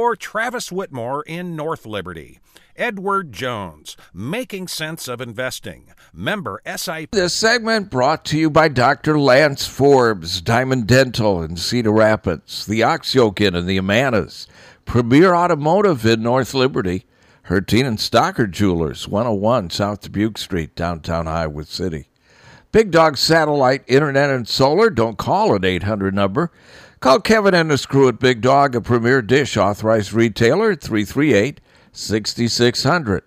or Travis Whitmore in North Liberty. Edward Jones, Making Sense of Investing. Member SIP. This segment brought to you by Dr. Lance Forbes, Diamond Dental in Cedar Rapids, the Ox Yoke Inn in the Amanas, Premier Automotive in North Liberty, Herteen and Stocker Jewelers, 101 South Dubuque Street, downtown Iowa City. Big Dog Satellite, Internet, and Solar. Don't call an 800 number. Call Kevin and his crew at Big Dog, a premier dish authorized retailer at 338 6600.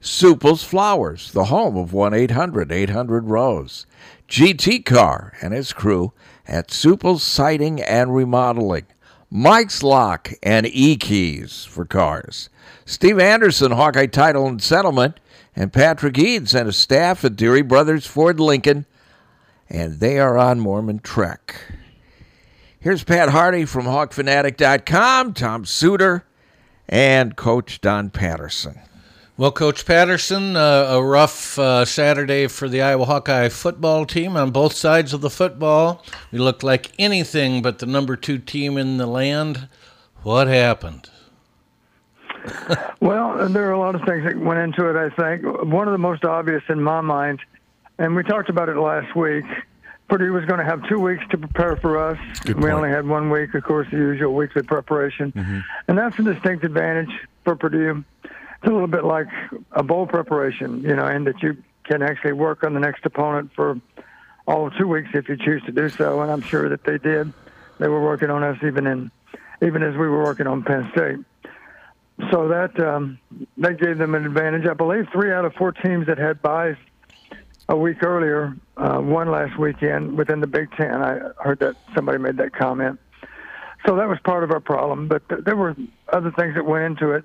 Sueppel's Flowers, the home of 1 800 800 Rose. GT Car and his crew at Sueppel's Siding and Remodeling. Mike's Lock and E Keys for cars. Steve Anderson, Hawkeye Title and Settlement, and Patrick Eads and his staff at Deery Brothers Ford Lincoln, and they are on Mormon Trek. Here's Pat Harty from HawkFanatic.com, Tom Suter, and Coach Don Patterson. Well, Coach Patterson, uh, a rough uh, Saturday for the Iowa Hawkeye football team on both sides of the football. We looked like anything but the number two team in the land. What happened? well, there are a lot of things that went into it, I think. One of the most obvious in my mind, and we talked about it last week, Purdue was going to have two weeks to prepare for us. We only had one week, of course, the usual weekly preparation. Mm-hmm. And that's a distinct advantage for Purdue. It's a little bit like a bowl preparation, you know, in that you can actually work on the next opponent for all two weeks if you choose to do so. And I'm sure that they did. They were working on us even in, even as we were working on Penn State. So that um, that gave them an advantage. I believe three out of four teams that had buys a week earlier, uh, one last weekend within the Big Ten. I heard that somebody made that comment. So that was part of our problem, but th- there were other things that went into it.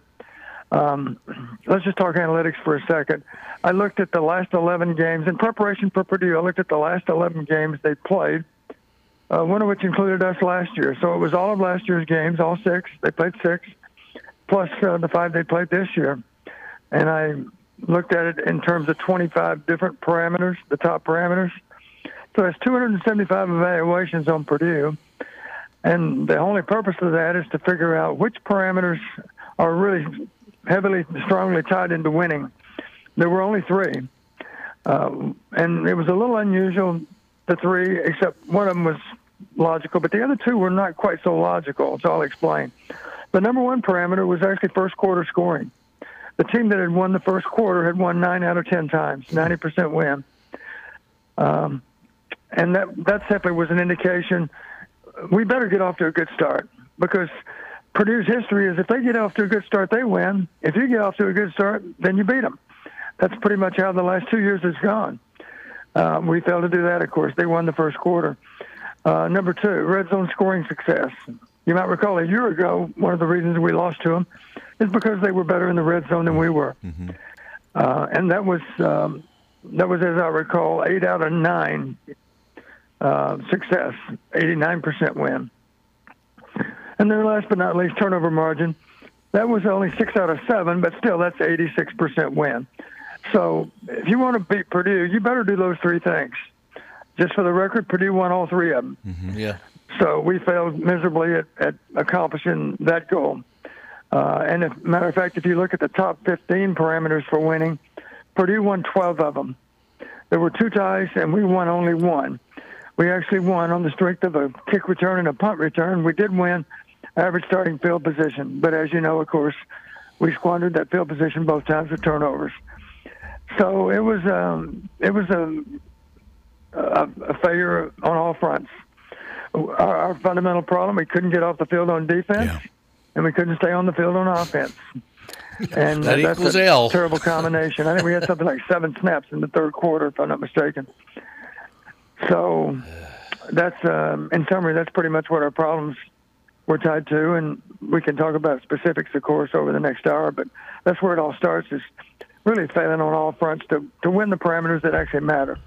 Um, let's just talk analytics for a second. I looked at the last 11 games in preparation for Purdue. I looked at the last 11 games they played, uh, one of which included us last year. So it was all of last year's games, all six. They played six, plus uh, the five they played this year. And I looked at it in terms of 25 different parameters, the top parameters. So it's 275 evaluations on Purdue. And the only purpose of that is to figure out which parameters are really heavily, strongly tied into winning. There were only three. Uh, and it was a little unusual, the three, except one of them was logical, but the other two were not quite so logical, so I'll explain. The number one parameter was actually first quarter scoring the team that had won the first quarter had won nine out of ten times, ninety percent win. Um, and that that simply was an indication we better get off to a good start because Purdue's history is if they get off to a good start, they win. If you get off to a good start, then you beat them. That's pretty much how the last two years has gone. Uh, we failed to do that, of course. They won the first quarter. Uh, number two, red zone scoring success. You might recall a year ago, one of the reasons we lost to them is because they were better in the red zone than we were. Mm-hmm. Uh, and that was um, that was, as I recall, eight out of nine uh, success, 89% win. And then last but not least, turnover margin. That was only six out of seven, but still, that's 86% win. So if you want to beat Purdue, you better do those three things. Just for the record, Purdue won all three of them. Mm-hmm. Yeah. So we failed miserably at, at accomplishing that goal. Uh, and as a matter of fact, if you look at the top 15 parameters for winning, Purdue won 12 of them. There were two ties, and we won only one. We actually won on the strength of a kick return and a punt return. We did win average starting field position, but as you know, of course, we squandered that field position both times with turnovers. So it was um, it was a, a, a failure on all fronts. Our, our fundamental problem: we couldn't get off the field on defense. Yeah. And we couldn't stay on the field on offense. And That that's equals a L. terrible combination. I think we had something like seven snaps in the third quarter, if I'm not mistaken. So that's, um, in summary, that's pretty much what our problems were tied to, and we can talk about specifics, of course, over the next hour. But that's where it all starts: is really failing on all fronts to to win the parameters that actually matter.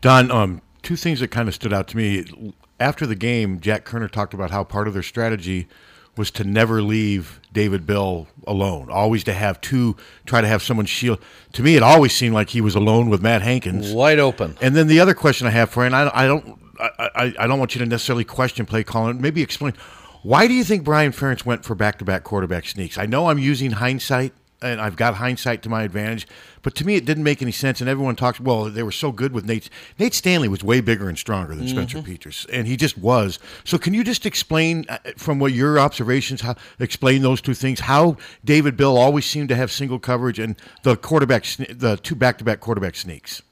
Don, um, two things that kind of stood out to me after the game. Jack Koerner talked about how part of their strategy was to never leave David Bell alone, always to have two, try to have someone shield. To me, it always seemed like he was alone with Matt Hankins, Wide open. And then the other question I have for you, and I, I don't, I, I, I don't want you to necessarily question play calling. Maybe explain why do you think Brian Ferentz went for back-to-back quarterback sneaks? I know I'm using hindsight, and I've got hindsight to my advantage, but to me it didn't make any sense. And everyone talks, well, they were so good with Nate. Nate Stanley was way bigger and stronger than Spencer Petras, and he just was. So can you just explain uh, from what your observations, how explain those two things? How David Bell always seemed to have single coverage, and the quarterback, sne- the two back-to-back quarterback sneaks.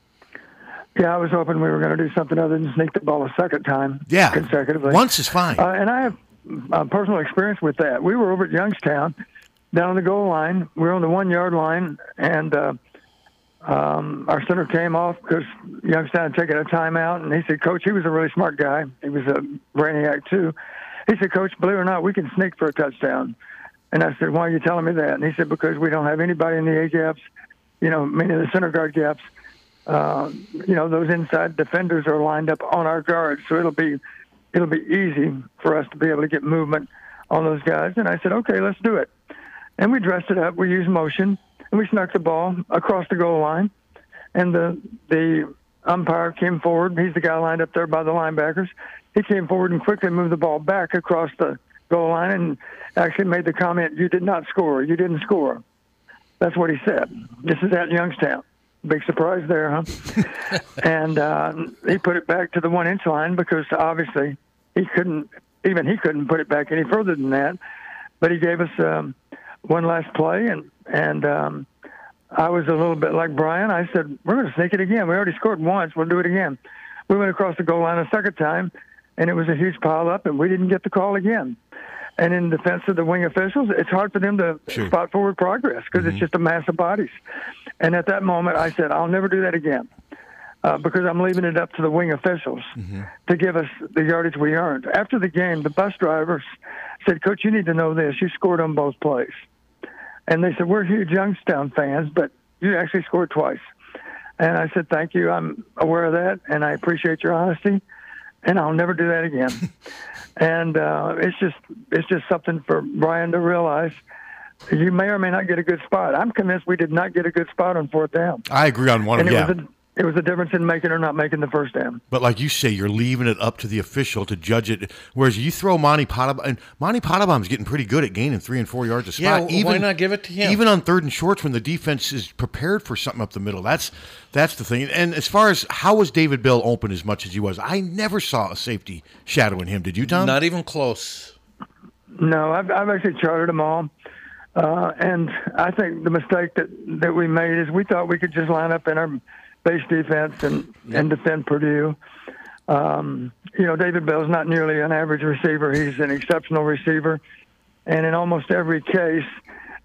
Yeah, I was hoping we were going to do something other than sneak the ball a second time. Yeah, consecutively. Once is fine. Uh, and I have uh, personal experience with that. We were over at Youngstown, down the goal line. We were on the one yard line, and uh, um, our center came off because Youngstown had taken a timeout. And he said, Coach, he was a really smart guy. He was a brainiac, too. He said, Coach, believe it or not, we can sneak for a touchdown. And I said, Why are you telling me that? And he said, Because we don't have anybody in the A gaps, you know, many of the center guard gaps. Uh, you know, those inside defenders are lined up on our guards, so it'll be it'll be easy for us to be able to get movement on those guys. And I said, okay, let's do it. And we dressed it up. We used motion, and we snuck the ball across the goal line. And the the umpire came forward. He's the guy lined up there by the linebackers. He came forward and quickly moved the ball back across the goal line and actually made the comment, "You did not score. You didn't score." That's what he said. This is at Youngstown. Big surprise there, huh? and uh, he put it back to the one inch line because obviously he couldn't, even he couldn't put it back any further than that. But he gave us um, one last play, and and um, I was a little bit like Brian. I said, "We're going to sneak it again. We already scored once. We'll do it again." We went across the goal line a second time, and it was a huge pile up, and we didn't get the call again. And in defense of the wing officials, it's hard for them to Sure. spot forward progress because it's just a mass of bodies. And at that moment, I said, I'll never do that again uh, because I'm leaving it up to the wing officials to give us the yardage we earned. After the game, the bus drivers said, Coach, you need to know this. You scored on both plays. And they said, We're huge Youngstown fans, but you actually scored twice. And I said, Thank you. I'm aware of that, and I appreciate your honesty, and I'll never do that again. and uh, it's just it's just something for Brian to realize. You may or may not get a good spot. I'm convinced we did not get a good spot on fourth down, I agree on one and of it yeah. was a it was a difference in making or not making the first down. But like you say, you're leaving it up to the official to judge it. Whereas you throw Monte Pottebaum, and Monte Pottebaum's getting pretty good at gaining three and four yards a Yeah, spot. wh- why not give it to him? Even on third and shorts when the defense is prepared for something up the middle. That's that's the thing. And as far as how was David Bell open as much as he was, I never saw a safety shadowing him. Did you, Tom? Not even close. No, I've, I've actually charted them all. Uh, and I think the mistake that, that we made is we thought we could just line up in our base defense and, and defend Purdue. Um, you know, David Bell's not nearly an average receiver. He's an exceptional receiver. And in almost every case,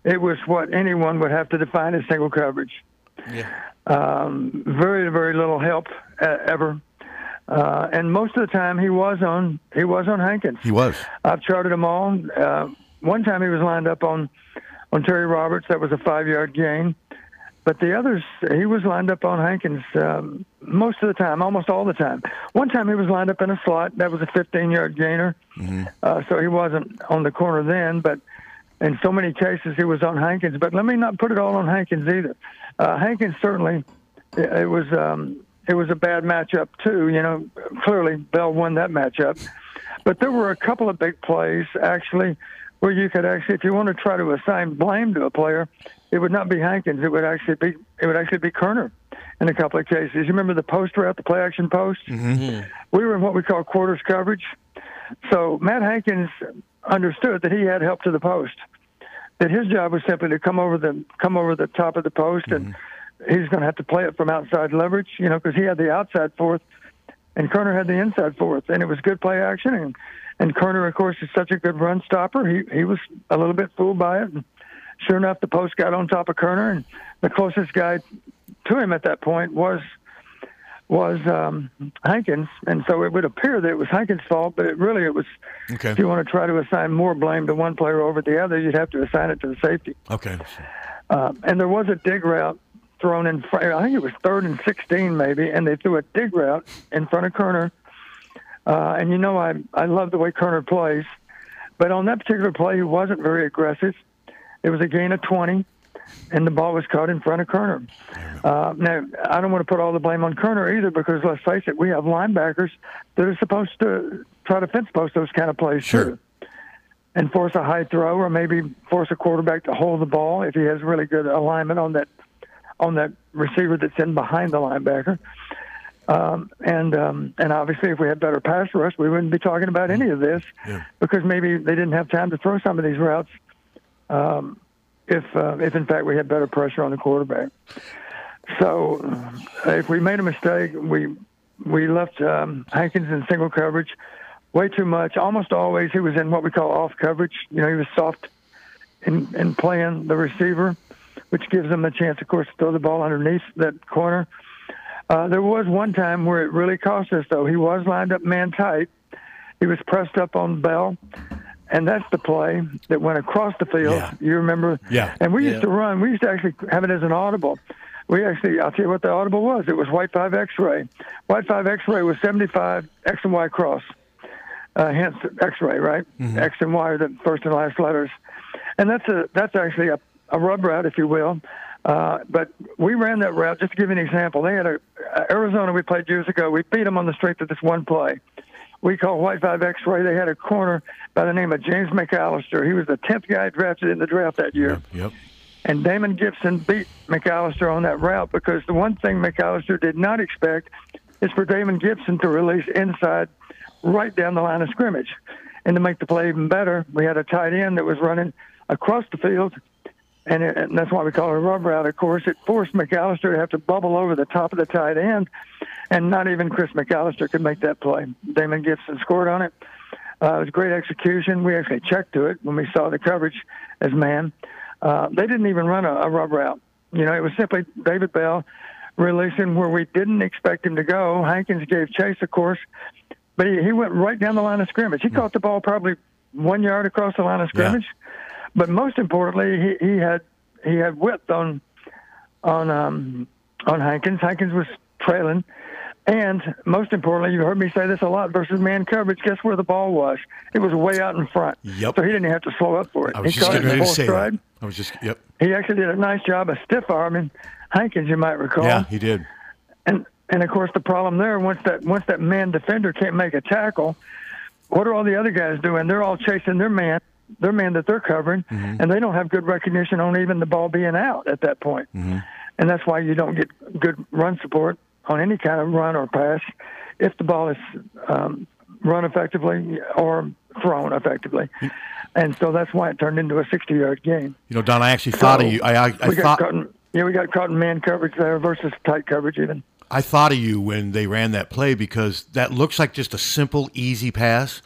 it was what anyone would have to define as single coverage. Yeah. Um, very, very little help uh, ever. Uh, and most of the time he was on he was on Hankins. he was. I've charted them all. Uh, one time he was lined up on on Terry Roberts. That was a five yard gain. But the others, he was lined up on Hankins um, most of the time, almost all the time. One time he was lined up in a slot. That was a 15 yard gainer. Uh, so he wasn't on the corner then. But in so many cases, he was on Hankins. But let me not put it all on Hankins either. Uh, Hankins certainly, it it was um, it was a bad matchup too. You know, clearly Bell won that matchup. But there were a couple of big plays actually where you could actually, if you want to try to assign blame to a player, it would not be Hankins. It would actually be it would actually be Koerner in a couple of cases. You remember the post route, the play action post? Mm-hmm. Mm-hmm. We were in what we call quarters coverage. So Matt Hankins understood that he had help to the post. That his job was simply to come over the come over the top of the post, and mm-hmm. he's going to have to play it from outside leverage, you know, because he had the outside fourth, and Koerner had the inside fourth, and it was good play action, and And Koerner, of course, is such a good run stopper. He he was a little bit fooled by it. And sure enough, the post got on top of Koerner, and the closest guy to him at that point was was um, Hankins, and so it would appear that it was Hankins' fault, but it really it was. Okay. If you want to try to assign more blame to one player over the other, you'd have to assign it to the safety. Okay. Uh, and there was a dig route thrown in front. I think it was third and 16 maybe, and they threw a dig route in front of Koerner. Uh, and you know, I I love the way Koerner plays, but on that particular play, he wasn't very aggressive. It was a gain of 20 and the ball was caught in front of Koerner. Uh, now, I don't want to put all the blame on Koerner either because let's face it, we have linebackers that are supposed to try to fence post those kind of plays Sure. too. And force a high throw, or maybe force a quarterback to hold the ball if he has really good alignment on that on that receiver that's in behind the linebacker. Um, and um, and obviously, if we had better pass rush, we wouldn't be talking about any of this Yeah. because maybe they didn't have time to throw some of these routes. Um, if uh, if in fact we had better pressure on the quarterback, so uh, if we made a mistake, we we left um, Hankins in single coverage way too much. Almost always he was in what we call off coverage. You know, he was soft in in playing the receiver, which gives him a chance, of course, to throw the ball underneath that corner. Uh, there was one time where it really cost us, though. He was lined up man tight. He was pressed up on Bell, and that's the play that went across the field. Yeah. You remember? Yeah. And we Yeah. used to run. We used to actually have it as an audible. We actually, I'll tell you what the audible was. It was White Five X-ray. White Five X-ray was 75 X and Y cross. Uh, hence X-ray, right? X and Y are the first and last letters, and that's a that's actually a, a rub route, if you will. Uh, but we ran that route just to give you an example. They had a uh, Arizona we played years ago. We beat them on the strength of this one play. We call White Five X-ray. They had a corner by the name of James McAllister. He was the tenth guy drafted in the draft that year. Yep. And Damon Gibson beat McAllister on that route because the one thing McAllister did not expect is for Damon Gibson to release inside right down the line of scrimmage. And to make the play even better, we had a tight end that was running across the field, and, it, and that's why we call it a rub route. Of course, it forced McAllister to have to bubble over the top of the tight end, and not even Chris McAllister could make that play. Damon Gibson scored on it. Uh, it was great execution. We actually checked to it when we saw the coverage as man. Uh, they didn't even run a, a rub route. You know, it was simply David Bell releasing where we didn't expect him to go. Hankins gave chase, of course, but he, he went right down the line of scrimmage. He caught the ball probably one yard across the line of scrimmage. But most importantly, he, he had he had width on on um, on Hankins. Hankins was trailing, and most importantly, you heard me say this a lot versus man coverage. Guess where the ball was? It was way out in front. Yep. So he didn't have to slow up for it. I was he just getting ready to say stride. that. I was just yep. He actually did a nice job of stiff arming Hankins, you might recall. Yeah, he did. And and of course the problem there once that once that man defender can't make a tackle, what are all the other guys doing? They're all chasing their man, their man that they're covering, Mm-hmm. and they don't have good recognition on even the ball being out at that point. Mm-hmm. And that's why you don't get good run support on any kind of run or pass if the ball is um, run effectively or thrown effectively. And so that's why it turned into a 60-yard game. You know, Don, I actually thought So, of you. I I, I thought in, yeah, we got caught in man coverage there versus tight coverage even. I thought of you when they ran that play because that looks like just a simple, easy pass,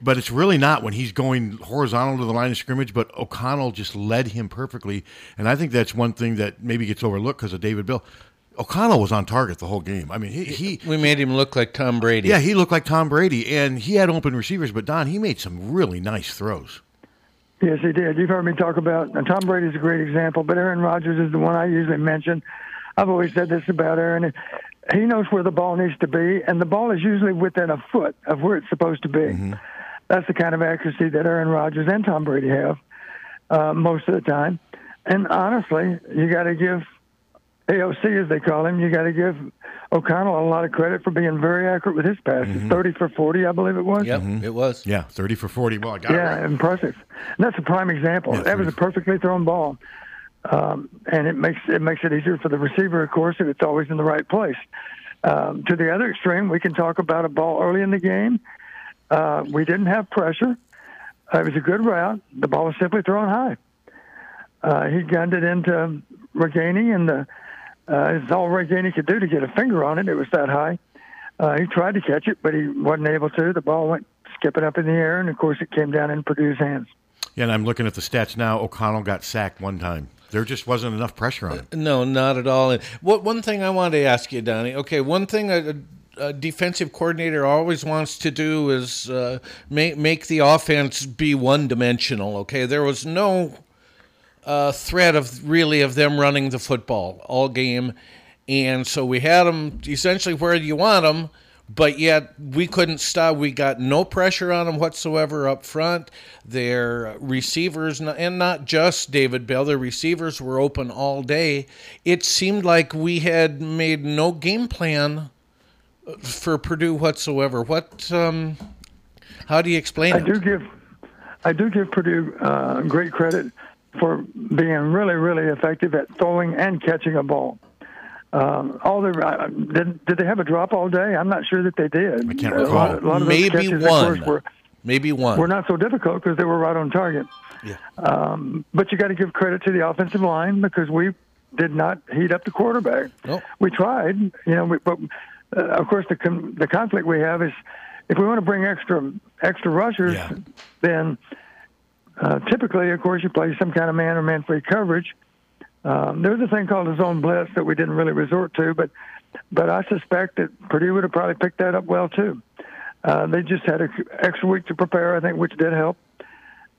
but it's really not when he's going horizontal to the line of scrimmage. But O'Connell just led him perfectly, and I think that's one thing that maybe gets overlooked because of David Bell. O'Connell was on target the whole game. I mean, he, he We made him look like Tom Brady. yeah, he looked like Tom Brady, and he had open receivers. But Don, he made some really nice throws. Yes, he did. You've heard me talk about and Tom Brady's a great example, but Aaron Rodgers is the one I usually mention. I've always said this about Aaron. He knows where the ball needs to be, and the ball is usually within a foot of where it's supposed to be. That's the kind of accuracy that Aaron Rodgers and Tom Brady have uh, most of the time. And honestly, you got to give AOC, as they call him, you got to give O'Connell a lot of credit for being very accurate with his passes. 30 for 40, I believe it was. Yep, it was. Yeah, thirty for forty. Well, I got it Yeah, right. impressive. And that's a prime example. Yeah, that was a perfectly thrown ball, um, and it makes it makes it easier for the receiver, of course, if it's always in the right place. Um, to the other extreme, we can talk about a ball early in the game. Uh, we didn't have pressure. Uh, it was a good route. The ball was simply thrown high. Uh, he gunned it into Ragaini, and the, uh, it's all Ragaini could do to get a finger on it. It was that high. Uh, he tried to catch it, but he wasn't able to. The ball went skipping up in the air, and of course it came down in Purdue's hands. Yeah, and I'm looking at the stats now. O'Connell got sacked one time. There just wasn't enough pressure on him. No, not at all. And what one thing I wanted to ask you, Donnie? Okay, one thing a, a defensive coordinator always wants to do is uh, make make the offense be one dimensional. Okay, there was no uh, threat of really of them running the football all game, and so we had them essentially where you want them but yet we couldn't stop. We got no pressure on them whatsoever up front. Their receivers, and not just David Bell, their receivers were open all day. It seemed like we had made no game plan for Purdue whatsoever. What? Um, how do you explain it? I it? do give, I do give Purdue uh, great credit for being really, really effective at throwing and catching a ball. Um, all the uh, did, did they have a drop all day? I'm not sure that they did. I can't A recall. lot, a lot of Maybe catches, of one. course, were Maybe one. were not so difficult because they were right on target. Yeah. Um, but you got to give credit to the offensive line because we did not heat up the quarterback. Nope. We tried, you know, we, but uh, of course the con- the conflict we have is if we want to bring extra extra rushers, Yeah. then uh, typically, of course, you play some kind of man or man free coverage. Um, was a thing called a zone blitz that we didn't really resort to, but but I suspect that Purdue would have probably picked that up well too. Uh, they just had an extra week to prepare, I think, which did help.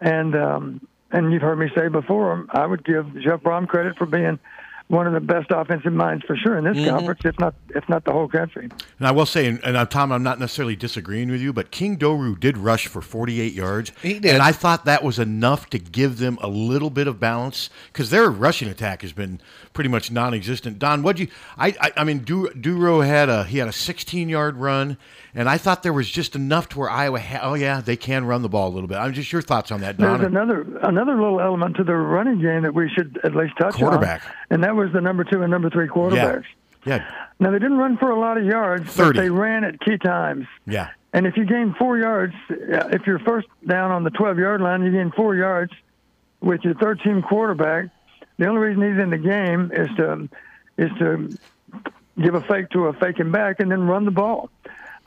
And um, and you've heard me say before, I would give Jeff Brohm credit for being one of the best offensive minds for sure in this conference, if not if not the whole country. And I will say, and, and uh, Tom, I'm not necessarily disagreeing with you, but King Doerue did rush for 48 yards. He did. And I thought that was enough to give them a little bit of balance because their rushing attack has been pretty much non-existent. Don, what you? I, I, I mean, Du- Doerue had a he had a 16 yard run, and I thought there was just enough to where Iowa. Ha- oh yeah, they can run the ball a little bit. I'm just your thoughts on that, Don. There's another another little element to the running game that we should at least touch Quarterback. on, and that was the number two and number three quarterbacks. yeah, Now they didn't run for a lot of yards, 30. but they ran at key times. yeah. And if you gain four yards, uh, if you're first down on the 12 yard line, you gain four yards with your third team quarterback. The only reason he's in the game is to is to give a fake to a faking back and then run the ball.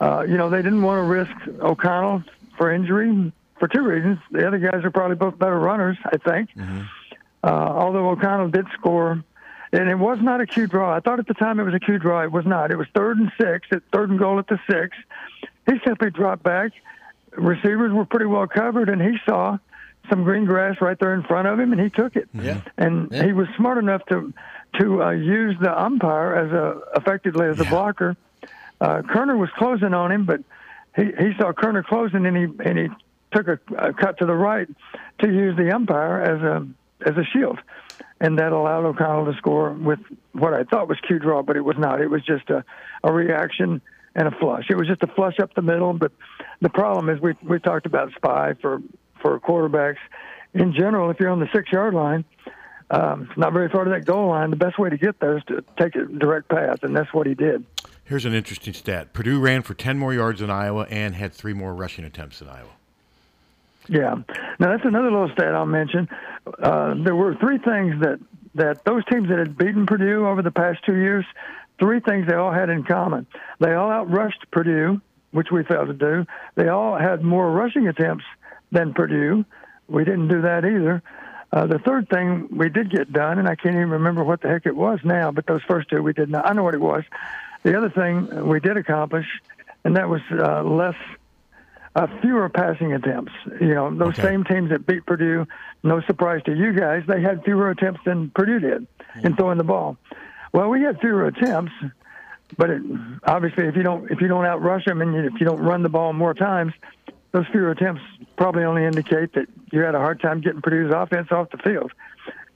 Uh, you know, they didn't want to risk O'Connell for injury for two reasons. The other guys are probably both better runners, I think. Uh, although O'Connell did score, and it was not a Q draw. I thought at the time it was a Q draw. It was not. It was third and six, at third and goal at the six. He simply dropped back. Receivers were pretty well covered, and he saw some green grass right there in front of him, and he took it. Yeah. And Yeah. he was smart enough to to uh, use the umpire as a effectively as a blocker. Uh, Koerner was closing on him, but he, he saw Koerner closing, and he and he took a, a cut to the right to use the umpire as a as a shield, and that allowed O'Connell to score with what I thought was Q draw, but it was not. It was just a, a reaction and a flush. It was just a flush up the middle. But the problem is we we talked about spy for for quarterbacks in general. If you're on the six yard line. Um, not very far to that goal line. The best way to get there is to take a direct path, and that's what he did. Here's an interesting stat: Purdue ran for 10 more yards than Iowa and had three more rushing attempts than Iowa. Yeah. Now that's another little stat I'll mention. Uh, there were three things that that those teams that had beaten Purdue over the past two years, three things they all had in common. They all outrushed Purdue, which we failed to do. They all had more rushing attempts than Purdue. We didn't do that either. Uh, the third thing we did get done, and I can't even remember what the heck it was now, but those first two we did not. I know what it was. The other thing we did accomplish, and that was uh, less uh, fewer passing attempts. You know, those Okay. same teams that beat Purdue, no surprise to you guys, they had fewer attempts than Purdue did in throwing the ball. Well, we had fewer attempts, but it, obviously, if you don't if you don't outrush them and you, if you don't run the ball more times, those fewer attempts probably only indicate that you had a hard time getting Purdue's offense off the field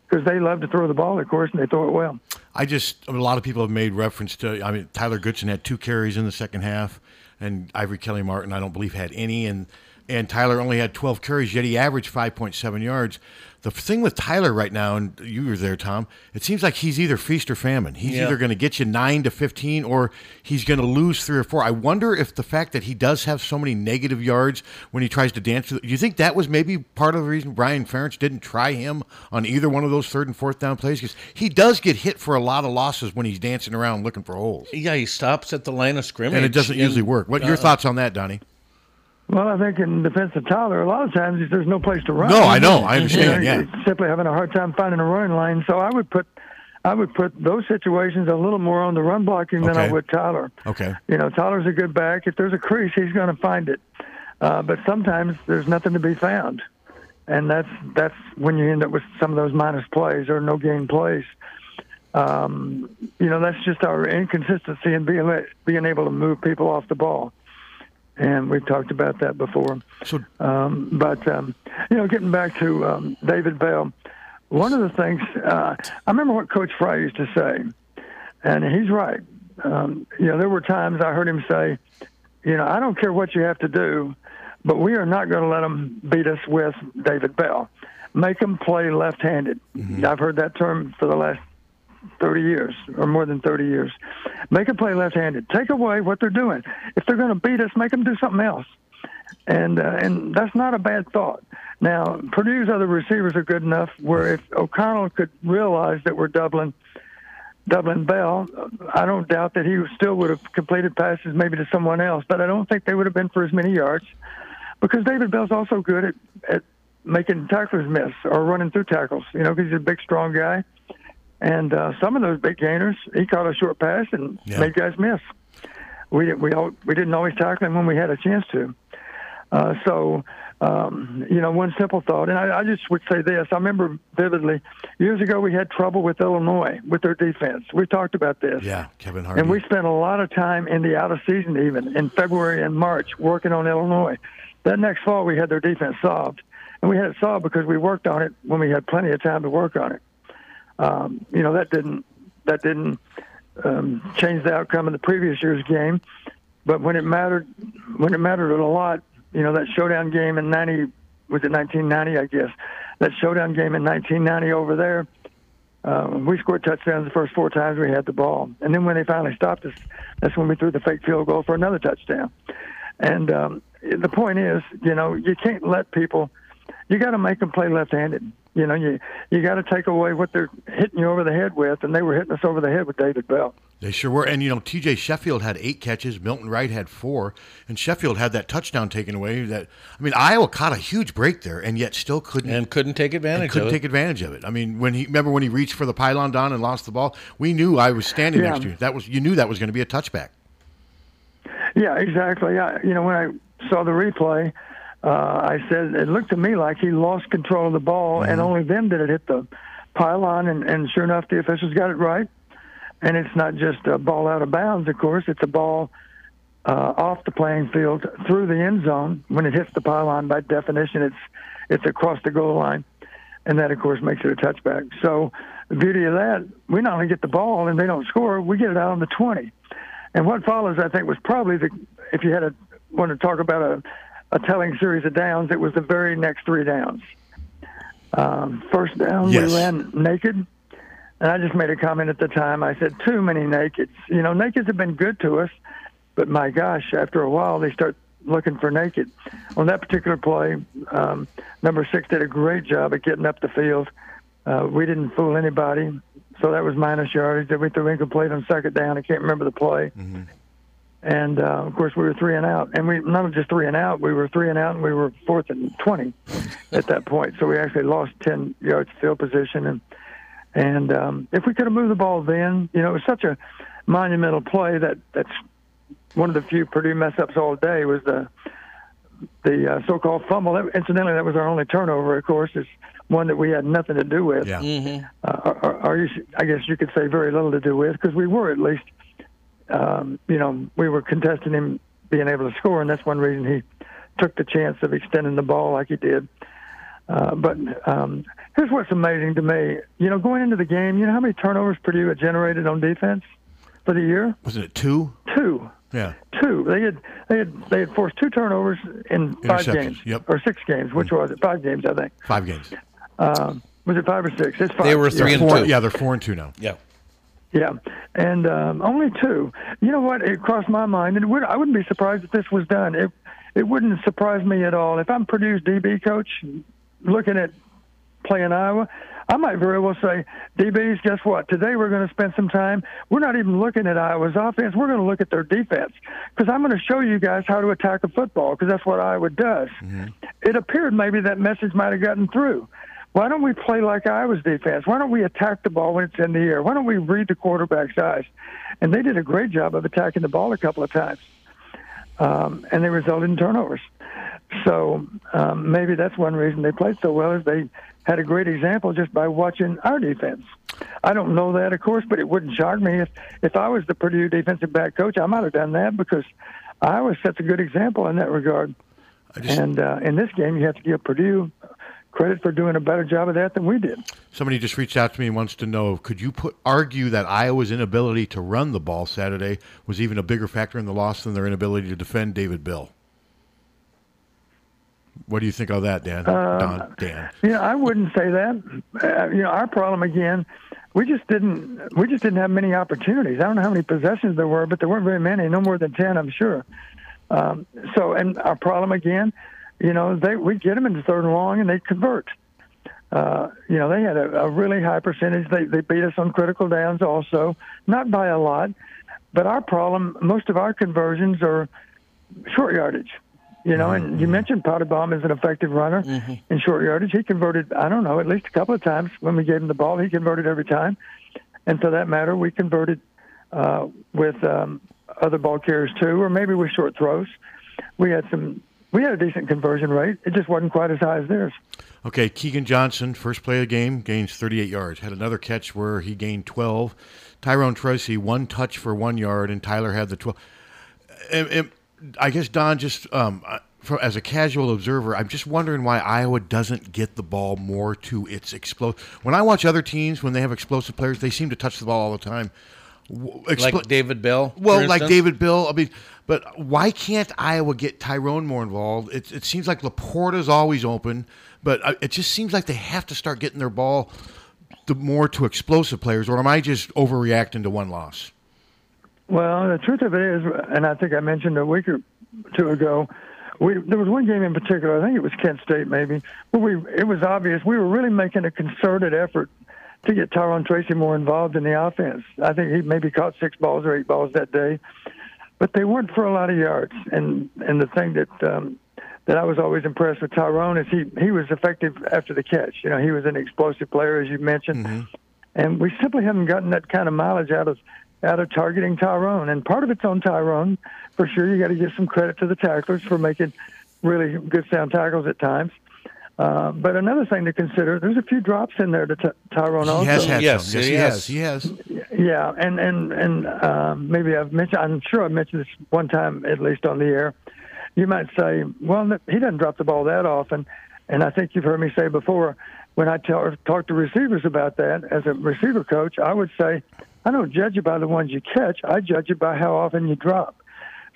because they love to throw the ball, of course, and they throw it well. I just a lot of people have made reference to. I mean, Tyler Goodson had two carries in the second half, and Ivory Kelly Martin I don't believe had any, and and Tyler only had 12 carries, yet he averaged 5.7 yards. The thing with Tyler right now, and you were there, Tom. It seems like he's either feast or famine. He's Yeah. either going to get you nine to 15, or he's going to lose three or four. I wonder if the fact that he does have so many negative yards when he tries to dance. Do you think that was maybe part of the reason Brian Ferentz didn't try him on either one of those third and fourth down plays? Because he does get hit for a lot of losses when he's dancing around looking for holes, Yeah, he stops at the line of scrimmage, and it doesn't and, usually work. What your uh, thoughts on that, Donnie? Well, I think in defense of Tyler, a lot of times there's no place to run. No, I know. I You understand. know, Yeah. simply having a hard time finding a running lane. So I would put, I would put those situations a little more on the run blocking than I would Tyler. Okay. You know, Tyler's a good back. If there's a crease, he's going to find it. Uh, but sometimes there's nothing to be found, and that's that's when you end up with some of those minus plays or no gain plays. Um, you know, that's just our inconsistency in being being able to move people off the ball, and we've talked about that before. So Um, but um, you know, getting back to um, David Bell, one of the things uh, I remember what Coach Fry used to say, and he's right. Um, you know, there were times I heard him say, "You know, I don't care what you have to do, but we are not going to let them beat us with David Bell. Make them play left-handed." I've heard that term for the last 30 years or more than 30 years. Make them play left-handed. Take away what they're doing. If they're going to beat us, make them do something else and uh, and that's not a bad thought. Now Purdue's other receivers are good enough where if O'Connell could realize that we're doubling doubling Bell, I don't doubt that he still would have completed passes maybe to someone else, but I don't think they would have been for as many yards because David Bell's also good at at making tacklers miss or running through tackles. You know, because he's a big, strong guy. And uh, some of those big gainers, he caught a short pass and Yeah. made guys miss. We didn't we all, we didn't always tackle him when we had a chance to. Uh, so, um, you know, one simple thought, and I, I just would say this. I remember vividly years ago we had trouble with Illinois with their defense. We talked about this. yeah, Kevin Harvey. And we spent a lot of time in the out of season, even in February and March, working on Illinois. That next fall, we had their defense solved, and we had it solved because we worked on it when we had plenty of time to work on it. Um, you know that didn't that didn't um, change the outcome of the previous year's game, but when it mattered, when it mattered a lot, you know that showdown game in '90 was it 1990, I guess. That showdown game in 1990 over there, uh, we scored touchdowns the first four times we had the ball, and then when they finally stopped us, that's when we threw the fake field goal for another touchdown. And um, the point is, you know, you can't let people. You got to make them play left-handed. You know, you you got to take away what they're hitting you over the head with, and they were hitting us over the head with David Bell. They sure were. And, you know, TJ Sheffield had eight catches. Milton Wright had four. And Sheffield had that touchdown taken away. That I mean, Iowa caught a huge break there and yet still couldn't. and couldn't take advantage couldn't of it. take advantage of it. I mean, when he remember when he reached for the pylon down and lost the ball, we knew I was standing Yeah. next to you. That was you knew that was going to be a touchback. Yeah, exactly. I, you know, when I saw the replay, uh, I said it looked to me like he lost control of the ball, and only then did it hit the pylon. And, and sure enough, the officials got it right. And it's not just a ball out of bounds, of course. It's a ball uh, off the playing field through the end zone. When it hits the pylon, by definition, it's it's across the goal line, and that, of course, makes it a touchback. So the beauty of that, we not only get the ball and they don't score, we get it out on the 20. And what follows, I think, was probably the if you had a want to talk about a, a telling series of downs, it was the very next three downs. Um, first down, Yes. we ran naked, and I just made a comment at the time. I said, "Too many nakeds. You know, nakeds have been good to us, but my gosh, after a while, they start looking for naked." On that particular play, um, number six did a great job at getting up the field. Uh, we didn't fool anybody, so that was minus yardage. Then we threw incomplete on second down. I can't remember the play. And uh, of course, we were three and out, and we not just three and out. We were three and out, and we were fourth and twenty at that point. So we actually lost ten yards field position, and and um, if we could have moved the ball then, you know, it was such a monumental play that that's one of the few Purdue mess ups all day was the the uh, so-called fumble. That, incidentally, that was our only turnover. Of course, it's one that we had nothing to do with. Yeah. Uh, or, or, or you I guess you could say very little to do with because we were at least, um, you know, we were contesting him being able to score, and that's one reason he took the chance of extending the ball like he did. Uh, but um, here's what's amazing to me. You know, going into the game, you know how many turnovers Purdue had generated on defense for the year? Wasn't it two? Two. Yeah. Two. They had they had they had forced two turnovers in five games, yep. or six games. Which was it? Five games, I think. Five games. Um, was it five or six? It's five. They were Yeah. three and Four, two. yeah, they're four and two now. Yeah. Yeah, and um, only two. You know what? It crossed my mind, and would, I wouldn't be surprised if this was done. It it wouldn't surprise me at all if I'm Purdue's DB coach, looking at playing Iowa. I might very well say, DBs, guess what? Today we're going to spend some time. We're not even looking at Iowa's offense. We're going to look at their defense because I'm going to show you guys how to attack a football because that's what Iowa does. Mm-hmm. It appeared maybe that message might have gotten through. Why don't we play like Iowa's defense? Why don't we attack the ball when it's in the air? Why don't we read the quarterback's eyes? And they did a great job of attacking the ball a couple of times, um, and they resulted in turnovers. So um, maybe that's one reason they played so well is they had a great example just by watching our defense. I don't know that, of course, but it wouldn't shock me if if I was the Purdue defensive back coach. I might have done that because Iowa sets a good example in that regard. Just, and uh, in this game, you have to give Purdue credit for doing a better job of that than we did. Somebody just reached out to me and wants to know: Could you put argue that Iowa's inability to run the ball Saturday was even a bigger factor in the loss than their inability to defend David Bell? What do you think of that, Dan? Uh, Don, Dan. You know, I wouldn't say that. Uh, you know, our problem again, we just didn't we just didn't have many opportunities. I don't know how many possessions there were, but there weren't very many. No more than ten, I'm sure. Um, so, and our problem again, you know, they we get them into third and long, and they convert. Uh, you know, they had a, a really high percentage. They they beat us on critical downs also, not by a lot, but our problem, most of our conversions are short yardage. You know, mm-hmm. and you mentioned Pottebaum is an effective runner mm-hmm. in short yardage. He converted, I don't know, at least a couple of times when we gave him the ball. He converted every time, and for that matter, we converted uh, with um, other ball carriers too, or maybe with short throws. We had some. We had a decent conversion rate. It just wasn't quite as high as theirs. Okay, Keagan Johnson, first play of the game, gains 38 yards. Had another catch where he gained 12. Tyrone Tracy, one touch for one yard, and Tyler had the 12. And, and I guess Don just um, for, as a casual observer, I'm just wondering why Iowa doesn't get the ball more to its explosive. When I watch other teams when they have explosive players, they seem to touch the ball all the time. Expl- like David Bell. Well, like David Bell. I mean, but why can't Iowa get Tyrone more involved? It, it seems like LaPorta's always open, but uh, it just seems like they have to start getting their ball the more to explosive players. Or am I just overreacting to one loss? Well, the truth of it is, and I think I mentioned a week or two ago, we there was one game in particular. I think it was Kent State, maybe, but we it was obvious we were really making a concerted effort to get Tyrone Tracy more involved in the offense. I think he maybe caught six balls or eight balls that day, but they weren't for a lot of yards. And and the thing that um, that I was always impressed with Tyrone is he he was effective after the catch. You know, he was an explosive player as you mentioned, mm-hmm. and we simply haven't gotten that kind of mileage out of out of targeting Tyrone. And part of it's on Tyrone. For sure, you got to give some credit to the tacklers for making really good sound tackles at times. Uh, but another thing to consider, there's a few drops in there to t- Tyrone also. He has had yes, some. Yes, he has. He has. Yeah, and and and uh, maybe I've mentioned. I'm sure I mentioned this one time at least on the air. You might say, well, he doesn't drop the ball that often, and I think you've heard me say before. When I tell, talk to receivers about that as a receiver coach, I would say I don't judge you by the ones you catch. I judge you by how often you drop.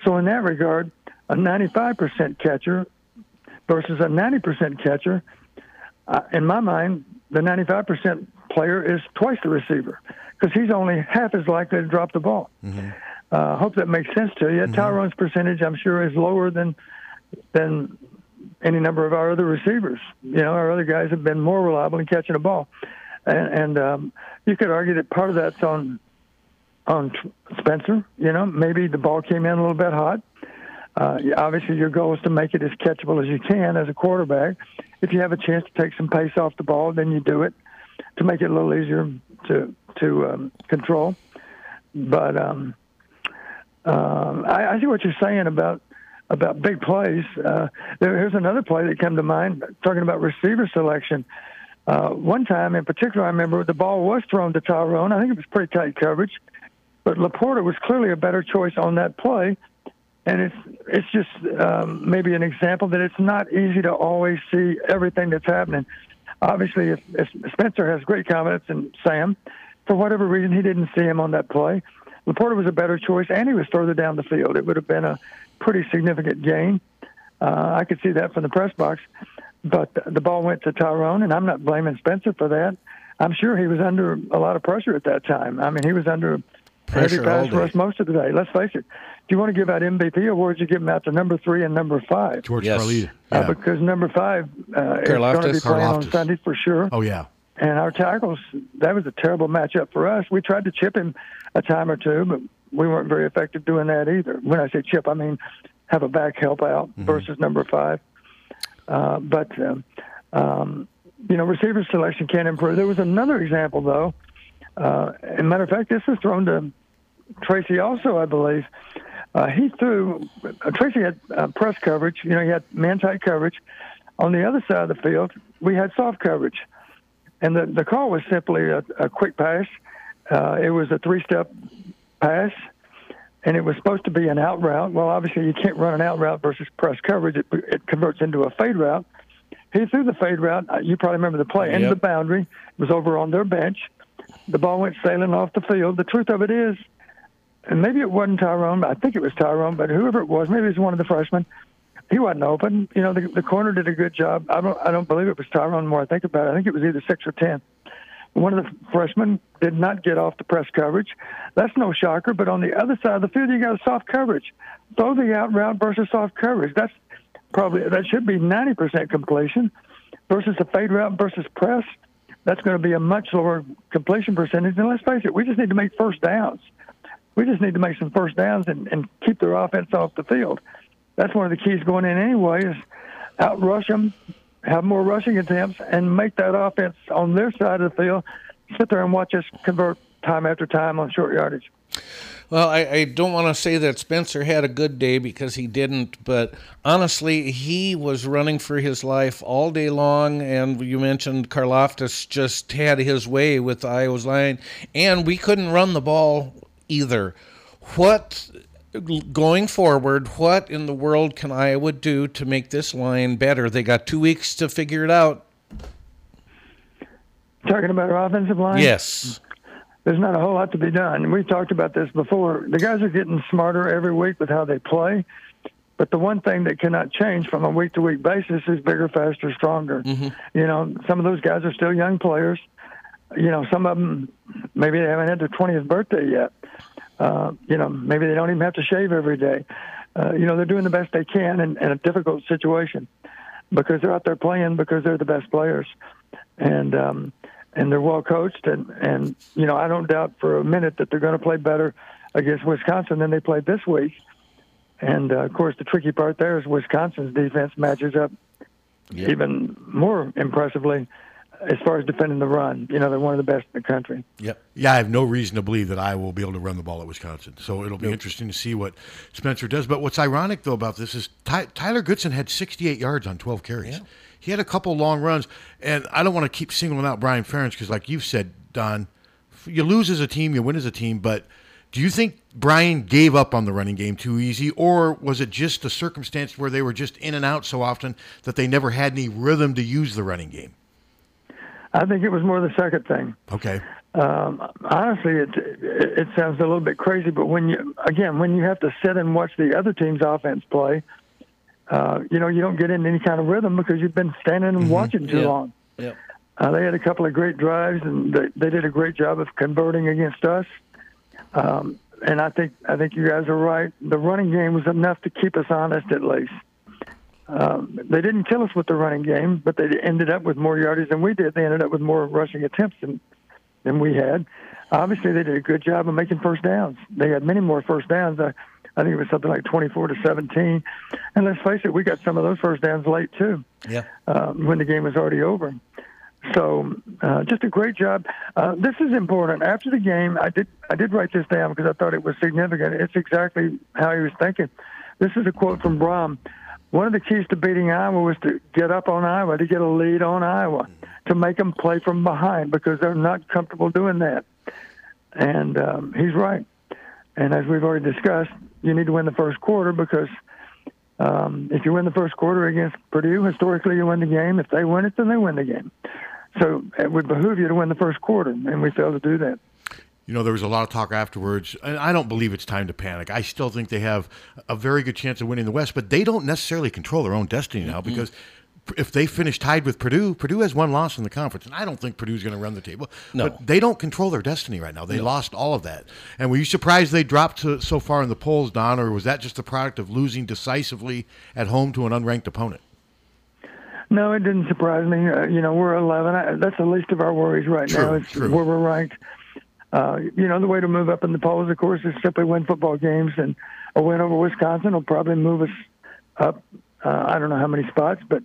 So in that regard, a 95% catcher versus a 90% catcher, uh, in my mind, the 95% player is twice the receiver because he's only half as likely to drop the ball. Mm-hmm. Uh, hope that makes sense to you. Mm-hmm. Tyrone's percentage, I'm sure, is lower than than any number of our other receivers. You know, our other guys have been more reliable in catching a ball and, and um, you could argue that part of that's on on Spencer. You know, maybe the ball came in a little bit hot. Uh, obviously, your goal is to make it as catchable as you can as a quarterback. If you have a chance to take some pace off the ball, then you do it to make it a little easier to to um, control. But um, uh, I, I see what you're saying about about big plays. Uh, there, here's another play that came to mind talking about receiver selection. Uh, one time in particular, I remember the ball was thrown to Tyrone. I think it was pretty tight coverage, but LaPorta was clearly a better choice on that play. And it's it's just um, maybe an example that it's not easy to always see everything that's happening. Obviously, if, if Spencer has great confidence in Sam, for whatever reason he didn't see him on that play, LaPorta was a better choice, and he was further down the field. It would have been a pretty significant gain. Uh, I could see that from the press box. But the ball went to Tyrone, and I'm not blaming Spencer for that. I'm sure he was under a lot of pressure at that time. I mean, he was under pressure heavy pass rush most of the day. Let's face it. Do you want to give out MVP awards? You give them out to number three and number five. George yes. Carlita. Uh, yeah. Uh, because number five uh, is going to be playing on Sunday for sure. Oh yeah. and our tackles. That was a terrible matchup for us. We tried to chip him a time or two, but we weren't very effective doing that either. When I say chip, I mean have a back help out mm-hmm. versus number five. Uh, but um, um, you know, receiver selection can improve. There was another example though. Uh, as a matter of fact, this was thrown to Tracy also, I believe. Uh, he threw. Uh, Tracy had uh, press coverage. You know, he had man tight coverage. On the other side of the field, we had soft coverage, and the the call was simply a, a quick pass. Uh, it was a three step pass, and it was supposed to be an out route. Well, obviously, you can't run an out route versus press coverage. It, it converts into a fade route. He threw the fade route. Uh, you probably remember the play. Yep. Into the boundary. It was over on their bench. The ball went sailing off the field. The truth of it is, and maybe it wasn't Tyrone. I think it was Tyrone, but whoever it was, maybe it was one of the freshmen. He wasn't open. You know, the, the corner did a good job. I don't. I don't believe it was Tyrone. More I think about it, I think it was either six or ten. One of the freshmen did not get off the press coverage. That's no shocker. But on the other side of the field, you got soft coverage. Throw the out route versus soft coverage. That's probably that should be 90% completion versus a fade route versus press. That's going to be a much lower completion percentage. And let's face it, we just need to make first downs. We just need to make some first downs and, and keep their offense off the field. That's one of the keys going in anyway is outrush them, have more rushing attempts, and make that offense on their side of the field sit there and watch us convert time after time on short yardage. Well, I, I, don't want to say that Spencer had a good day because he didn't, but honestly, he was running for his life all day long. And you mentioned Karlaftis just had his way with Iowa's line, and we couldn't run the ball either. What going forward, what in the world can Iowa do to make this line better? They got two weeks to figure it out. Talking about our offensive line? Yes there's not a whole lot to be done. We've talked about this before. The guys are getting smarter every week with how they play. But the one thing that cannot change from a week to week basis is bigger, faster, stronger. Mm-hmm. You know, some of those guys are still young players. You know, some of them maybe they haven't had their 20th birthday yet. Uh, you know, maybe they don't even have to shave every day. Uh, you know, they're doing the best they can in, in a difficult situation because they're out there playing because they're the best players. And um, and they're well coached and and you know I don't doubt for a minute that they're going to play better against Wisconsin than they played this week. And uh, of course, the tricky part there is Wisconsin's defense matches up yep. even more impressively as far as defending the run. You know, they're one of the best in the country. Yep. Yeah, I have no reason to believe that I will be able to run the ball at Wisconsin. So it'll be yep. interesting to see what Spencer does. But what's ironic though about this is Ty- Tyler Goodson had 68 yards on 12 carries. Yeah. He had a couple long runs, and I don't want to keep singling out Brian Ferentz because, like you've said, Don, you lose as a team, you win as a team, but do you think Brian gave up on the running game too easy, or was it just a circumstance where they were just in and out so often that they never had any rhythm to use the running game? I think it was more the second thing. Okay. Um, honestly, it, it it sounds a little bit crazy, but when you again when you have to sit and watch the other team's offense play, uh, you know, you don't get in any kind of rhythm because you've been standing and mm-hmm. watching too long. Yeah. Uh, they had a couple of great drives, and they, they did a great job of converting against us. Um, and I think I think you guys are right. The running game was enough to keep us honest, at least. Um, they didn't kill us with the running game, but they ended up with more yardage than we did. They ended up with more rushing attempts than than we had. Obviously, they did a good job of making first downs. They had many more first downs. Uh, I think it was something like 24 to 17. And let's face it, we got some of those first downs late too. Yeah. Uh, when the game was already over. So uh, just a great job. Uh, this is important. After the game, I did I did write this down because I thought it was significant. It's exactly how he was thinking. This is a quote from Brohm. One of the keys to beating Iowa was to get up on Iowa, to get a lead on Iowa, to make them play from behind because they're not comfortable doing that. And um, he's right. And as we've already discussed, you need to win the first quarter because um, if you win the first quarter against Purdue, historically you win the game. If they win it, then they win the game. So it would behoove you to win the first quarter, and we failed to do that. You know, there was a lot of talk afterwards, and I don't believe it's time to panic. I still think they have a very good chance of winning the West, but they don't necessarily control their own destiny now because if they finish tied with Purdue, Purdue has one loss in the conference, and I don't think Purdue's going to run the table. No. But they don't control their destiny right now. They no. lost all of that. And were you surprised they dropped to, so far in the polls, Don, or was that just a product of losing decisively at home to an unranked opponent? No, it didn't surprise me. Uh, you know, we're 11. I, that's the least of our worries right True, now. It's true. where we're ranked. Uh, you know, the way to move up in the polls, of course, is simply win football games, and a win over Wisconsin will probably move us up. Uh, I don't know how many spots, but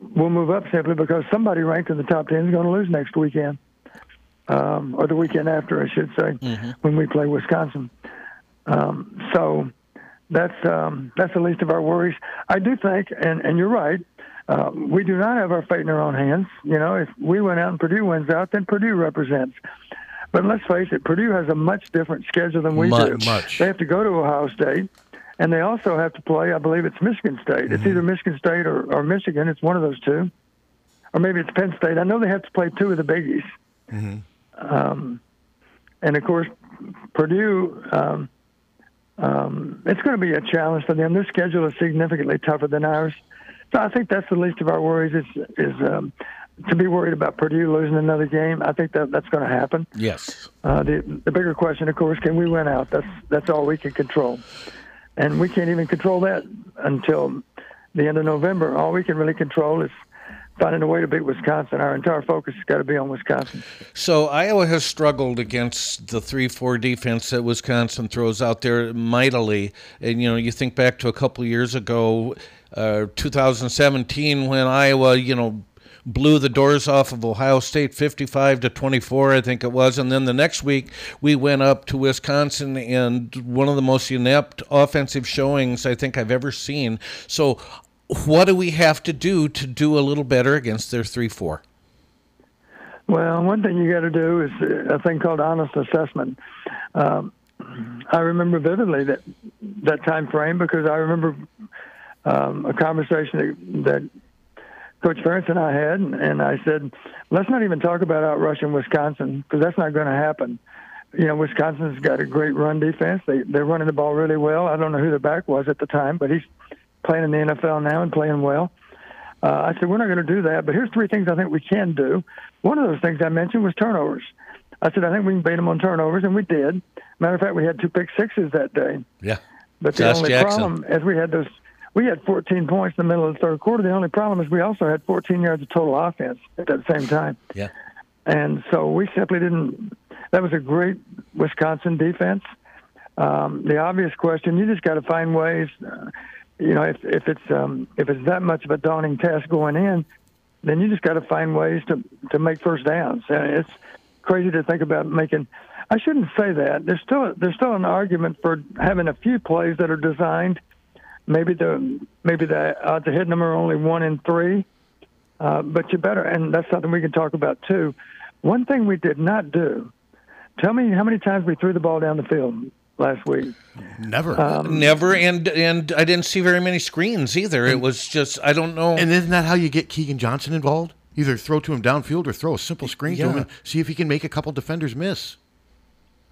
we'll move up simply because somebody ranked in the top 10 is going to lose next weekend, um, or the weekend after, I should say, when we play Wisconsin. Um, so that's um, that's the least of our worries. I do think, and, and you're right, uh, we do not have our fate in our own hands. You know, if we went out and Purdue wins out, then Purdue represents. But let's face it, Purdue has a much different schedule than we Much. do. Much. They have to go to Ohio State, and they also have to play. I believe it's Michigan State. It's either Michigan State or, or Michigan. It's one of those two, or maybe it's Penn State. I know they have to play two of the biggies. Um, and of course, Purdue. Um, um, it's going to be a challenge for them. Their schedule is significantly tougher than ours. So I think that's the least of our worries is is um, to be worried about Purdue losing another game. I think that that's going to happen. Yes. Uh, the the bigger question, of course, can we win out? That's that's all we can control, and we can't even control that until the end of November. All we can really control is finding a way to beat Wisconsin. Our entire focus has got to be on Wisconsin. So Iowa has struggled against the three-four defense that Wisconsin throws out there mightily, and you know you think back to a couple years ago, uh, 2017, when Iowa, you know. Blew the doors off of Ohio State 55 to 24, I think it was. And then the next week, we went up to Wisconsin and one of the most inept offensive showings I think I've ever seen. So, what do we have to do to do a little better against their 3 4? Well, one thing you got to do is a thing called honest assessment. Um, I remember vividly that that time frame because I remember um, a conversation that, that Coach Ferentz and I had, and, I said, let's not even talk about outrushing Wisconsin because that's not going to happen. You know, Wisconsin's got a great run defense. They they're running the ball really well. I don't know who the back was at the time, but he's playing in the NFL now and playing well. Uh, I said, we're not going to do that, but here's three things I think we can do. One of those things I mentioned was turnovers. I said, I think we can beat them on turnovers, and we did. Matter of fact, we had two pick sixes that day. Yeah. But the Josh only Jackson. problem is we had those. We had 14 points in the middle of the third quarter. The only problem is we also had 14 yards of total offense at that same time. Yeah. And so we simply didn't. That was a great Wisconsin defense. Um, the obvious question: you just got to find ways. Uh, you know, if if it's um, if it's that much of a daunting task going in, then you just got to find ways to to make first downs. And it's crazy to think about making. I shouldn't say that. There's still there's still an argument for having a few plays that are designed. Maybe the maybe the odds of hitting them are only one in three. Uh, but you better, and that's something we can talk about too. One thing we did not do. Tell me how many times we threw the ball down the field last week. Never. Um, Never, and and I didn't see very many screens either. It was just I don't know. and isn't that how you get Keagan Johnson involved? Either throw to him downfield or throw a simple screen to him and see if he can make a couple defenders miss.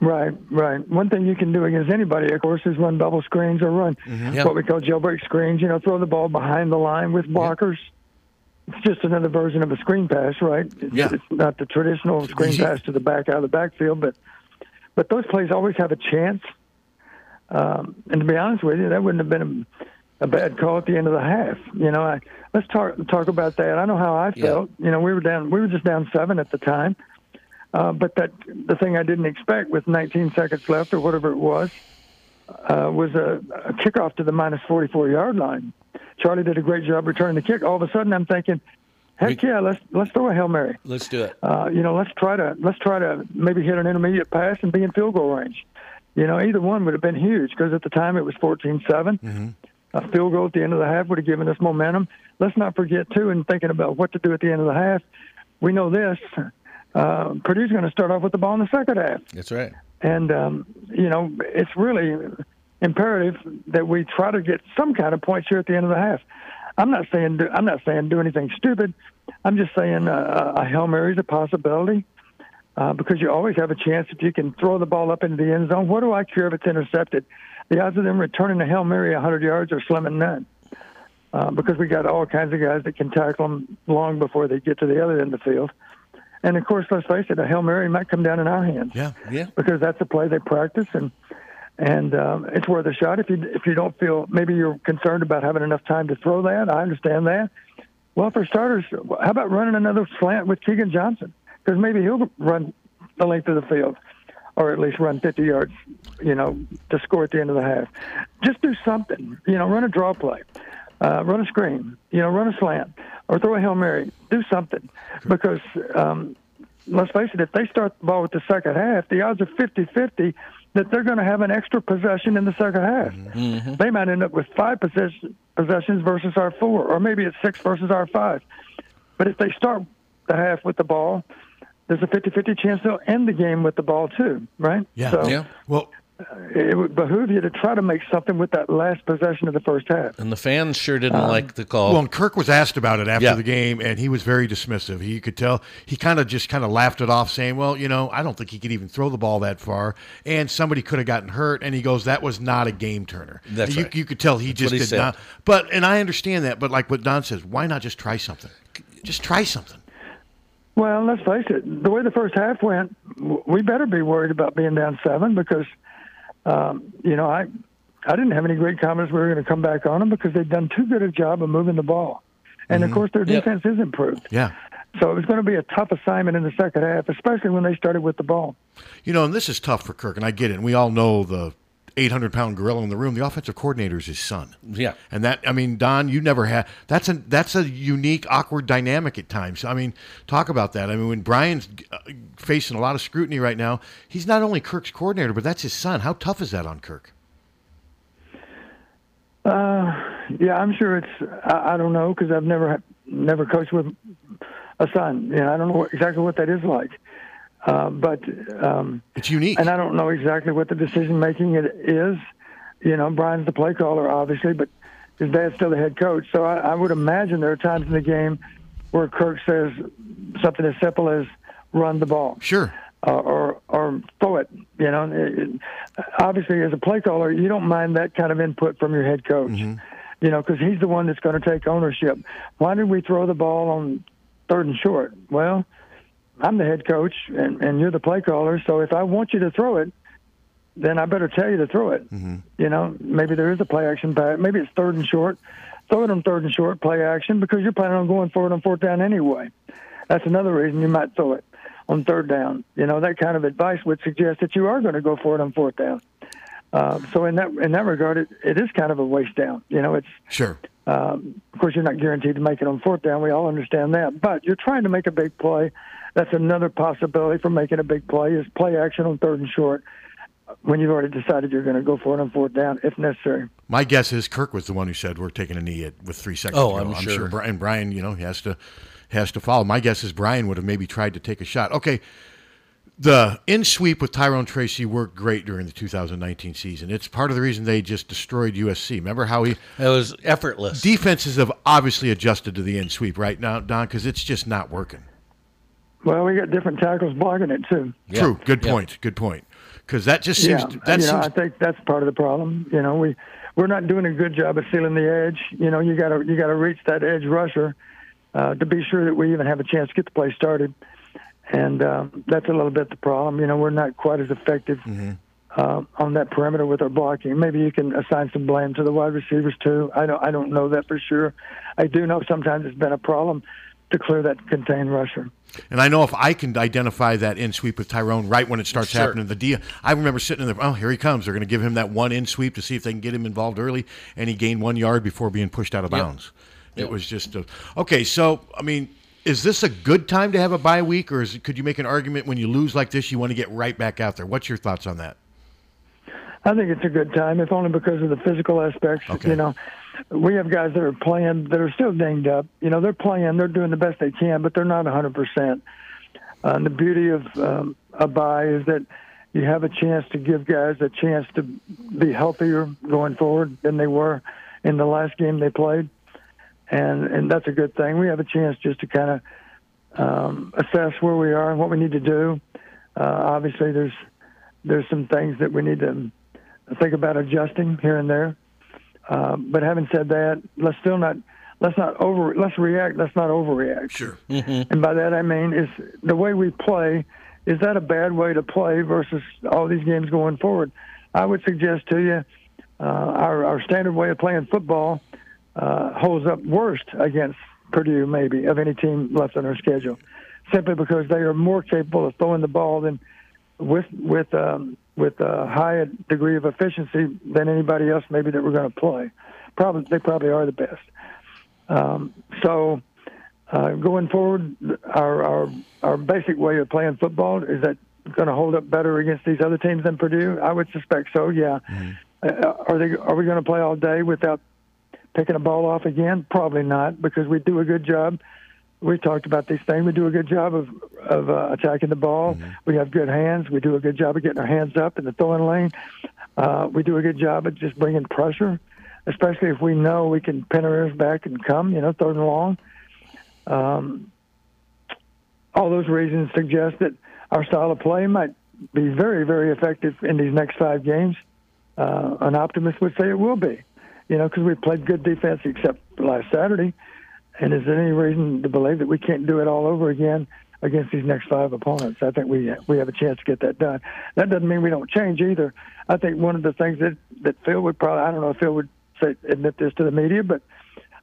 Right, right. One thing you can do against anybody, of course, is run bubble screens or run Yeah. what we call jailbreak screens. You know, throw the ball behind the line with blockers. It's just another version of a screen pass, right? It's, Yeah. it's not the traditional screen pass to the back out of the backfield, but but those plays always have a chance. Um, and to be honest with you, that wouldn't have been a, a bad call at the end of the half. You know, I, let's talk talk about that. I know how I Yeah. felt. You know, we were down, we were just down seven at the time. Uh, but that the thing I didn't expect with 19 seconds left or whatever it was uh, was a, a kickoff to the minus 44 yard line. Charlie did a great job returning the kick. All of a sudden, I'm thinking, heck yeah, let's let's throw a hail mary. Let's do it. Uh, you know, let's try to let's try to maybe hit an intermediate pass and be in field goal range. You know, either one would have been huge because at the time it was 14-7. A field goal at the end of the half would have given us momentum. Let's not forget too, in thinking about what to do at the end of the half. We know this. Uh, Purdue's going to start off with the ball in the second half. That's right. And um, you know, it's really imperative that we try to get some kind of points here at the end of the half. I'm not saying do, I'm not saying do anything stupid. I'm just saying uh, a hail mary is a possibility uh, because you always have a chance if you can throw the ball up into the end zone. What do I care if it's intercepted? The odds of them returning a hail mary 100 yards are slim and none. Uh, because we got all kinds of guys that can tackle them long before they get to the other end of the field. And of course, let's face it, a hail mary might come down in our hands Yeah. Yeah. because that's a play they practice and and um, it's worth a shot. If you if you don't feel maybe you're concerned about having enough time to throw that, I understand that. Well, for starters, how about running another slant with Keagan Johnson? Because maybe he'll run the length of the field, or at least run 50 yards, you know, to score at the end of the half. Just do something. You know, run a draw play, uh, run a screen, you know, run a slant, or throw a hail mary. Do something, because um, let's face it, if they start the ball with the second half, the odds are 50-50 that they're going to have an extra possession in the second half. Mm-hmm. They might end up with five possessions possessions versus our four, or maybe it's six versus our five. But if they start the half with the ball, there's a 50-50 chance they'll end the game with the ball too, right? Yeah. So, Yeah. Well, it would behoove you to try to make something with that last possession of the first half. And the fans sure didn't um, like the call. Well, and Kirk was asked about it after Yeah. the game, and he was very dismissive. He could tell he kind of just kind of laughed it off, saying, "Well, you know, I don't think he could even throw the ball that far, and somebody could have gotten hurt." And he goes, "That was not a game turner." That's you, right. you could tell he That's just he did said. not. But and I understand that, but like what Don says, why not just try something? Just try something. Well, let's face it. The way the first half went, we better be worried about being down seven because, um, you know, I, I didn't have any great comments. We were going to come back on them because they've done too good a job of moving the ball, and of course their Yep. defense is improved. Yeah. So it was going to be a tough assignment in the second half, especially when they started with the ball. You know, and this is tough for Kirk, and I get it. And we all know the 800 pound gorilla in the room. The offensive coordinator is his son. Yeah. And that, I mean, Don, you never had. That's a that's a unique, awkward dynamic at times. I mean, talk about that. I mean, when Brian's uh, facing a lot of scrutiny right now, he's not only Kirk's coordinator, but that's his son. How tough is that on Kirk? Uh, yeah, I'm sure it's. I, I don't know because I've never had- never coached with a son. You know, I don't know what, exactly what that is like. Uh, but um, It's unique. and I don't know exactly what the decision making it is. You know, Brian's the play caller, obviously, but his dad's still the head coach. So I, I would imagine there are times in the game where Kirk says something as simple as "run the ball." Sure. uh, or or throw it. You know, It- it- obviously as a play caller, you don't mind that kind of input from your head coach. You know, because he's the one that's going to take ownership. Why did we throw the ball on third and short? Well, I'm the head coach, and, and you're the play caller. So if I want you to throw it, then I better tell you to throw it. You know, maybe there is a play action pass. Maybe it's third and short. Throw it on third and short, play action, because you're planning on going for it on fourth down anyway. That's another reason you might throw it on third down. You know, that kind of advice would suggest that you are going to go for it on fourth down. Uh, so in that in that regard, it, it is kind of a waste down. You know, it's Sure. um, of course you're not guaranteed to make it on fourth down. We all understand that, but you're trying to make a big play. That's another possibility for making a big play is play action on third and short when you've already decided you're going to go for it on fourth down if necessary. My guess is Kirk was the one who said we're taking a knee at, with three seconds. Oh, to go. I'm sure. Brian, Brian, you know, he has to has to follow. My guess is Brian would have maybe tried to take a shot. Okay, the in sweep with Tyrone Tracy worked great during the 2019 season. It's part of the reason they just destroyed USC. Remember how he It was effortless. defenses have obviously adjusted to the in sweep right now, Don, because it's just not working. Well, we got different tackles blocking it too. Yeah. True. Good Yeah. point. Good point. Because that just seems yeah, that you know, I think that's part of the problem. You know, we we're not doing a good job of sealing the edge. You know, you got to you got to reach that edge rusher uh, to be sure that we even have a chance to get the play started, and um, that's a little bit the problem. You know, we're not quite as effective uh, on that perimeter with our blocking. Maybe you can assign some blame to the wide receivers too. I don't I don't know that for sure. I do know sometimes it's been a problem to clear that contained rusher. And I know if I can identify that in sweep with Tyrone right when it starts Sure. happening, the D. I remember sitting in there. Oh, here he comes. They're going to give him that one in sweep to see if they can get him involved early, and he gained one yard before being pushed out of bounds. It was just a, okay. So I mean, is this a good time to have a bye week, or is could you make an argument when you lose like this, you want to get right back out there? What's your thoughts on that? I think it's a good time, if only because of the physical aspects. Okay. You know, we have guys that are playing that are still dinged up. You know, they're playing, they're doing the best they can, but they're not 100%. Uh, and the beauty of um, a bye is that you have a chance to give guys a chance to be healthier going forward than they were in the last game they played. And, and that's a good thing. We have a chance just to kind of um, assess where we are and what we need to do. Uh, obviously, there's there's some things that we need to think about adjusting here and there. Uh, but having said that, let's still not let's not over let's react. Let's not overreact. Sure. And by that I mean is the way we play. Is that a bad way to play versus all these games going forward? I would suggest to you uh, our our standard way of playing football uh, holds up worst against Purdue, maybe of any team left on our schedule, simply because they are more capable of throwing the ball than with with um, with a higher degree of efficiency than anybody else maybe that we're going to play. Probably they probably are the best. Um, so uh, going forward, our, our our basic way of playing football is that going to hold up better against these other teams than Purdue? I would suspect so. Yeah. Mm-hmm. Uh, are they? Are we going to play all day without picking a ball off again? Probably not, because we do a good job. We talked about these things. We do a good job of of uh, attacking the ball. Mm-hmm. We have good hands. We do a good job of getting our hands up in the throwing lane. Uh, we do a good job of just bringing pressure, especially if we know we can pin our ears back and come. You know, third and long. Um, all those reasons suggest that our style of play might be very, very effective in these next five games. Uh, an optimist would say it will be, you know, because we played good defense except last Saturday. And is there any reason to believe that we can't do it all over again against these next five opponents? I think we we have a chance to get that done. That doesn't mean we don't change either. I think one of the things that that Phil would probably I don't know if Phil would say admit this to the media, but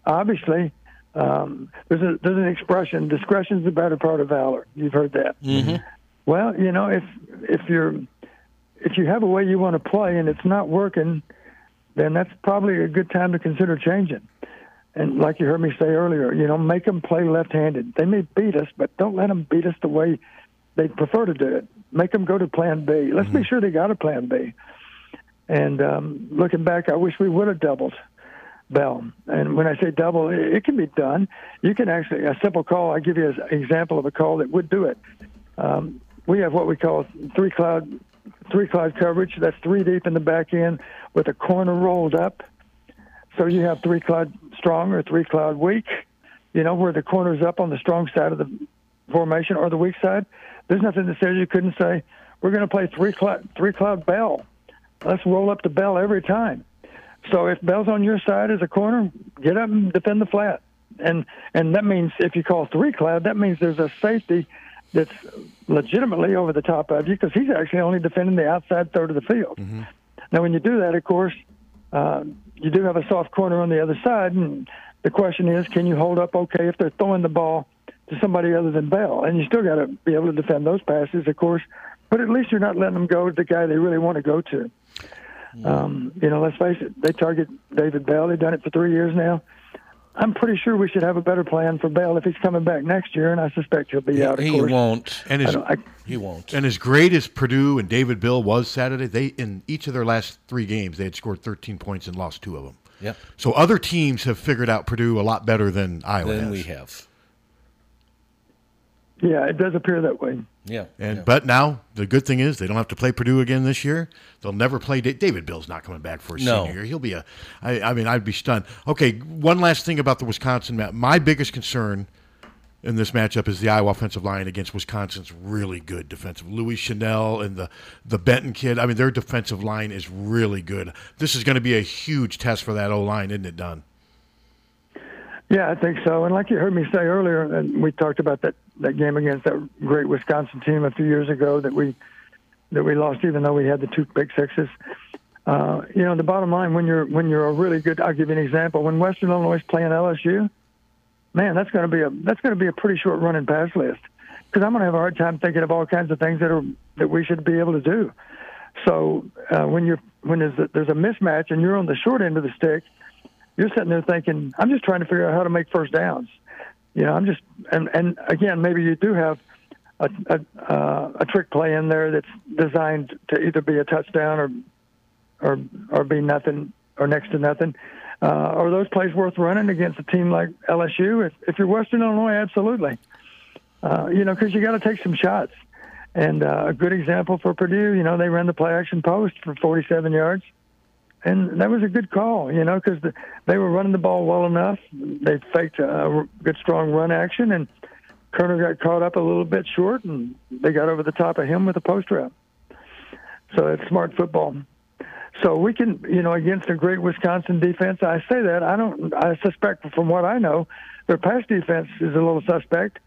obviously um, there's a there's an expression: discretion's the better part of valor. You've heard that. Mm-hmm. Well, you know, if if you're if you have a way you want to play and it's not working, then that's probably a good time to consider changing. And like you heard me say earlier, you know, make them play left-handed. They may beat us, but don't let them beat us the way they prefer to do it. Make them go to Plan B. Let's mm-hmm. be sure they got a Plan B. And um, looking back, I wish we would have doubled Bell. And when I say double, it can be done. You can actually a simple call. I give you an example of a call that would do it. Um, we have what we call three cloud three cloud coverage. That's three deep in the back end with a corner rolled up. So you have three cloud strong or three cloud weak. You know where the corner's up on the strong side of the formation or the weak side. There's nothing that says you couldn't say we're going to play three cloud three cloud bell. Let's roll up the bell every time. So if Bell's on your side as a corner, get up and defend the flat. And and that means if you call three cloud, that means there's a safety that's legitimately over the top of you because he's actually only defending the outside third of the field. Mm-hmm. Now, when you do that, of course, uh, you do have a soft corner on the other side, and the question is, can you hold up okay if they're throwing the ball to somebody other than Bell? And you still got to be able to defend those passes, of course, but at least you're not letting them go to the guy they really want to go to. Mm-hmm. Um, you know, let's face it, they target David Bell. They've done it for three years now. I'm pretty sure we should have a better plan for Bell if he's coming back next year, and I suspect he'll be he, out. he course. won't, and his, I, he won't. And as great as Purdue and David Bell was Saturday, they in each of their last three games they had scored 13 points and lost two of them. Yep. So other teams have figured out Purdue a lot better than Iowa. Than has. we have. Yeah, it does appear that way. Yeah. And yeah. but now the good thing is they don't have to play Purdue again this year. They'll never play David Bell's not coming back for his no. senior year. He'll be a. I, I mean, I'd be stunned. Okay, one last thing about the Wisconsin match. My biggest concern in this matchup is the Iowa offensive line against Wisconsin's really good defensive. Louis Chenal and the the Benton kid. I mean, their defensive line is really good. This is going to be a huge test for that O line, isn't it, Don? Yeah, I think so. And like you heard me say earlier, and we talked about that that game against that great Wisconsin team a few years ago that we that we lost, even though we had the two big sixes. Uh, you know, the bottom line when you're when you're a really good, I'll give you an example. When Western Illinois is playing LSU, man, that's going to be a that's going to be a pretty short running pass list because I'm going to have a hard time thinking of all kinds of things that are that we should be able to do. So uh, when you're when there's a, there's a mismatch and you're on the short end of the stick, you're sitting there thinking, I'm just trying to figure out how to make first downs. You know, I'm just and and again, maybe you do have a a, uh, a trick play in there that's designed to either be a touchdown or or or be nothing or next to nothing. Uh, are those plays worth running against a team like LSU? If, if you're Western Illinois, absolutely. Uh, you know, because you got to take some shots. And uh, a good example for Purdue, you know, they ran the play action post for 47 yards and that was a good call, you know, because the, they were running the ball well enough. They faked a good, strong run action, and Koerner got caught up a little bit short, and they got over the top of him with a post route. So it's smart football. So we can, you know, against a great Wisconsin defense, I say that I don't. I suspect, from what I know, their pass defense is a little suspect.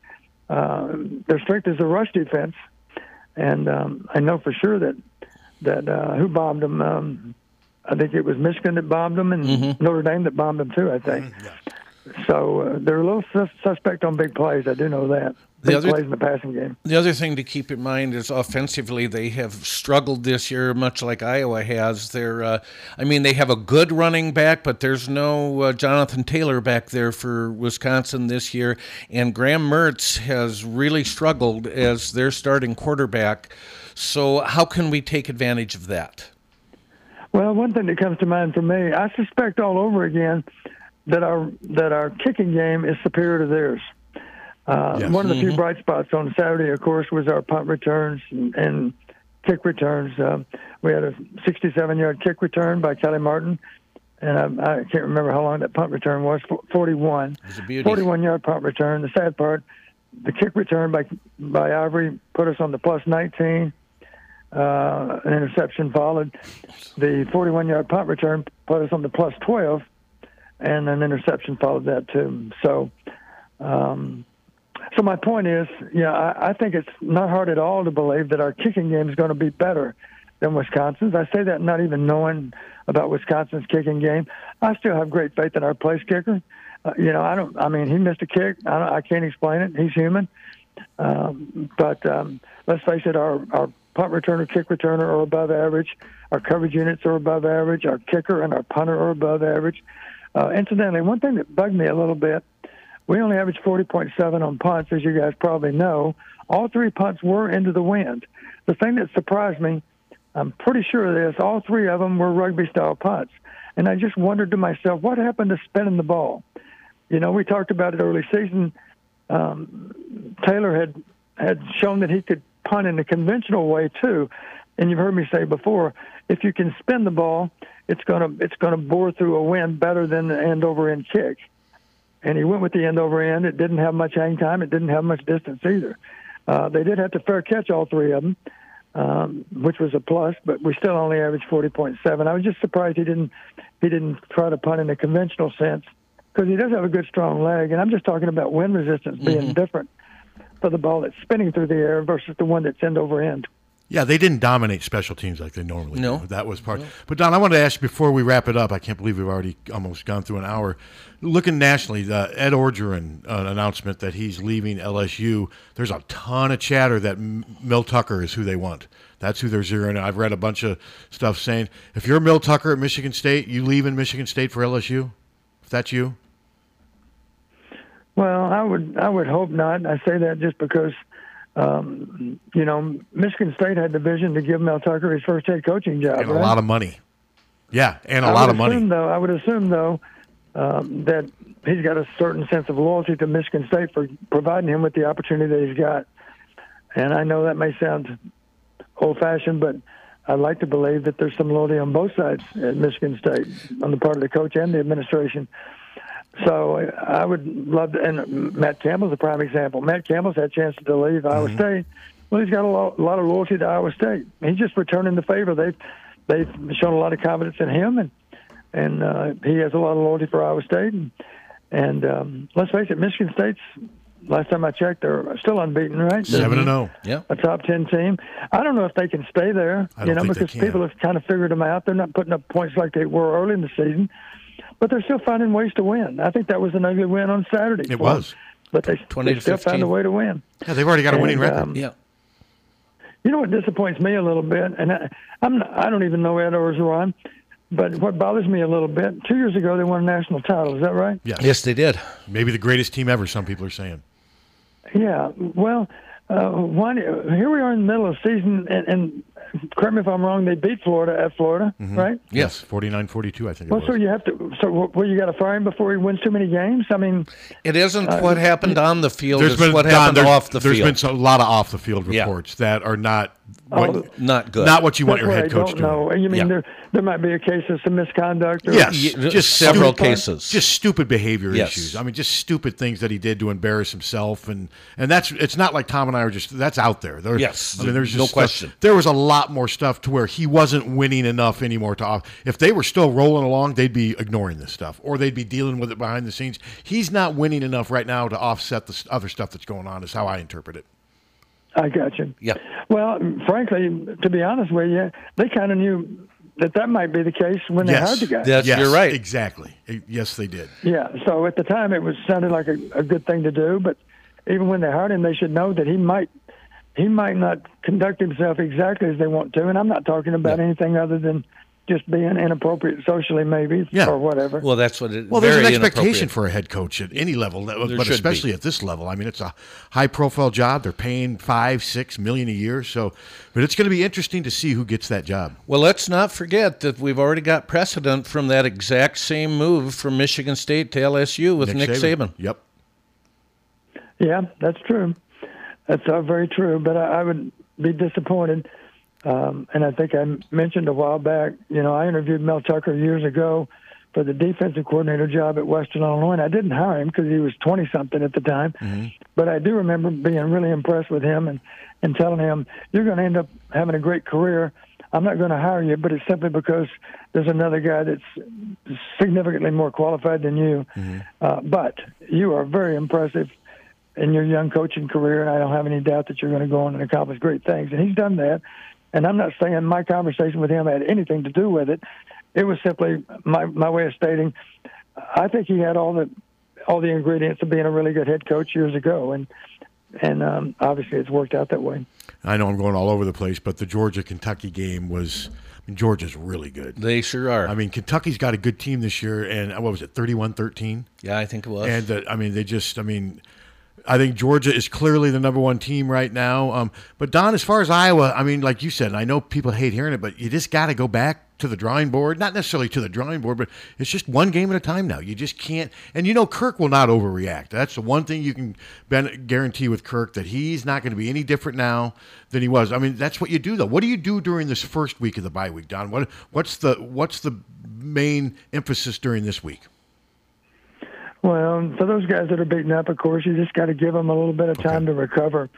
Uh, their strength is a rush defense, and um, I know for sure that that uh, who bombed them. Um, I think it was Michigan that bombed them and Mhm. Notre Dame that bombed them too. I think. Yeah. So uh, they're a little sus- suspect on big plays. I do know that. The other- plays in the passing game. The other thing to keep in mind is offensively, they have struggled this year, much like Iowa has. They're, uh, I mean, they have a good running back, but there's no uh, Jonathan Taylor back there for Wisconsin this year. And Graham Mertz has really struggled as their starting quarterback. So, how can we take advantage of that? Well, one thing that comes to mind for me, I suspect all over again that our that our kicking game is superior to theirs. Uh, Yes. One of the few bright spots on Saturday, of course, was our punt returns and, and kick returns. Um, we had a 67-yard kick return by Kelly Martin, and I, I can't remember how long that punt return was. 41. was a 41-yard punt return. The sad part, the kick return by by Ivory put us on the plus 19. Uh, an interception followed. The 41-yard punt return put us on the plus 12, and an interception followed that too. So, um, so my point is, yeah, I, I think it's not hard at all to believe that our kicking game is going to be better than Wisconsin's. I say that not even knowing about Wisconsin's kicking game. I still have great faith in our place kicker. Uh, you know, I don't. I mean, he missed a kick. I, I can't explain it. He's human. Um, but um, let's face it, our, our punt returner, kick returner are above average. Our coverage units are above average. Our kicker and our punter are above average. Uh, incidentally, one thing that bugged me a little bit, we only averaged 40.7 on punts, as you guys probably know. All three punts were into the wind. The thing that surprised me, I'm pretty sure of this, all three of them were rugby style punts. And I just wondered to myself, what happened to spinning the ball? You know, we talked about it early season. Um, Taylor had had shown that he could punt in a conventional way too, and you've heard me say before, if you can spin the ball, it's gonna it's gonna bore through a wind better than the end over end kick. And he went with the end over end. It didn't have much hang time. It didn't have much distance either. Uh, they did have to fair catch all three of them, um, which was a plus. But we still only averaged forty point seven. I was just surprised he didn't he didn't try to punt in a conventional sense because he does have a good strong leg. And I'm just talking about wind resistance being different for the ball that's spinning through the air versus the one that's end over end. Yeah, they didn't dominate special teams like they normally No. do. That was part. But Don, I want to ask you before we wrap it up. I can't believe we've already almost gone through an hour. Looking nationally, the Ed Orgeron uh, announcement that he's leaving LSU. There's a ton of chatter that M- Mel Tucker is who they want. That's who they're zeroing. In. I've read a bunch of stuff saying if you're Mel Tucker at Michigan State, you leave in Michigan State for LSU. If that's you, Well, I would I would hope not. I say that just because, um, you know, Michigan State had the vision to give Mel Tucker his first head coaching job. and a right? lot of money. Yeah, and a I lot of money. Though, I would assume though um, that he's got a certain sense of loyalty to Michigan State for providing him with the opportunity that he's got. And I know that may sound old-fashioned, but I'd like to believe that there's some loyalty on both sides at Michigan State, on the part of the coach and the administration. So I would love to, and Matt Campbell's a prime example. Matt Campbell's had chances to leave Iowa Mm-hmm. State. Well, he's got a lot, a lot of loyalty to Iowa State. He's just returning the favor. They've they've shown a lot of confidence in him, and and uh, he has a lot of loyalty for Iowa State. And, and um, let's face it, Michigan State's last time I checked, they're still unbeaten, right? Seven and oh. Yeah. a top ten team. I don't know if they can stay there. I don't you know, think they because can. people have kind of figured them out. They're not putting up points like they were early in the season, but they're still finding ways to win. I think that was an ugly win on Saturday. It was. them, but they, 20 they to still found a way to win. Yeah, they've already got a winning And, record. um, Yeah. You know what disappoints me a little bit, and I, I'm not, I don't even know Ed Orgeron, but what bothers me a little bit. Two years ago, they won a national title. Is that right? yes. Yes, they did. Maybe the greatest team ever. Some people are saying. Yeah. Well, uh, why, here we are in the middle of the season, and, and correct me if I'm wrong. They beat Florida at Florida, right? Yes. 49-42, I think it Well, so you have to. So, well, you got to fire him before he wins too many games. I mean, It isn't Uh, what happened on the field, There's it's been what Don, happened there's- off the There's field. There's been a lot of off the field Yeah. reports that are not Oh, what, Not good. not what you want your what head I coach don't doing. know. You mean Yeah. there there might be a case of some misconduct? Or, Yes, Ye- just several stupid- cases. just stupid behavior Yes. issues. I mean, just stupid things that he did to embarrass himself, and and that's it's not like Tom and I are just that's out there. there Yes, I mean, there's just no stuff- question. there was a lot more stuff to where he wasn't winning enough anymore to. If they were still rolling along, they'd be ignoring this stuff, or they'd be dealing with it behind the scenes. He's not winning enough right now to offset the other stuff that's going on. Is how I interpret it. I got you. Yeah. Well, frankly, to be honest with you, they kind of knew that that might be the case when they yes. hired the guy. That's yes, you're right. Exactly. Yes, they did. Yeah. So at the time, it was sounded like a, a good thing to do, but even when they hired him, they should know that he might he might not conduct himself exactly as they want to. And I'm not talking about anything other than just being inappropriate socially, maybe Yeah. or whatever. Well, that's what it. Well, there's an expectation for a head coach at any level, but especially be. at this level. I mean, it's a high-profile job. They're paying five, six million a year. So, but it's going to be interesting to see who gets that job. Well, let's not forget that we've already got precedent from that exact same move from Michigan State to LSU with Nick, Saban. Yep. Yeah, that's true. That's uh, very true. But I, I would be disappointed. Um, and I think I mentioned a while back, you know, I interviewed Mel Tucker years ago for the defensive coordinator job at Western Illinois, and I didn't hire him because he was 20 something at the time. But I do remember being really impressed with him and, and telling him, You're going to end up having a great career. I'm not going to hire you, but it's simply because there's another guy that's significantly more qualified than you. Uh, but you are very impressive in your young coaching career, and I don't have any doubt that you're going to go on and accomplish great things. And he's done that. And I'm not saying my conversation with him had anything to do with it. It was simply my my way of stating. I think he had all the all the ingredients of being a really good head coach years ago, and and um, obviously it's worked out that way. I know I'm going all over the place, but the Georgia Kentucky game was. I mean, Georgia's really good. They sure are. I mean, Kentucky's got a good team this year, and uh, what was it, 31-13? yeah, I think it was. And uh, I mean, they just, I mean, I think Georgia is clearly the number one team right now. Um, but Don, as far as Iowa, I mean, like you said, I know people hate hearing it, but you just got to go back to the drawing board. Not necessarily to the drawing board, but it's just one game at a time now. You just can't. And you know, Kirk will not overreact. That's the one thing you can guarantee with Kirk that he's not going to be any different now than he was. I mean, that's what you do though. What do you do during this first week of the bye week, Don? What what's the what's the main emphasis during this week? Well, for those guys that are beaten up, of course, you just got to give them a little bit of time to recover.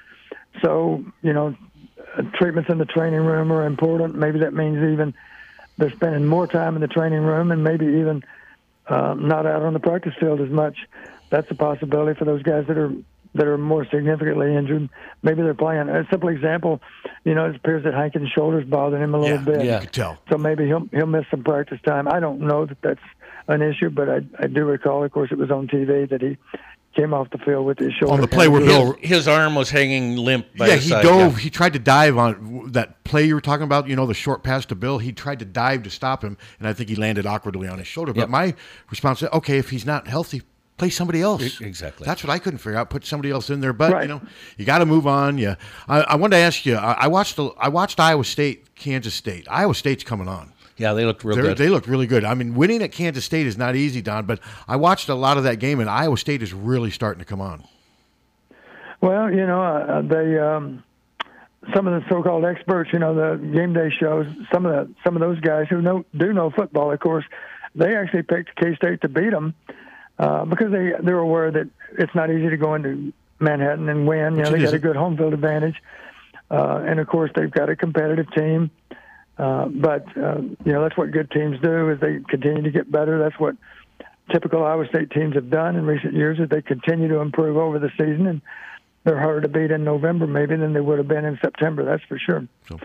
So, you know, uh, treatments in the training room are important. Maybe that means even they're spending more time in the training room and maybe even um, not out on the practice field as much. That's a possibility for those guys that are that are more significantly injured. Maybe they're playing. A simple example, you know, it appears that Hankins' shoulders bothering him a little Yeah, bit. yeah. You could tell. So maybe he'll he'll miss some practice time. I don't know that that's an issue, but I I do recall, of course, it was on TV that he came off the field with his shoulder. On the play where Bell his, his arm was hanging limp. By yeah, his he side, dove. yeah. He tried to dive on that play you were talking about. You know, the short pass to Bell. He tried to dive to stop him, and I think he landed awkwardly on his shoulder. But Yep. my response is, okay, if he's not healthy, play somebody else. Exactly. That's what I couldn't figure out. Put somebody else in there. But you know, you got to move on. Yeah. I, I wanted to ask you. I, I watched. The, I watched Iowa State, Kansas State. Iowa State's coming on. Yeah, they looked real They're, good. They looked really good. I mean, winning at Kansas State is not easy, Don. But I watched a lot of that game, and Iowa State is really starting to come on. Well, you know, uh, they um, some of the so-called experts, you know, the game day shows. Some of the some of those guys who know do know football, of course, they actually picked K State to beat them uh, because they they're aware that it's not easy to go into Manhattan and win. You Which know, they got a good home field advantage, uh, and of course they've got a competitive team. Uh, but uh, you know that's what good teams do is they continue to get better. That's what typical Iowa State teams have done in recent years is they continue to improve over the season and they're harder to beat in November maybe than they would have been in September. That's for sure. So-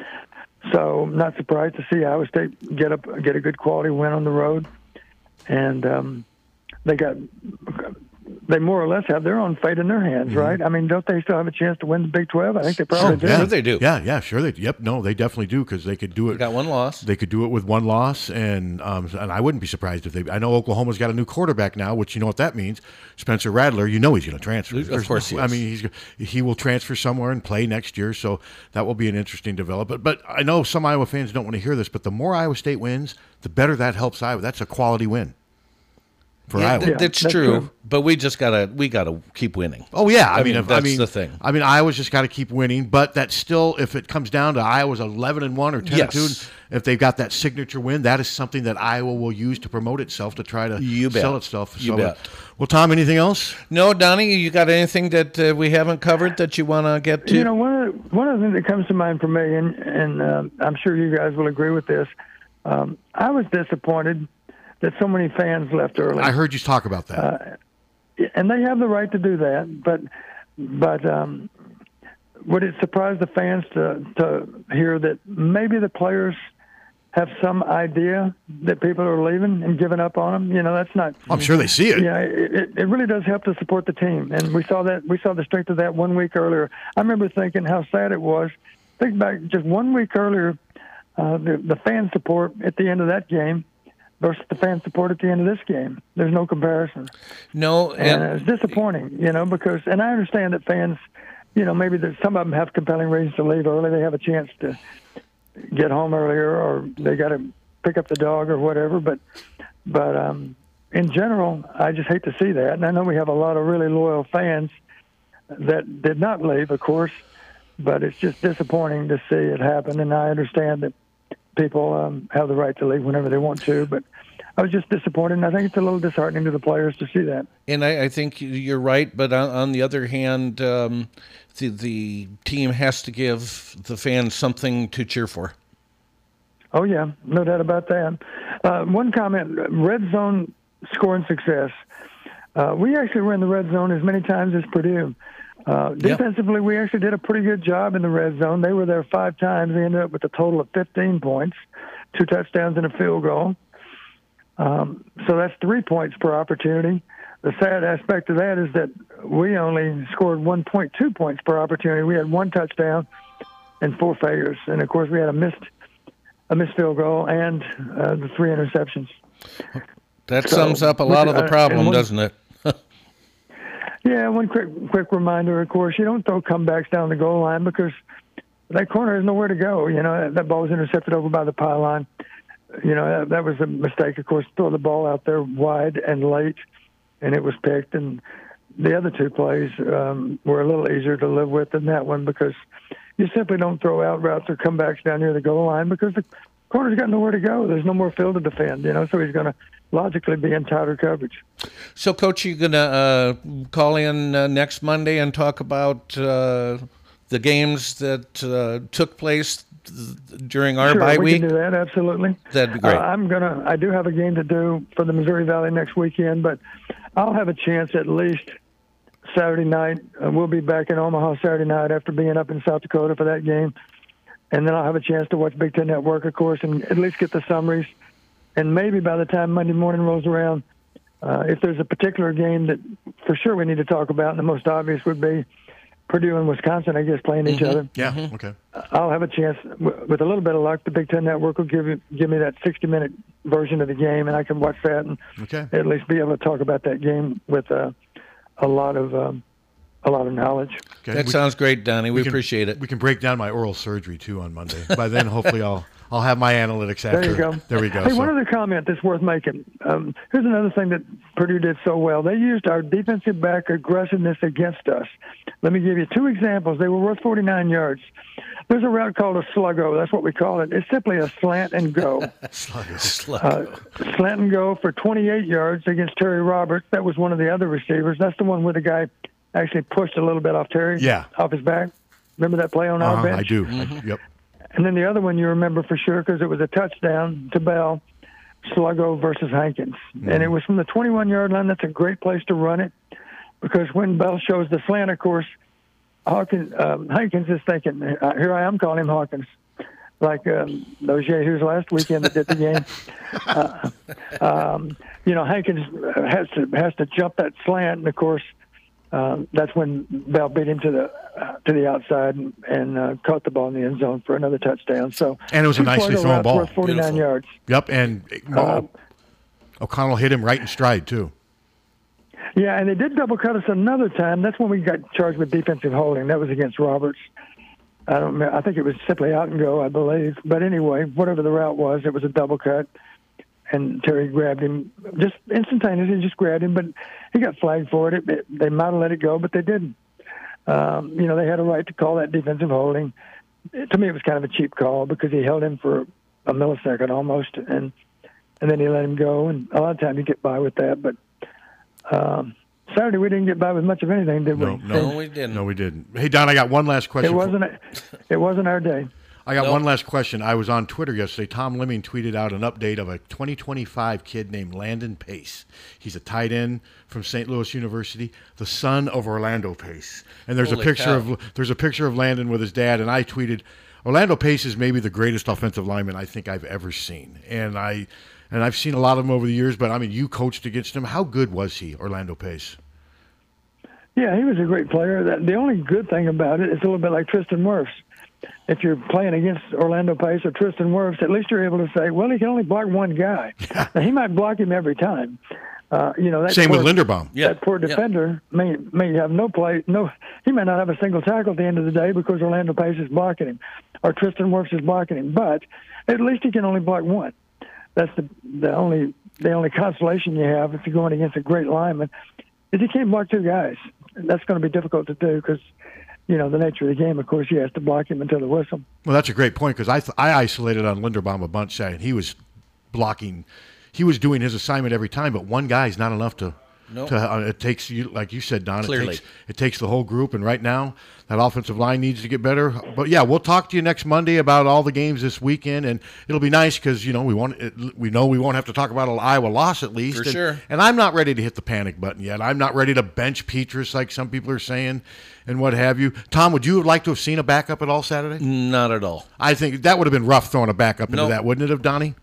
So, not surprised to see Iowa State get up get a good quality win on the road, and um, they got they more or less have their own fate in their hands, right? I mean, don't they still have a chance to win the Big Twelve? I think they probably do. yeah, Sure they do. Yeah, yeah, sure they. Yep, no, they definitely do because they could do it. They got one loss. They could do it with one loss, and um, and I wouldn't be surprised if they. I know Oklahoma's got a new quarterback now, which you know what that means. Spencer Rattler, you know he's going to transfer. Of There's course no- he I mean, he's he will transfer somewhere and play next year, so that will be an interesting development. But I know some Iowa fans don't want to hear this, but the more Iowa State wins, the better that helps Iowa. That's a quality win for Yeah, Iowa. th- that's, that's true, true. but we just gotta we gotta keep winning. Oh yeah, I, I mean, mean, that's I mean, the thing. I mean, Iowa's just got to keep winning, but that's still, if it comes down to Iowa's eleven and one or ten Yes. and two, if they've got that signature win, that is something that Iowa will use to promote itself to try to You bet. sell itself. You So, bet. Well, Tom, anything else? No, Donnie, you got anything that uh, we haven't covered that you want to get to? You know, one of the, one of the things that comes to mind for me, and and um I'm sure you guys will agree with this. Um, I was disappointed that so many fans left early. I heard you talk about that. and they have the right to do that. But but um, would it surprise the fans to to hear that maybe the players have some idea that people are leaving and giving up on them. You know, that's not. I'm sure they see it. Yeah, it, it really does help to support the team, and we saw that we saw the strength of that one week earlier. I remember thinking how sad it was. Think back just one week earlier, uh, the the fan support at the end of that game versus the fan support at the end of this game. There's no comparison. No, And and it's disappointing, you know, because, and I understand that fans, you know, maybe there's, some of them have compelling reasons to leave early. They have a chance to get home earlier or they got to pick up the dog or whatever. But, but, um, in general, I just hate to see that. And I know we have a lot of really loyal fans that did not leave, of course, but it's just disappointing to see it happen. And I understand that people um, have the right to leave whenever they want to, but I was just disappointed. And I think it's a little disheartening to the players to see that. and I, I think you're right. But on, on the other hand, um, the the team has to give the fans something to cheer for. Oh yeah, no doubt about that. Uh, one comment: red zone scoring success. Uh, we actually were in the red zone as many times as Purdue. Uh, defensively, we actually did a pretty good job in the red zone. They were there five times. They ended up with a total of 15 points, two touchdowns and a field goal. Um, so that's three points per opportunity. The sad aspect of that is that we only scored 1.2 points per opportunity. We had one touchdown and four failures, and of course we had a missed a missed field goal and uh, the three interceptions. That So, sums up a which- lot of uh, the problem, and one- doesn't it? Yeah, one quick quick reminder. Of course, you don't throw comebacks down the goal line because that corner has nowhere to go. You know that, that ball was intercepted over by the pylon. You know that, that was a mistake. Of course, throw the ball out there wide and late, and it was picked. And the other two plays um, were a little easier to live with than that one because you simply don't throw out routes or comebacks down near the goal line because the corner's got nowhere to go. There's no more field to defend. You know, so he's going to logically be in tighter coverage. So, Coach, you gonna uh, call in uh, next Monday and talk about uh, the games that uh, took place th- during our sure, bye we week? can do that. Absolutely. That'd be great. Uh, I'm gonna. I do have a game to do for the Missouri Valley next weekend, but I'll have a chance at least Saturday night. Uh, we'll be back in Omaha Saturday night after being up in South Dakota for that game, and then I'll have a chance to watch Big Ten Network, of course, and at least get the summaries. And maybe by the time Monday morning rolls around, uh, if there's a particular game that for sure we need to talk about, and the most obvious would be Purdue and Wisconsin, I guess, playing each other. Yeah. Okay. I'll have a chance w- with a little bit of luck. The Big Ten Network will give you, give me that 60 minute version of the game, and I can watch that and Okay. at least be able to talk about that game with uh, a lot of um, a lot of knowledge. Okay. that We- sounds great, Donnie. We, can- appreciate it. We can break down my oral surgery too on Monday. By then, hopefully, I'll I'll have my analytics after. There you go. There we go. Hey, So- one other comment that's worth making. Um, here's another thing that Purdue did so well. They used our defensive back aggressiveness against us. Let me give you two examples. They were worth 49 yards. There's a route called a sluggo. That's what we call it. It's simply a slant and go. uh, slant and go for 28 yards against Terry Roberts. That was one of the other receivers. That's the one where the guy actually pushed a little bit off Terry. Yeah. Off his back. Remember that play on our Uh-huh, bench? I do. Mm-hmm. I, yep. And then the other one you remember for sure because it was a touchdown to Bell, Sluggo versus Hankins. And it was from the 21 yard line. That's a great place to run it because when Bell shows the slant, of course, Hawkins, um, Hankins is thinking, uh, here I am calling him Hawkins, like um, those Yahoos last weekend that did the game. uh, um, you know, Hankins has to has to jump that slant, and of course, um, that's when Bell beat him to the uh, to the outside and, and uh, caught the ball in the end zone for another touchdown. So And it was a two nicely thrown routes ball. worth 49 yards. Yep. And Mo- Uh, O'Connell hit him right in stride too. Yeah, and they did double cut us another time. That's when we got charged with defensive holding. That was against Roberts. I don't. remember- I think it was simply out and go, I believe. But anyway, whatever the route was, it was a double cut, and Terry grabbed him just instantaneously. Just grabbed him, but he got flagged for it. it, it they might have let it go, but they didn't. Um, you know, they had a right to call that defensive holding. It- to me, it was kind of a cheap call because he held him for a millisecond almost, and and then he let him go. And a lot of times you get by with that, but um, Saturday we didn't get by with much of anything, did No, we? no, No, we didn't. No, we didn't. Hey, Don, I got one last question. It wasn't. It wasn't our day. I got No. one last question. I was on Twitter yesterday. Tom Lemming tweeted out an update of a 2025 kid named Landon Pace. He's a tight end from St. Louis University, the son of Orlando Pace. And there's Holy a picture cow. of there's a picture of Landon with his dad. And I tweeted, Orlando Pace is maybe the greatest offensive lineman I think I've ever seen, and I and I've seen a lot of them over the years. But I mean, you coached against him. How good was he, Orlando Pace? Yeah, he was a great player. That the only good thing about it is a little bit like Tristan Wirfs. If you're playing against Orlando Pace or Tristan Wirfs, at least you're able to say, well, he can only block one guy. now, he might block him every time. Uh, you know, that Same poor, with Linderbaum. Yeah. That poor Yeah. defender may may have no play. No, he may not have a single tackle at the end of the day because Orlando Pace is blocking him, or Tristan Wirfs is blocking him. But at least he can only block one. That's the the only the only consolation you have if you're going against a great lineman is he can't block two guys. That's going to be difficult to do because, you know, the nature of the game. Of course, you have to block him until the whistle. Well, that's a great point because I th- I isolated on Linderbaum a bunch, saying he was blocking, he was doing his assignment every time, but one guy is not enough to. Nope. To, uh, it takes you, like you said, Don. Clearly. It takes, it takes the whole group, and right now that offensive line needs to get better. But yeah, we'll talk to you next Monday about all the games this weekend, and it'll be nice because you know we want it, we know we won't have to talk about an Iowa loss at least. For and, sure. And I'm not ready to hit the panic button yet. I'm not ready to bench Petras like some people are saying, and what have you. Tom, would you have liked to have seen a backup at all Saturday? Not at all. I think that would have been rough throwing a backup into that, wouldn't it have, Donnie?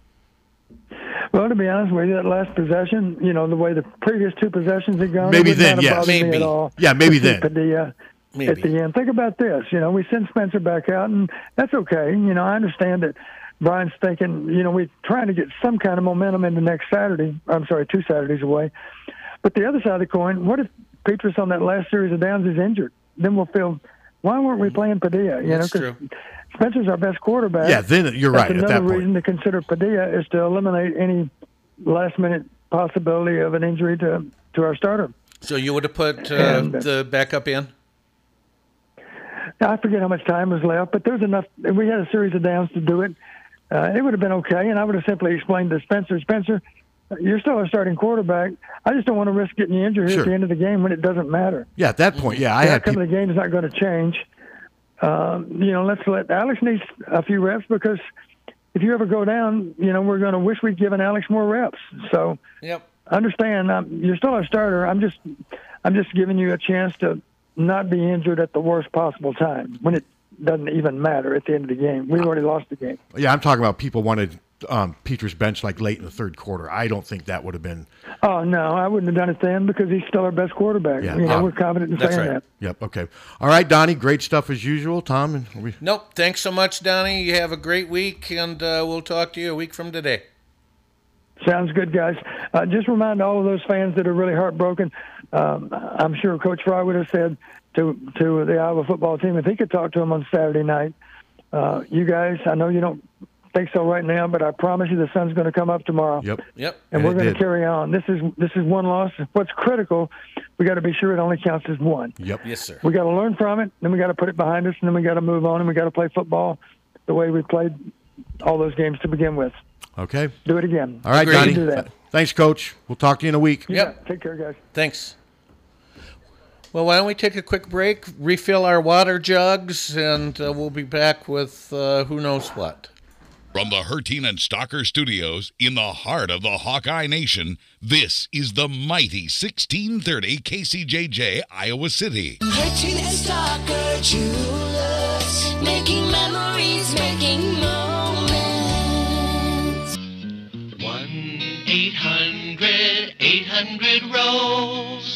Well, to be honest with you, that last possession, you know, the way the previous two possessions had gone, Maybe then, not have yes. Maybe. at. Yeah, maybe then. Padilla uh, Maybe. at the end. Think about this. You know, we send Spencer back out, and that's okay. You know, I understand that Brian's thinking, you know, we're trying to get some kind of momentum into next Saturday. I'm sorry, two Saturdays away. But the other side of the coin, what if Petras on that last series of downs is injured? Then we'll feel, why weren't we mm-hmm. playing Padilla? You That's know, true. Spencer's our best quarterback. Yeah, then you're That's right at another that point. reason to consider Padilla is to eliminate any last minute possibility of an injury to to our starter. So you would have put uh, And- the backup in? I forget how much time was left, but there's enough. We had a series of downs to do it. Uh, it would have been okay, and I would have simply explained to Spencer, Spencer, you're still a starting quarterback. I just don't want to risk getting you injured here Sure. at the end of the game when it doesn't matter. Yeah, at that point, yeah, I the had outcome people. of the game is not going to change. Um, you know, let's let Alex needs a few reps because if you ever go down, you know, we're going to wish we'd given Alex more reps. So Yep. understand, um, you're still a starter. I'm just, I'm just giving you a chance to not be injured at the worst possible time when it doesn't even matter at the end of the game. We've already lost the game. Yeah, I'm talking about people wanted um, Peter's bench like late in the third quarter. I don't think that would have been. Oh no, I wouldn't have done it then because he's still our best quarterback. Yeah. You know, we're confident in saying right. that. Yep. Okay. All right, Donnie. Great stuff as usual. Tom and we. Nope. Thanks so much, Donnie. You have a great week, and uh, we'll talk to you a week from today. Sounds good, guys. Uh, just remind all of those fans that are really heartbroken. Um, I'm sure Coach Fry would have said to to the Iowa football team if he could talk to them on Saturday night. Uh, you guys, I know you don't think so right now, but I promise you the sun's going to come up tomorrow. Yep. Yep. And And we're it going to carry on. This is this is one loss. What's critical, we got to be sure it only counts as one. Yep. Yes, sir. We got to learn from it, then we got to put it behind us, and then we got to move on, and we got to play football the way we played all those games to begin with. Okay. Do it again. All right, Agreed. Donnie. Do that. Thanks, Coach. We'll talk to you in a week. You Yep. bet. Take care, guys. Thanks. Well, why don't we take a quick break, refill our water jugs, and uh, we'll be back with uh, who knows what. From the Herteen and Stocker Studios in the heart of the Hawkeye Nation, this is the mighty 1630 KCJJ, Iowa City. Herteen and Stocker jewelers, making memories, making moments. 1 800 800 Rose.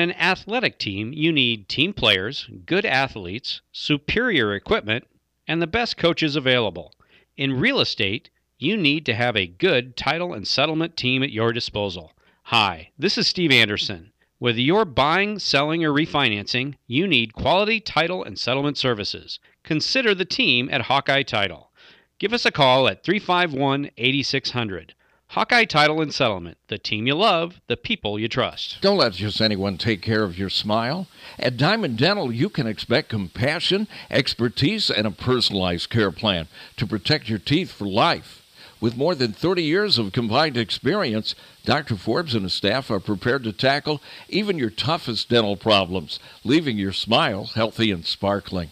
an athletic team, you need team players, good athletes, superior equipment, and the best coaches available. In real estate, you need to have a good title and settlement team at your disposal. Hi, this is Steve Anderson. Whether you're buying, selling, or refinancing, you need quality title and settlement services. Consider the team at Hawkeye Title. Give us a call at 351 8600. Hawkeye Title and Settlement, the team you love, the people you trust. Don't let just anyone take care of your smile. At Diamond Dental, you can expect compassion, expertise, and a personalized care plan to protect your teeth for life. With more than 30 years of combined experience, Dr. Forbes and his staff are prepared to tackle even your toughest dental problems, leaving your smile healthy and sparkling.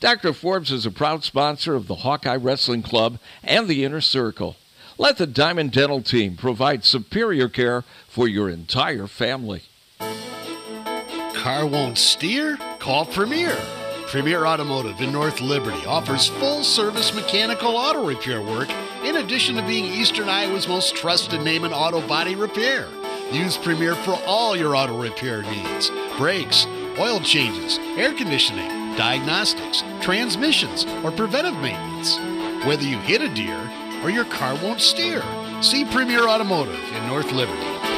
Dr. Forbes is a proud sponsor of the Hawkeye Wrestling Club and the Inner Circle. Let the Diamond Dental team provide superior care for your entire family. Car won't steer? Call Premier. Premier Automotive in North Liberty offers full service mechanical auto repair work in addition to being Eastern Iowa's most trusted name in auto body repair. Use Premier for all your auto repair needs brakes, oil changes, air conditioning, diagnostics, transmissions, or preventive maintenance. Whether you hit a deer or your car won't steer, see Premier Automotive in North Liberty.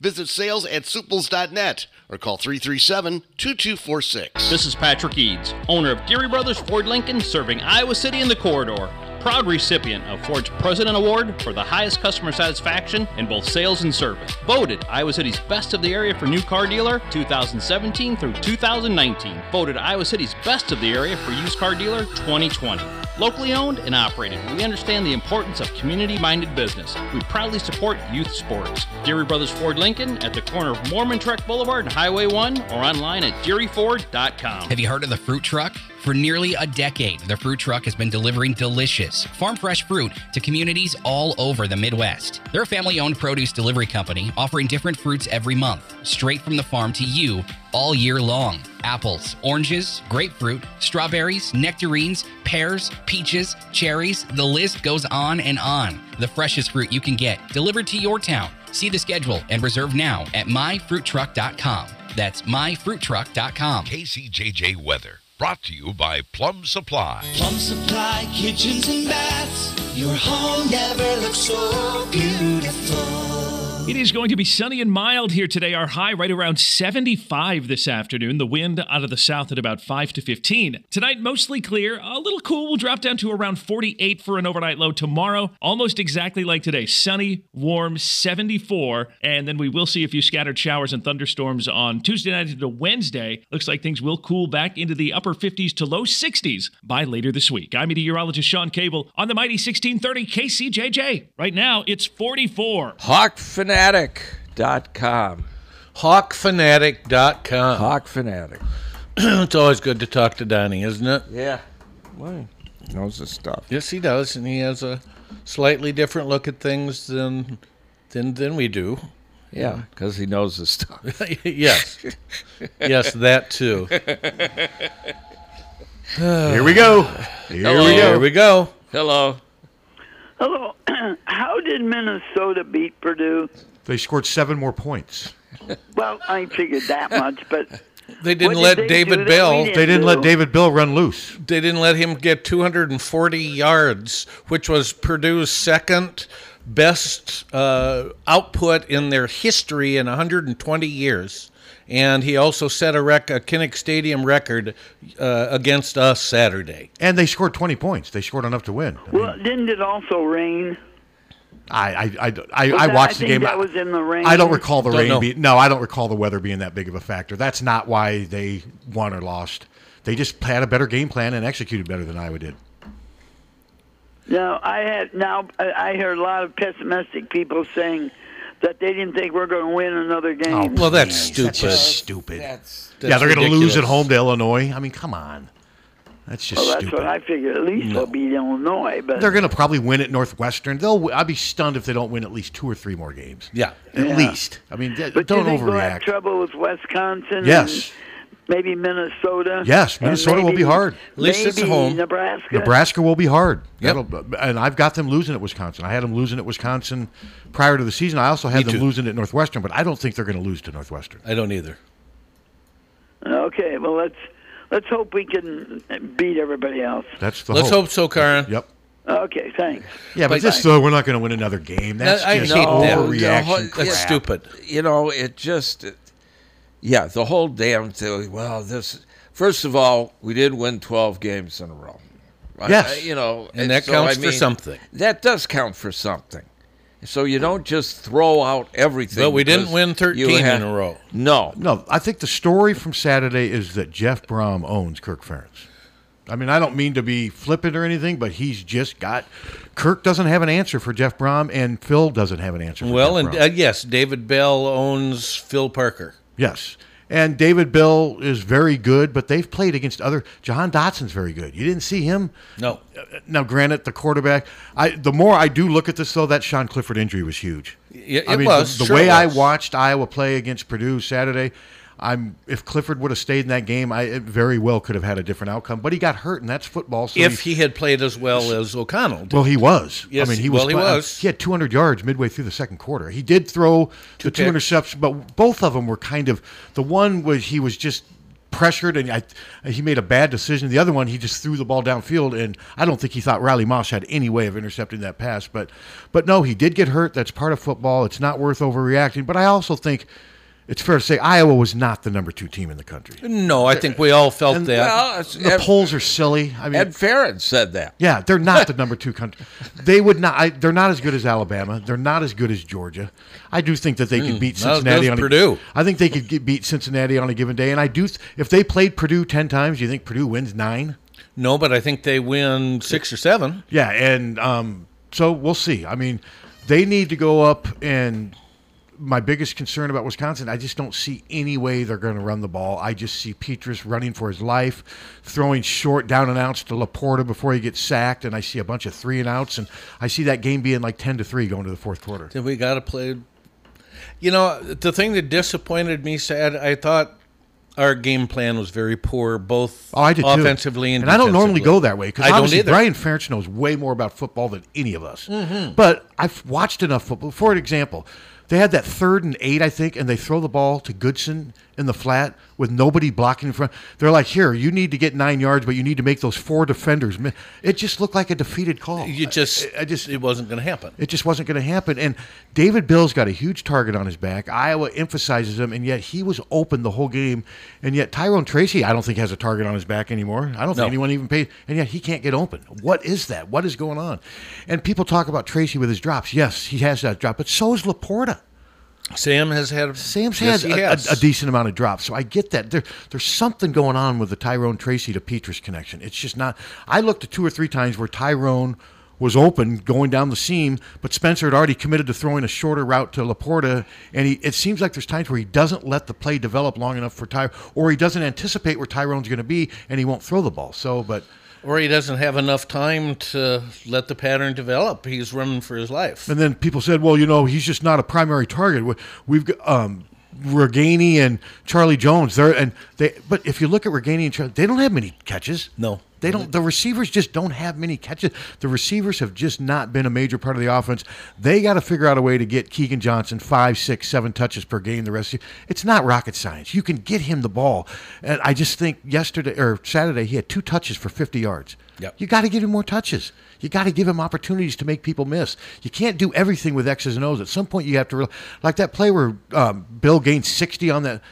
Visit sales at sueppels.net or call 337 2246. This is Patrick Eads, owner of Deery Brothers Ford Lincoln, serving Iowa City and the corridor. Proud recipient of Ford's President Award for the highest customer satisfaction in both sales and service. Voted Iowa City's Best of the Area for New Car Dealer 2017 through 2019. Voted Iowa City's Best of the Area for Used Car Dealer 2020. Locally owned and operated, we understand the importance of community minded business. We proudly support youth sports. Deery Brothers Ford Lincoln at the corner of Mormon Trek Boulevard and Highway 1 or online at DeeryFord.com. Have you heard of the fruit truck? For nearly a decade, the fruit truck has been delivering delicious, farm fresh fruit to communities all over the Midwest. They're a family owned produce delivery company offering different fruits every month, straight from the farm to you all year long. Apples, oranges, grapefruit, strawberries, nectarines, pears, peaches, cherries, the list goes on and on. The freshest fruit you can get delivered to your town. See the schedule and reserve now at myfruittruck.com. That's myfruittruck.com. KCJJ Weather, brought to you by Plumb Supply. Plumb Supply Kitchens and Baths. Your home never looks so beautiful. It is going to be sunny and mild here today. Our high right around 75 this afternoon. The wind out of the south at about 5 to 15. Tonight, mostly clear. A little cool. We'll drop down to around 48 for an overnight low tomorrow. Almost exactly like today. Sunny, warm, 74. And then we will see a few scattered showers and thunderstorms on Tuesday night into Wednesday. Looks like things will cool back into the upper 50s to low 60s by later this week. I'm meteorologist Sean Cable on the mighty 1630 KCJJ. Right now, it's 44. Hawkfanatic.com. Hawkfanatic.com. Hawk Fanatic. it's always good to talk to Donnie, isn't it? Yeah. Well, he knows his stuff. Yes, he does, and he has a slightly different look at things than than than we do. Yeah, because he knows his stuff. yes, yes, that too. Here we go. Here Hello. we go. Here we go. Hello. Hello. How did Minnesota beat Purdue? They scored seven more points. Well, I figured that much, but They didn't What let did they David Bell. didn't They didn't let? David Bell run loose. They didn't let him get 240 yards, which was Purdue's second best uh, output in their history in 120 years. And he also set a, rec- a Kinnick Stadium record uh, against us Saturday. And they scored 20 points. They scored enough to win. well, didn't it also rain? I I, I, I, Was I that- watched I the think game. that was in the rain. I don't recall the Don't rain. know. Be, no, I don't recall the weather being that big of a factor. That's not why they won or lost. They just had a better game plan and executed better than Iowa did. No, I had now. I I heard a lot of pessimistic people saying that they didn't think we're going to win another oh, game. Well, that's stupid. That's just stupid. That's, yeah, they're going to lose at home to Illinois. I mean, come on. That's just well, that's stupid. what I figured. At least they'll beat Illinois, but They're going to probably win at Northwestern. They'll. I'd be stunned if they don't win at least two or three more games. Yeah. At Yeah. least. I mean, but don't you think we'll have overreact. trouble with Wisconsin? Yes. And maybe Minnesota. Yes, and Minnesota will be hard. At least it's maybe home. Nebraska. Nebraska will be hard. Yep. That'll- And I've got them losing at Wisconsin. I had them losing at Wisconsin prior to the season. I also had Me them too. losing at Northwestern, but I don't think they're going to lose to Northwestern. I don't either. Okay, well let's let's hope we can beat everybody else. That's the Let's hope. hope so, Karen. Yep. Okay, thanks. Yeah, but But- this though, we're not going to win another game. That's I just hate that. overreaction. No, crap. That's stupid. You know, it just, it- yeah, the whole damn thing. Well, this, first of all, we did win 12 games in a row. I- Yes. I- you know, And that counts for something. That does count for something. So you don't just throw out everything. But we didn't win 13 had- in a row. No. No, I think the story from Saturday is that Jeff Brohm owns Kirk Ferentz. I mean, I don't mean to be flippant or anything, but he's just got. Kirk doesn't have an answer for Jeff Brohm, and Phil doesn't have an answer. for Well, Jeff and Brohm. uh, yes, David Bell owns Phil Parker. Yes. And David Bell is very good, but they've played against other. Jahan Dotson's very good. You didn't see him. No. Uh, now, granted, the quarterback. I the more I do look at this, though, that Sean Clifford injury was huge. Yeah, I it mean, was. the, the Sure way it I watched Iowa play against Purdue Saturday. I'm if Clifford would have stayed in that game, I it very well could have had a different outcome. But he got hurt, and that's football. So if he had played as well as O'Connell did. well, he was. Yes, I mean, he was. well, he was. He had 200 yards midway through the second quarter. He did throw the two picks. interceptions, but both of them were kind of. The one was he was just pressured and I, he made a bad decision. The other one, he just threw the ball downfield, and I don't think he thought Riley Moss had any way of intercepting that pass. But, but no, he did get hurt. That's part of football. It's not worth overreacting. But I also think. It's fair to say Iowa was not the number two team in the country. No, I think we all felt And- that. Well, The Ed- polls are silly. I mean, Ed Farron said that. yeah, they're not the number two country. They would not. I, they're not as good as Alabama. They're not as good as Georgia. I do think that they could Mm, beat not as good Cincinnati on a, Purdue. I think they could get, beat Cincinnati on a given day. And I do. If they played Purdue ten times, do you think Purdue wins nine? no, but I think they win six or seven. Yeah, and um, so we'll see. I mean, they need to go up and. My biggest concern about Wisconsin, I just don't see any way they're going to run the ball. I just see Petras running for his life, throwing short down and outs to LaPorta before he gets sacked, and I see a bunch of three and outs, and I see that game being like ten to three going to the fourth quarter. Then we got to play. You know, the thing that disappointed me, sad, I thought our game plan was very poor, both Oh, I did too. offensively and I don't normally go that way because I don't obviously. Brian Ferentz knows way more about football than any of us. Mhm. But I've watched enough football. For an example, they had that third and eight, I think, and they throw the ball to Goodson in the flat with nobody blocking in front. They're like, here, you need to get nine yards, but you need to make those four defenders. It just looked like a defeated call. You just, I just, it wasn't going to happen. It just wasn't going to happen. And David Bell's got a huge target on his back. Iowa emphasizes him, and yet he was open the whole game. And yet Tyrone Tracy, I don't think has a target on his back anymore. I don't No. think anyone even paid. And yet he can't get open. What is that? What is going on? And people talk about Tracy with his drops. Yes, he has that drop, but so is LaPorta. Sam has had. Sam's Yes, had a, has. a, a decent amount of drops, so I get that. There, there's something going on with the Tyrone Tracy to Petras connection. It's just not. I looked at two or three times where Tyrone was open going down the seam, but Spencer had already committed to throwing a shorter route to LaPorta, and he, it seems like there's times where he doesn't let the play develop long enough for Ty, or he doesn't anticipate where Tyrone's going to be, and he won't throw the ball. So, but Or he doesn't have enough time to let the pattern develop. He's running for his life. And then people said, well, you know, he's just not a primary target. We- We've got um, Ragaini and Charlie Jones. They're and they. But if you look at Ragaini and Charlie, they don't have many catches. No, they don't. The receivers just don't have many catches. The receivers have just not been a major part of the offense. They got to figure out a way to get Keagan Johnson five, six, seven touches per game. The rest, of it's not rocket science. You can get him the ball, and I just think yesterday or Saturday he had two touches for fifty yards. Yep. You got to give him more touches. You got to give him opportunities to make people miss. You can't do everything with X's and O's. At some point, you have to like that play where um, Bell gained sixty on that.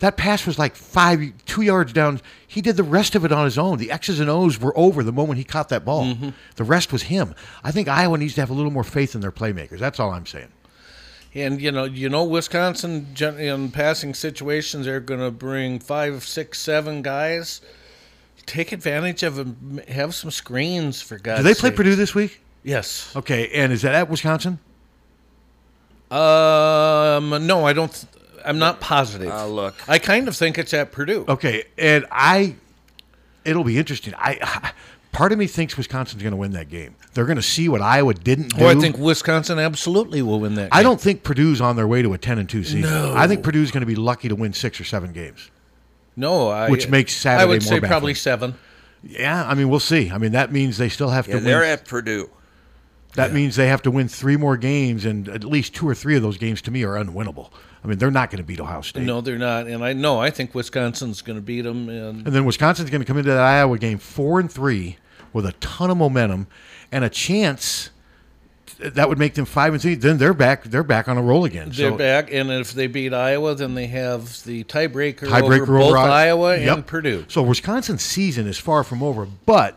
That pass was like five, two yards down. He did the rest of it on his own. The X's and O's were over the moment he caught that ball. Mhm. The rest was him. I think Iowa needs to have a little more faith in their playmakers. That's all I'm saying. And you know, you know, Wisconsin in passing situations, they're going to bring five, six, seven guys. Take advantage of them. Have some screens for God's Do they play sake. Purdue this week? Yes. Okay, and is that at Wisconsin? Um, no, I don't. Th- I'm not positive. Uh, look. I kind of think it's at Purdue. Okay, and I, it'll be interesting. I, part of me thinks Wisconsin's going to win that game. They're going to see what Iowa didn't do. Oh, I think Wisconsin absolutely will win that. I game. don't think Purdue's on their way to a ten and two season. No. I think Purdue's going to be lucky to win six or seven games. No, I, which makes Saturday I would more say baffling. probably seven. Yeah, I mean we'll see. I mean that means they still have to win Yeah, to. they're win. at Purdue. That means they have to win three more games, and at least two or three of those games to me are unwinnable. I mean they're not going to beat Ohio State. No, they're not. And I know I think Wisconsin's going to beat them. And And then Wisconsin's going to come into that Iowa game four and three with a ton of momentum and a chance that would make them five and three. Then they're back. They're back on a roll again. they're So- back. And if they beat Iowa, then they have the tiebreaker, tiebreaker over both over I- Iowa Yep. and Purdue. So Wisconsin's season is far from over, but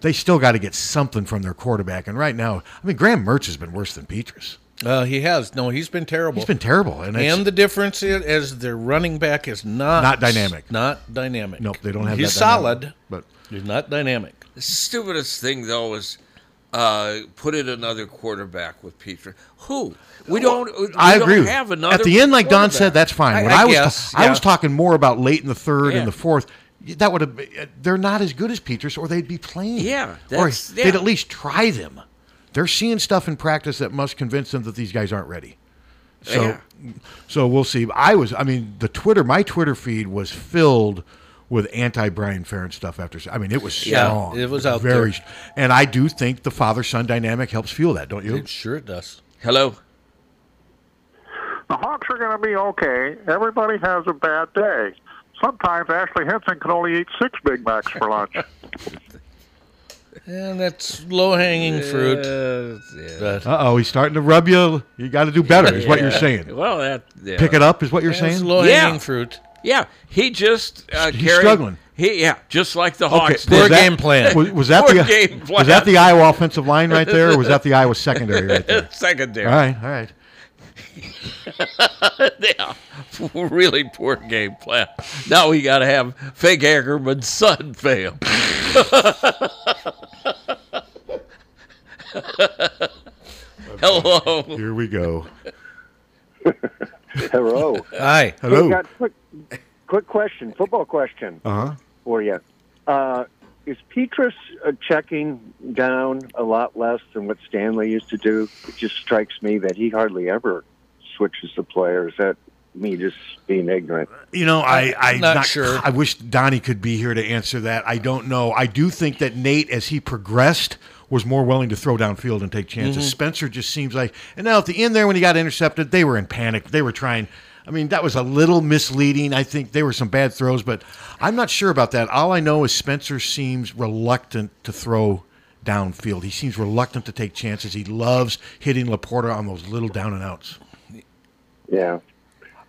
they still got to get something from their quarterback. And right now, I mean, Graham Mertz has been worse than Petras. Uh, he has no. He's been terrible. He's been terrible, and it's- the difference is, is their running back is not Not dynamic. Not dynamic. Nope, they don't have He's that dynamic, solid, but he's not dynamic. The stupidest thing though is uh, put in another quarterback with Peter. Who? We don't. We I agree. Don't with have another. At the end, like Don said, that's fine. When I, I, was, guess, I yeah. was talking more about late in the third Yeah. and the fourth. That would have. They're not as good as Petras, or they'd be playing. Yeah, or that's- they'd at least try them. They're seeing stuff in practice that must convince them that these guys aren't ready. So, Yeah. so we'll see. I was. I mean, the Twitter, my Twitter feed was filled with anti Brian Ferentz stuff after. I mean, it was Yeah, it was out very, there. And I do think the father son dynamic helps fuel that, don't you? It sure it does. Hello. The Hawks are going to be okay. Everybody has a bad day. Sometimes Ashley Henson can only eat six Big Macs for lunch. And that's low hanging fruit. But- Uh oh, he's starting to rub you. You got to do better, is what you're saying. Well, that yeah. Pick it up, is what you're That's saying. low Yeah. hanging fruit. Yeah, he just uh, He's carried- struggling. He yeah, just like the Okay, Hawks. was did. that- Was, was that Poor the game plan. was that the Iowa offensive line right there, or was that the Iowa secondary right there? Secondary. All right, all right. yeah, really poor game plan. Now we got to have fake Ackerman's son fail. Hello. Here we go. Hello. Hi. Hello. Hey, got quick, quick question, football question Uh huh. for you. Uh, is Petras uh, checking down a lot less than what Stanley used to do? It just strikes me that he hardly ever switches the players. That me just being ignorant? You know, I i'm not sure. I wish Donnie could be here to answer that. I don't know. I do think that Nate, as he progressed, was more willing to throw downfield and take chances. Mhm. Spencer just seems like, and now at the end there when he got intercepted, they were in panic. They were trying. I mean, that was a little misleading. I think there were some bad throws, but I'm not sure about that. All I know is Spencer seems reluctant to throw downfield. He seems reluctant to take chances. He loves hitting LaPorta on those little down and outs. Yeah.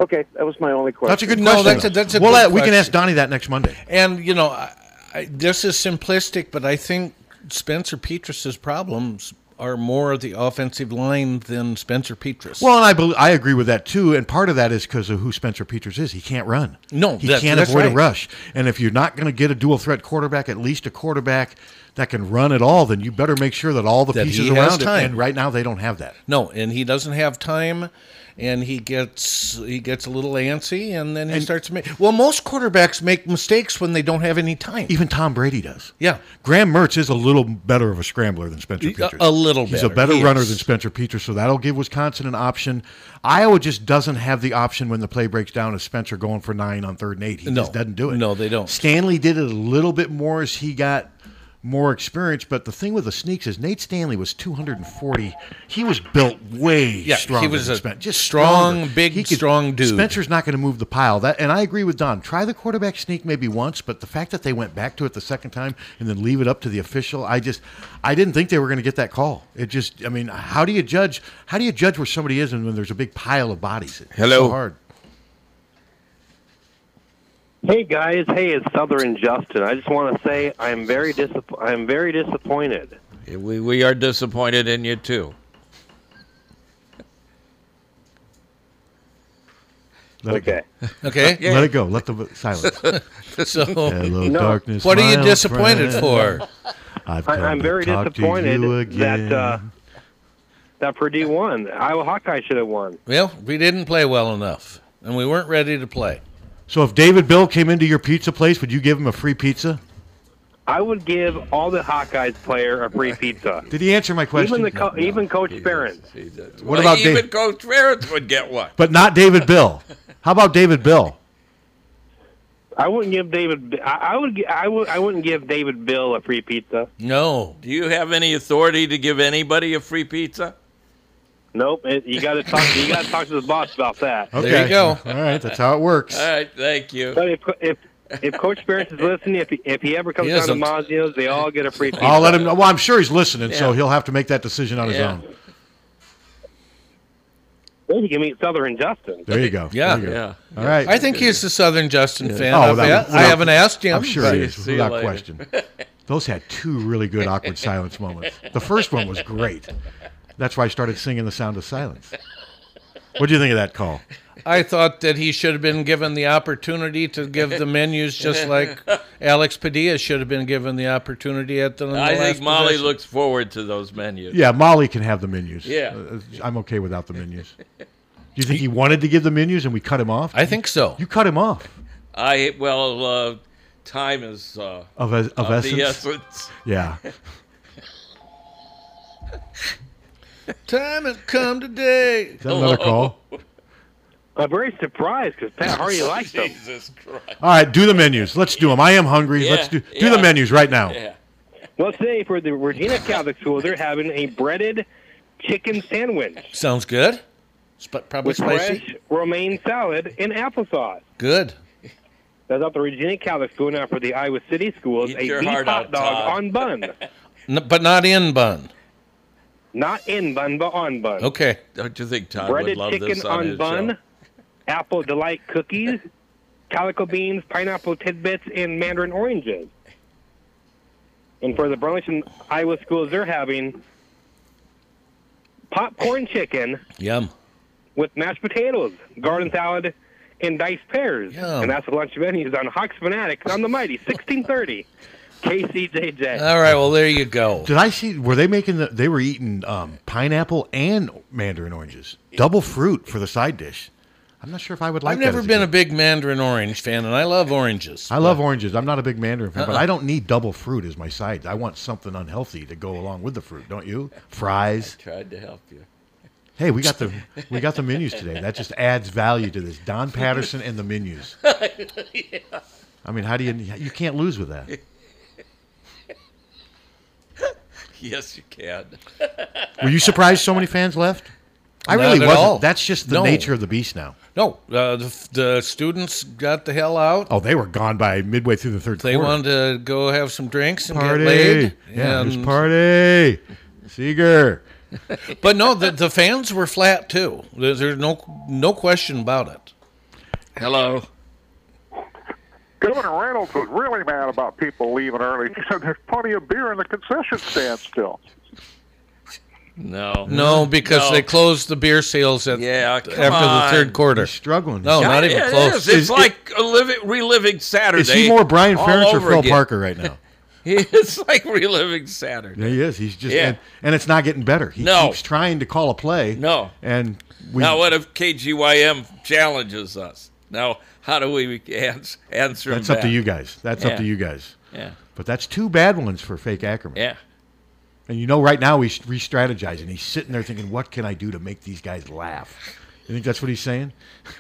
Okay, that was my only question. That's a good No, question. that's a- that's a We'll good let- we can ask Donnie that next Monday. And you know, I, I, this is simplistic, but I think Spencer Petras's problems are more of the offensive line than Spencer Petras. Well, and I bel I agree with that too. And part of that is because of who Spencer Petras is. He can't run. No, he that- can't avoid a rush. And if you're not going to get a dual threat quarterback, at least a quarterback that can run at all, then you better make sure that all the That pieces around it. And right now, they don't have that. No, and he doesn't have time, and he gets he gets a little antsy, and then he And- starts to make. Well, most quarterbacks make mistakes when they don't have any time. Even Tom Brady does. Yeah. Graham Mertz is a little better of a scrambler than Spencer uh, A- Petras. a little bit. He's a better. better He runner is. than Spencer Petras, so that'll give Wisconsin an option. Iowa just doesn't have the option when the play breaks down of Spencer going for nine on third and eight. He No. just doesn't do it. No, they don't. Stanley did it a little bit more as he got more experience, but the thing with the sneaks is Nate Stanley was 240. He was built way Yeah, he was than a Spen- just strong, stronger. big, He could- strong dude. Spencer's not going to move the pile. That, and I agree with Don. Try the quarterback sneak maybe once, but the fact that they went back to it the second time and then leave it up to the official, I just, I didn't think they were going to get that call. It just, I mean, how do you judge? How do you judge where somebody is and when there's a big pile of bodies? It's Hello. so hard. Hey guys, hey, it's Southern Justin. I just want to say I'm very disapp- I'm very disappointed. We, we are disappointed in you, too. Let it go. Okay. Let it go. Let the silence. So- hello, No. darkness. What are you disappointed friend. for? I've I, come I'm to very talk to disappointed you that uh, that Purdue won. Iowa Hawkeye should have won. Well, we didn't play well enough, and we weren't ready to play. So if David Bell came into your pizza place, would you give him a free pizza? I would give all the Hawkeyes player a free pizza. Did he answer my question? Even the co- even Coach Barron. What about even Dave? Coach Ferentz would get one. But not David Bell. How about David Bell? I wouldn't give David. I, I would. I would. I wouldn't give David Bell a free pizza. No. Do you have any authority to give anybody a free pizza? Nope. It, you got to talk. You got to talk to the boss about that. Okay. There you go. All right, that's how it works. All right, thank you. But if if if Coach Barron is listening, if he, if he ever comes He down to isn't. They all get a free pizza. I'll let him know. Well, I'm sure he's listening, so he'll have to make that decision on his own. Well, you can meet Southern Justin. There you go. Yeah. There you go. All right. I think he's a Southern Justin fan. Oh, I've- without- I without- haven't asked him. I'm sure but- he is, without question. Those had two really good awkward silence moments. The first one was great. That's why I started singing the sound of silence. What do you think of that call? I thought that he should have been given the opportunity to give the menus just like Alex Padilla should have been given the opportunity at the. the I think Molly possession. looks forward to those menus. Yeah, Molly can have the menus. Yeah. Uh, I'm okay without the menus. Do you think he wanted to give the menus and we cut him off? I think so. You cut him off. I well, uh, time is uh, Of es- of the essence? essence. Yeah. Time has come today. Is that another call? I'm very surprised because Pat Harty likes them. Jesus Christ. All right, do the menus. Let's do them. I am hungry. Yeah, Let's do do the menus right now. Well, today for the Regina Catholic School, they're having a breaded chicken sandwich Sounds good. Sp- probably with spicy. fresh romaine salad and applesauce. Good. That's up the Regina Catholic School now for the Iowa City schools. Eat a your beef heart hot out, dog Todd. on bun, N- but not in bun. Not in bun, but on bun. Okay. Don't you think Todd breaded would love chicken this on, on his bun, show? apple delight cookies, calico beans, pineapple tidbits, and mandarin oranges. And for the Burlington Iowa schools, they're having popcorn chicken Yum. with mashed potatoes, garden salad, and diced pears. Yum. And that's the lunch menus on Hawks Fanatics on the Mighty 1630 KCJJ. All right. Well, there you go. Did I see? Were they making the? They were eating um, pineapple and mandarin oranges, double fruit for the side dish. I'm not sure if I would like. I've never as a been a big mandarin orange fan, and I love oranges. I love oranges. I'm not a big mandarin fan, but Uh-uh. I don't need double fruit as my side. I want something unhealthy to go along with the fruit. Don't you? Fries. I Tried to help you. Hey, we got the we got the menus today. That just adds value to this. Don Patterson and the menus. I mean, how do you? You can't lose with that. Yes, you can. Were you surprised so many fans left? I Not really at wasn't. all. That's just the No. nature of the beast now. No, uh, the, the students got the hell out. Oh, they were gone by midway through the third They quarter. wanted to go have some drinks and party. get laid. Yeah, and, there's party. Seeger. but no, the, the fans were flat too. There- There's no no question about it. Hello. Governor Reynolds was really mad about people leaving early. He said there's plenty of beer in the concession stand still. No. No, because No. they closed the beer sales at Yeah, after on. the third quarter. He's struggling. No, Yeah, not even yeah, it close. is. It's like a living, reliving Saturday. Is he more Brian Ferentz or Phil again. Parker right now? it's like reliving Saturday. Yeah, he is. He's just Yeah. and, and it's not getting better. He No. keeps trying to call a play. No. And we now, what if KGYM challenges us? Now, how do we ans- answer? That's him up to you guys. That's Yeah. up to you guys. Yeah. But that's two bad ones for fake Ackerman. Yeah. And you know, right now he's re-strategizing. He's sitting there thinking, "What can I do to make these guys laugh?" You think that's what he's saying?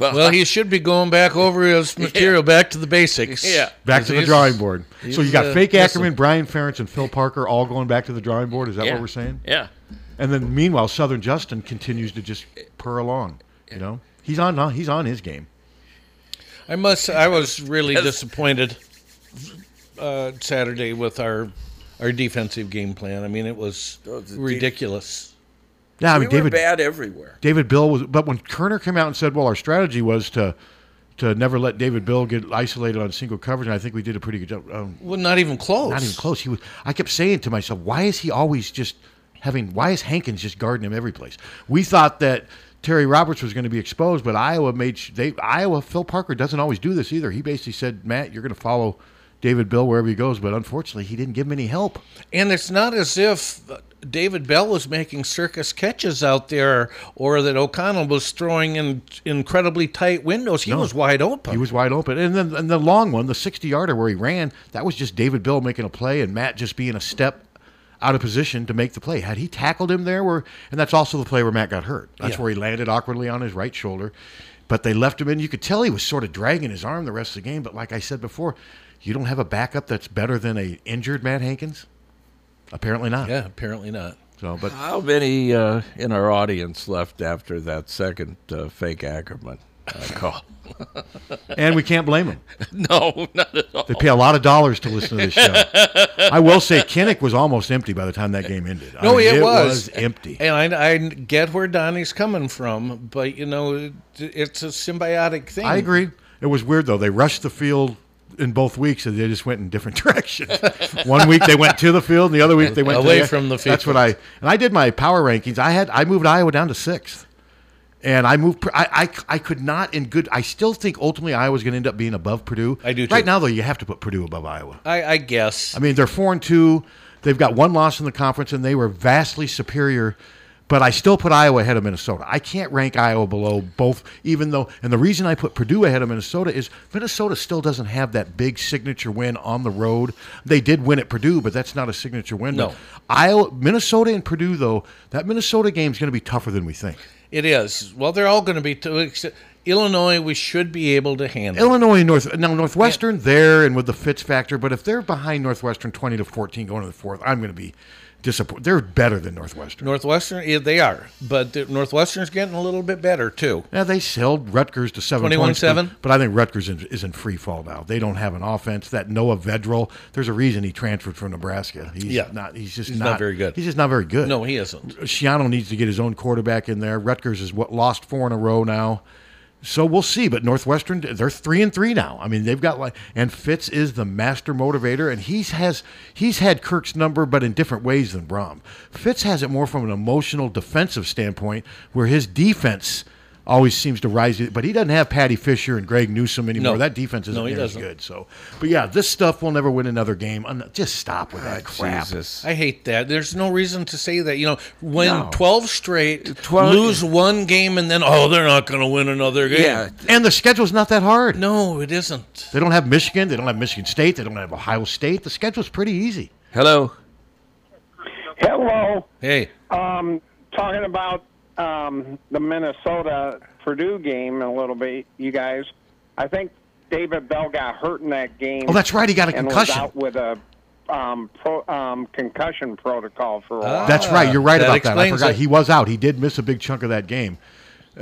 Well, he should be going back over his material, back to the basics. Yeah. Back to the drawing board. So you got uh, fake listen. Ackerman, Brian Ferentz, and Phil Parker all going back to the drawing board. Is that Yeah. what we're saying? Yeah. And then meanwhile, Southern Justin continues to just purr along. You know, he's on. He's on his game. I must. I was really Yes. disappointed uh, Saturday with our our defensive game plan. I mean, it was Oh, the def- ridiculous. Yeah, I we mean, David. were bad everywhere. David Bell was, but when Koerner came out and said, "Well, our strategy was to to never let David Bell get isolated on single coverage," and I think we did a pretty good job. Um, Well, not even close. Not even close. He was. I kept saying to myself, "Why is he always just having? Why is Hankins just guarding him every place?" We thought that Terry Roberts was going to be exposed, but Iowa made they Iowa. Phil Parker doesn't always do this either. He basically said, "Matt, you're going to follow." David Bell wherever he goes, but unfortunately he didn't give him any help. And it's not as if David Bell was making circus catches out there, or that O'Connell was throwing in incredibly tight windows. He No. was wide open. He was wide open, and then and the long one, the sixty yarder where he ran, that was just David Bell making a play and Matt just being a step out of position to make the play. Had he tackled him there, where and that's also the play where Matt got hurt. That's Yeah. where he landed awkwardly on his right shoulder, but they left him in. You could tell he was sort of dragging his arm the rest of the game. But like I said before, you don't have a backup that's better than a injured Matt Hankins. Apparently not. Yeah, apparently not. So, but How many uh, in our audience left after that second uh, fake Ackerman uh, call? and we can't blame them. no, not at all. They pay a lot of dollars to listen to this show. I will say, Kinnick was almost empty by the time that game ended. I No, mean, it, was. empty. And I, I get where Donnie's coming from, but you know, it's a symbiotic thing. I agree. It was weird though. They rushed the field in both weeks, and they just went in different directions. One week they went to the field, and the other week they went Away to the, from the field. That's what I and I did my power rankings. I had I moved Iowa down to sixth, and I moved. I I, I could not in good. I still think ultimately Iowa's going to end up being above Purdue. I do, Right now though, you have to put Purdue above Iowa. I, I guess. I mean, they're four and two. They've got one loss in the conference, and they were vastly superior. But I still put Iowa ahead of Minnesota. I can't rank Iowa below both, even though. And the reason I put Purdue ahead of Minnesota is Minnesota still doesn't have that big signature win on the road. They did win at Purdue, but that's not a signature win. No. Iowa, Minnesota, and Purdue though, that Minnesota game is going to be tougher than we think. It is. Well, they're all going to be. To, Illinois, we should be able to handle. Illinois, North now Northwestern there, and with the Fitz factor. But if they're behind Northwestern twenty to fourteen going to the fourth, I'm going to be disappointed. They're better than Northwestern. Northwestern, yeah, they are, but the Northwestern's getting a little bit better too. Yeah, they held Rutgers to seven 21-7? but, but I think Rutgers is, is in free fall now. They don't have an offense. That Noah Vedral, there's a reason he transferred from Nebraska. He's Yeah. not. He's just He's not, not very good. He's just not very good. No, he isn't. Schiano needs to get his own quarterback in there. Rutgers has what lost four in a row now. So we'll see. But Northwestern, they're three and three now. I mean, they've got like, and Fitz is the master motivator, and he's has he's had Kirk's number, but in different ways than Brohm. Fitz has it more from an emotional defensive standpoint, where his defense always seems to rise. But he doesn't have Paddy Fisher and Greg Newsome anymore. No. That defense isn't No, he as doesn't. good. So, but yeah, this stuff will never win another game. Just stop with that crap. I hate that. There's no reason to say that. You know, when No. 12 straight 12 lose one game and then oh, they're not going to win another game. and the schedule's not that hard. No, it isn't. They don't have Michigan. They don't have Michigan State. They don't have Ohio State. The schedule's pretty easy. Hello. Hello. Hey. Um, talking about um, the Minnesota Purdue game a little bit, you guys. I think David Bell got hurt in that game. Oh, that's right, he got a and concussion. Was out with a um, pro, um, concussion protocol for a while. That's right. You're right that about that. I forgot. it. He was out. He did miss a big chunk of that game.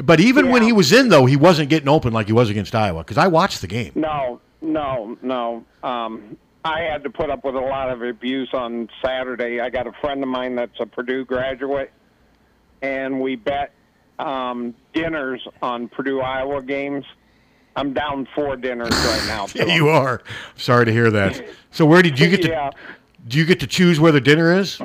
But even when he was in, though, he wasn't getting open like he was against Iowa because I watched the game. No, no, no. Um, I had to put up with a lot of abuse on Saturday. I got a friend of mine that's a Purdue graduate, and we bet um, dinners on Purdue Iowa games. I'm down four dinners right now. Yeah, you are. Sorry to hear that. So where did you get to? Yeah. Do you get to choose where the dinner is?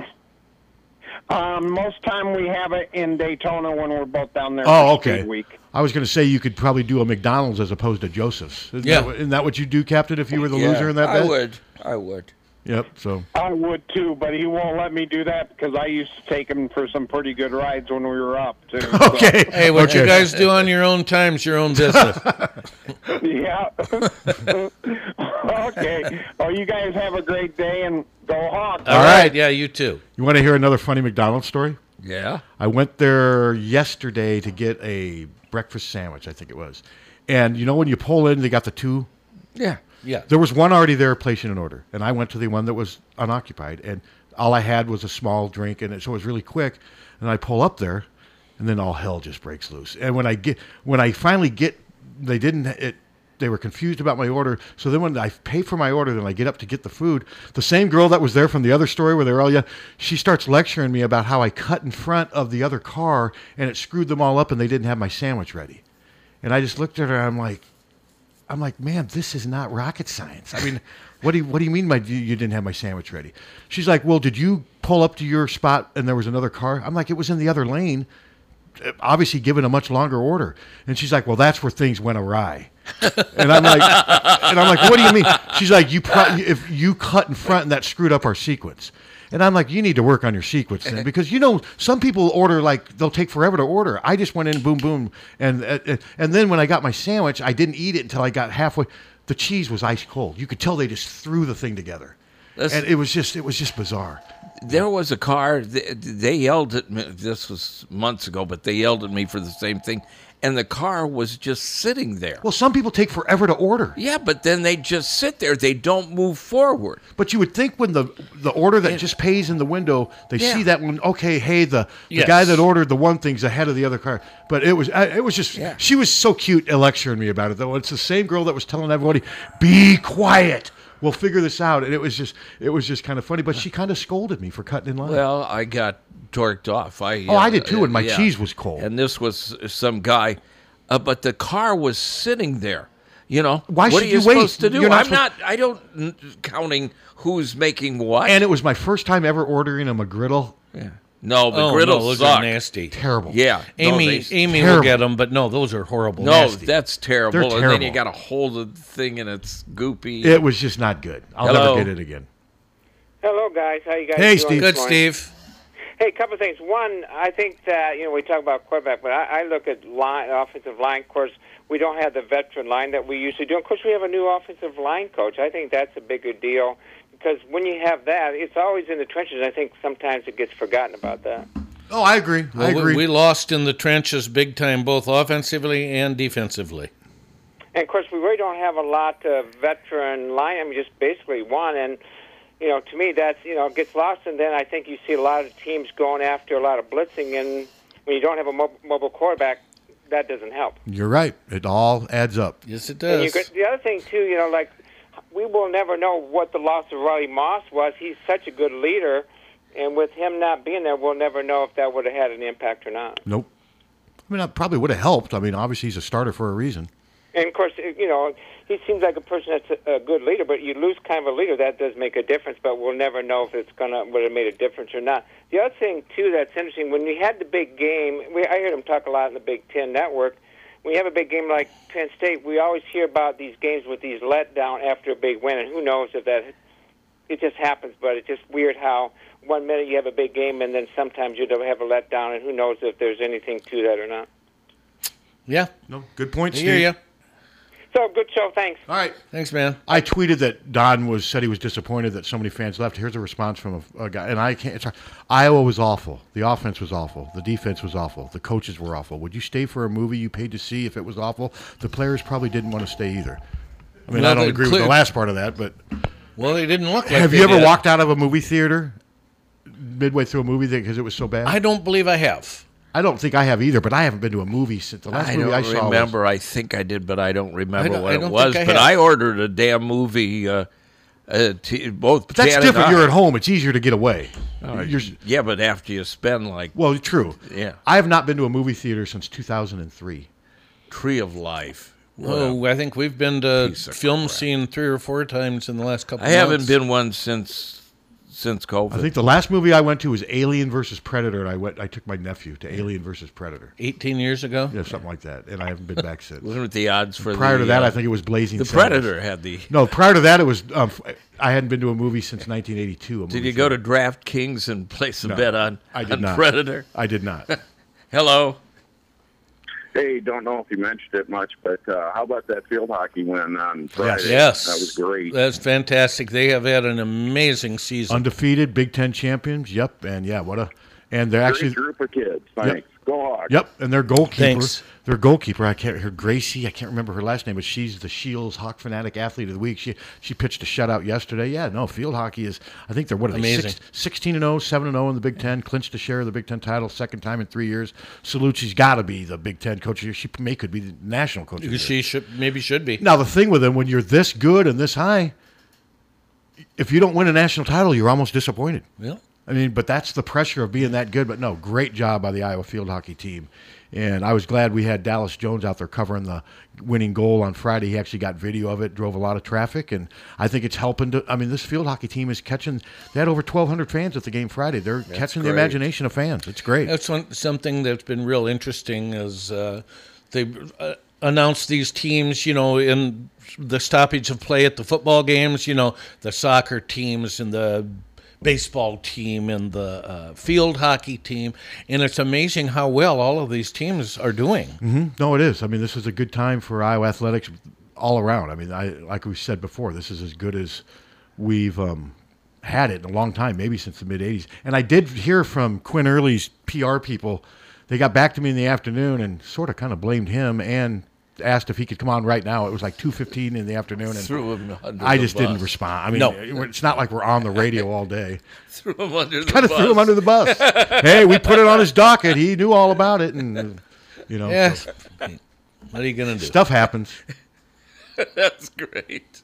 Um, most time we have it in Daytona when we're both down there. Oh, okay. Week. I was going to say you could probably do a McDonald's as opposed to Joseph's. Isn't Yeah. that, what- isn't that what you do, Captain? If you were the Yeah, loser in that I bet, would. I would. Yep. So I would too, but he won't let me do that because I used to take him for some pretty good rides when we were up too. so- Okay. Hey, what you guys do on your own time's your own business. yeah. okay. Well, you guys have a great day and go Hawks. All right. Yeah, you too. You want to hear another funny McDonald's story? Yeah. I went there yesterday to get a breakfast sandwich, I think it was. And you know when you pull in, they got the two. Yeah. Yeah. There was one already there placing an order, and I went to the one that was unoccupied, and all I had was a small drink, and it, so it was really quick. And I pull up there, and then all hell just breaks loose. And when I get, when I finally get, they didn't. It, they were confused about my order. So then when I pay for my order, then I get up to get the food. The same girl that was there from the other story where they were all yeah, she starts lecturing me about how I cut in front of the other car and it screwed them all up and they didn't have my sandwich ready. And I just looked at her and I'm like, I'm like, man, this is not rocket science. I mean, what do you, what do you mean by you, you didn't have my sandwich ready? She's like, well, did you pull up to your spot and there was another car? I'm like, it was in the other lane, obviously given a much longer order. And she's like, well, that's where things went awry. and I'm like, and I'm like, what do you mean? She's like, you pro- if you cut in front and that screwed up our sequence. And I'm like, you need to work on your sequence because you know some people order like they'll take forever to order. I just went in, boom, boom, and uh, and then when I got my sandwich, I didn't eat it until I got halfway. The cheese was ice cold. You could tell they just threw the thing together, That's- and it was just it was just bizarre. There was a car. They, they yelled at me. This was months ago, but they yelled at me for the same thing. And the car was just sitting there. Well, some people take forever to order. Yeah, but then they just sit there. They don't move forward. But you would think when the the order that just pays in the window, they Yeah. see that one. Okay, hey, the, the Yes. guy that ordered the one thing's ahead of the other car. But it was it was just she was so cute lecturing me about it though. It's the same girl that was telling everybody, "Be quiet. We'll figure this out." And it was just it was just kind of funny. But she kind of scolded me for cutting in line. Well, I got torqued off. I Oh, I did too, and my yeah. cheese was cold. And this was some guy, uh, but the car was sitting there. You know, Why what should are you, you wait? supposed to do? You're not I'm supposed- not. I don't n- counting who's making what. and it was my first time ever ordering a McGriddle. Yeah. No, Oh, McGriddle no, those suck. are nasty. Terrible. Yeah, no, Amy, they- Amy will get them, but no, those are horrible. No, nasty. that's terrible. They're And then you got to hold the thing, and it's goopy. It was just not good. I'll Hello? never get it again. Hello, guys. How you guys Hey, doing Steve. Good. Steve. Hey, a couple of things. One, I think that you know we talk about quarterback, but I, I look at line, offensive line. Of course, we don't have the veteran line that we usually do. Of course, we have a new offensive line coach. I think that's a bigger deal because when you have that, it's always in the trenches. I think sometimes it gets forgotten about that. Oh, I agree. I Well, we- agree. We lost in the trenches big time, both offensively and defensively. And of course, we really don't have a lot of veteran line. I mean, just basically one. And you know, to me, that's you know gets lost. And then I think you see a lot of teams going after a lot of blitzing. And when you don't have a mo- mobile quarterback, that doesn't help. You're right. It all adds up. Yes, it does. And you the other thing too, you know, like we will never know what the loss of Riley Moss was. He's such a good leader, and with him not being there, we'll never know if that would have had an impact or not. Nope. I mean, that probably would have helped. I mean, obviously he's a starter for a reason. And of course, you know, he seems like a person that's a, good leader, but you lose kind of a leader, that does make a difference. But we'll never know if it's gonna would have made a difference or not. The other thing too that's interesting when we had the big game, we, I heard him talk a lot in the Big Ten Network. When you have a big game like Penn State, we always hear about these games with these letdown after a big win, and who knows if that it just happens. But it's just weird how one minute you have a big game, and then sometimes you don't have a letdown, and who knows if there's anything to that or not. Yeah. No, good point, I Steve. hear you. So good show, thanks. All right. Thanks, man. I tweeted that Don was said he was disappointed that so many fans left. Here's a response from a, a guy, and I can't. It's hard. Iowa was awful. The offense was awful. The defense was awful. The coaches were awful. Would you stay for a movie you paid to see if it was awful? The players probably didn't want to stay either. I mean, Well, I don't agree clear- with the last part of that, but Well, they didn't look like. have they you ever did. walked out of a movie theater midway through a movie because it was so bad? I don't believe I have. I don't think I have either, but I haven't been to a movie since the last I movie don't I saw. was- remember. I think I did, but I don't remember don't- what it don't was. I but have. I ordered a damn movie. Uh, uh, t- both. But that's Jan different. You're at home. It's easier to get away. Oh, You're- yeah, but after you spend like well, true. Yeah. I have not been to a movie theater since 2003. Tree of Life. What Oh, I think we've been to FilmScene three or four times in the last couple. I haven't been one since since COVID. I think the last movie I went to was Alien versus Predator, and I went. I took my nephew to Alien versus Predator. 18 years ago. Yeah, something like that, and I haven't been back since. Wasn't it the odds for prior the, to that? uh, I think it was Blazing. the Saddles. Predator had the- No, prior to that, it was. Um, I hadn't been to a movie since 1982. a Did you go to. DraftKings and place a No, bet on, I did on not. Predator? I did not. Hello. Hey, don't know if you mentioned it much, but uh, how about that field hockey win on Friday? Yes, that was great. That's fantastic. They have had an amazing season. Undefeated Big Ten champions. Yep, and yeah, what a and they're Great actually group of kids. Yep. Thanks. Go Hawks. Yep, and their goalkeeper, Thanks. their goalkeeper, I can't her Gracie, I can't remember her last name, but she's the Shields Hawk Fanatic Athlete of the Week. She she pitched a shutout yesterday. Yeah, no, field hockey is I think they're what are they Amazing. six, 16 and 0, 7 and 0 in the Big 10, clinched a share of the Big 10 title second time in 3 years. Cellucci's got to be the Big 10 coach. of. She may could be the national coach. of the. She should maybe should be. Now the thing with them, when you're this good and this high, if you don't win a national title, you're almost disappointed. Yeah. I mean, but that's the pressure of being that good. But no, great job by the Iowa field hockey team, and I was glad we had Dallas Jones out there covering the winning goal on Friday. He actually got video of it, drove a lot of traffic, and I think it's helping. To, I mean, this field hockey team is catching. They had over 1,200 fans at the game Friday. They're That's catching the imagination of fans. It's great. That's one, something that's been real interesting is uh, they uh, announced these teams, you know, in the stoppage of play at the football games, you know, the soccer teams and the baseball team and the uh, field hockey team. And it's amazing how well all of these teams are doing. hmm No, it is. I mean, this is a good time for Iowa athletics all around. I mean, I like we said before, this is as good as we've um, had it in a long time, maybe since the mid '80s. And I did hear from Quinn Early's PR people. They got back to me in the afternoon and sort of kind of blamed him and asked if he could come on right now. It was like 2:15 in the afternoon, and Threw him under I just didn't respond. I mean, No. it's not like we're on the radio all day. Threw him under the kind of bus. threw him under the bus. hey, we put it on his docket. He knew all about it, and you know, Yeah. so- What are you going to do? stuff happens. That's great.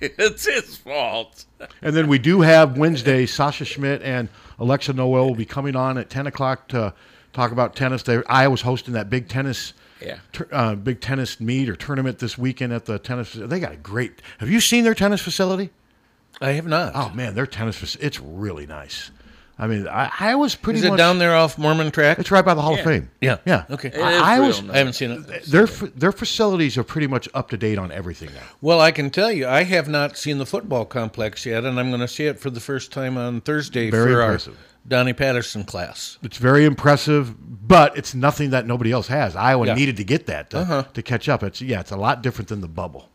It's his fault. And then we do have Wednesday. Sasha Schmid and Alexa Noel will be coming on at ten o'clock to talk about tennis. They, I was hosting that big tennis, Yeah. tur- uh, big tennis meet or tournament this weekend at the tennis. They got a great. Have you seen their tennis facility? I have not. Oh man, their tennis facility. It's really nice. I mean, I, I was pretty. Is it much, down there off Mormon Trek? It's right by the Hall Yeah. of Fame. Yeah. yeah. Okay. I, I was. nice. I haven't seen it. Their their facilities are pretty much up to date on everything now. Well, I can tell you, I have not seen the football complex yet, and I'm going to see it for the first time on Thursday Very for impressive. our Donnie Patterson class. It's very impressive, but it's nothing that nobody else has. Iowa Yeah. needed to get that to, Uh-huh. to catch up. It's yeah, it's a lot different than the bubble.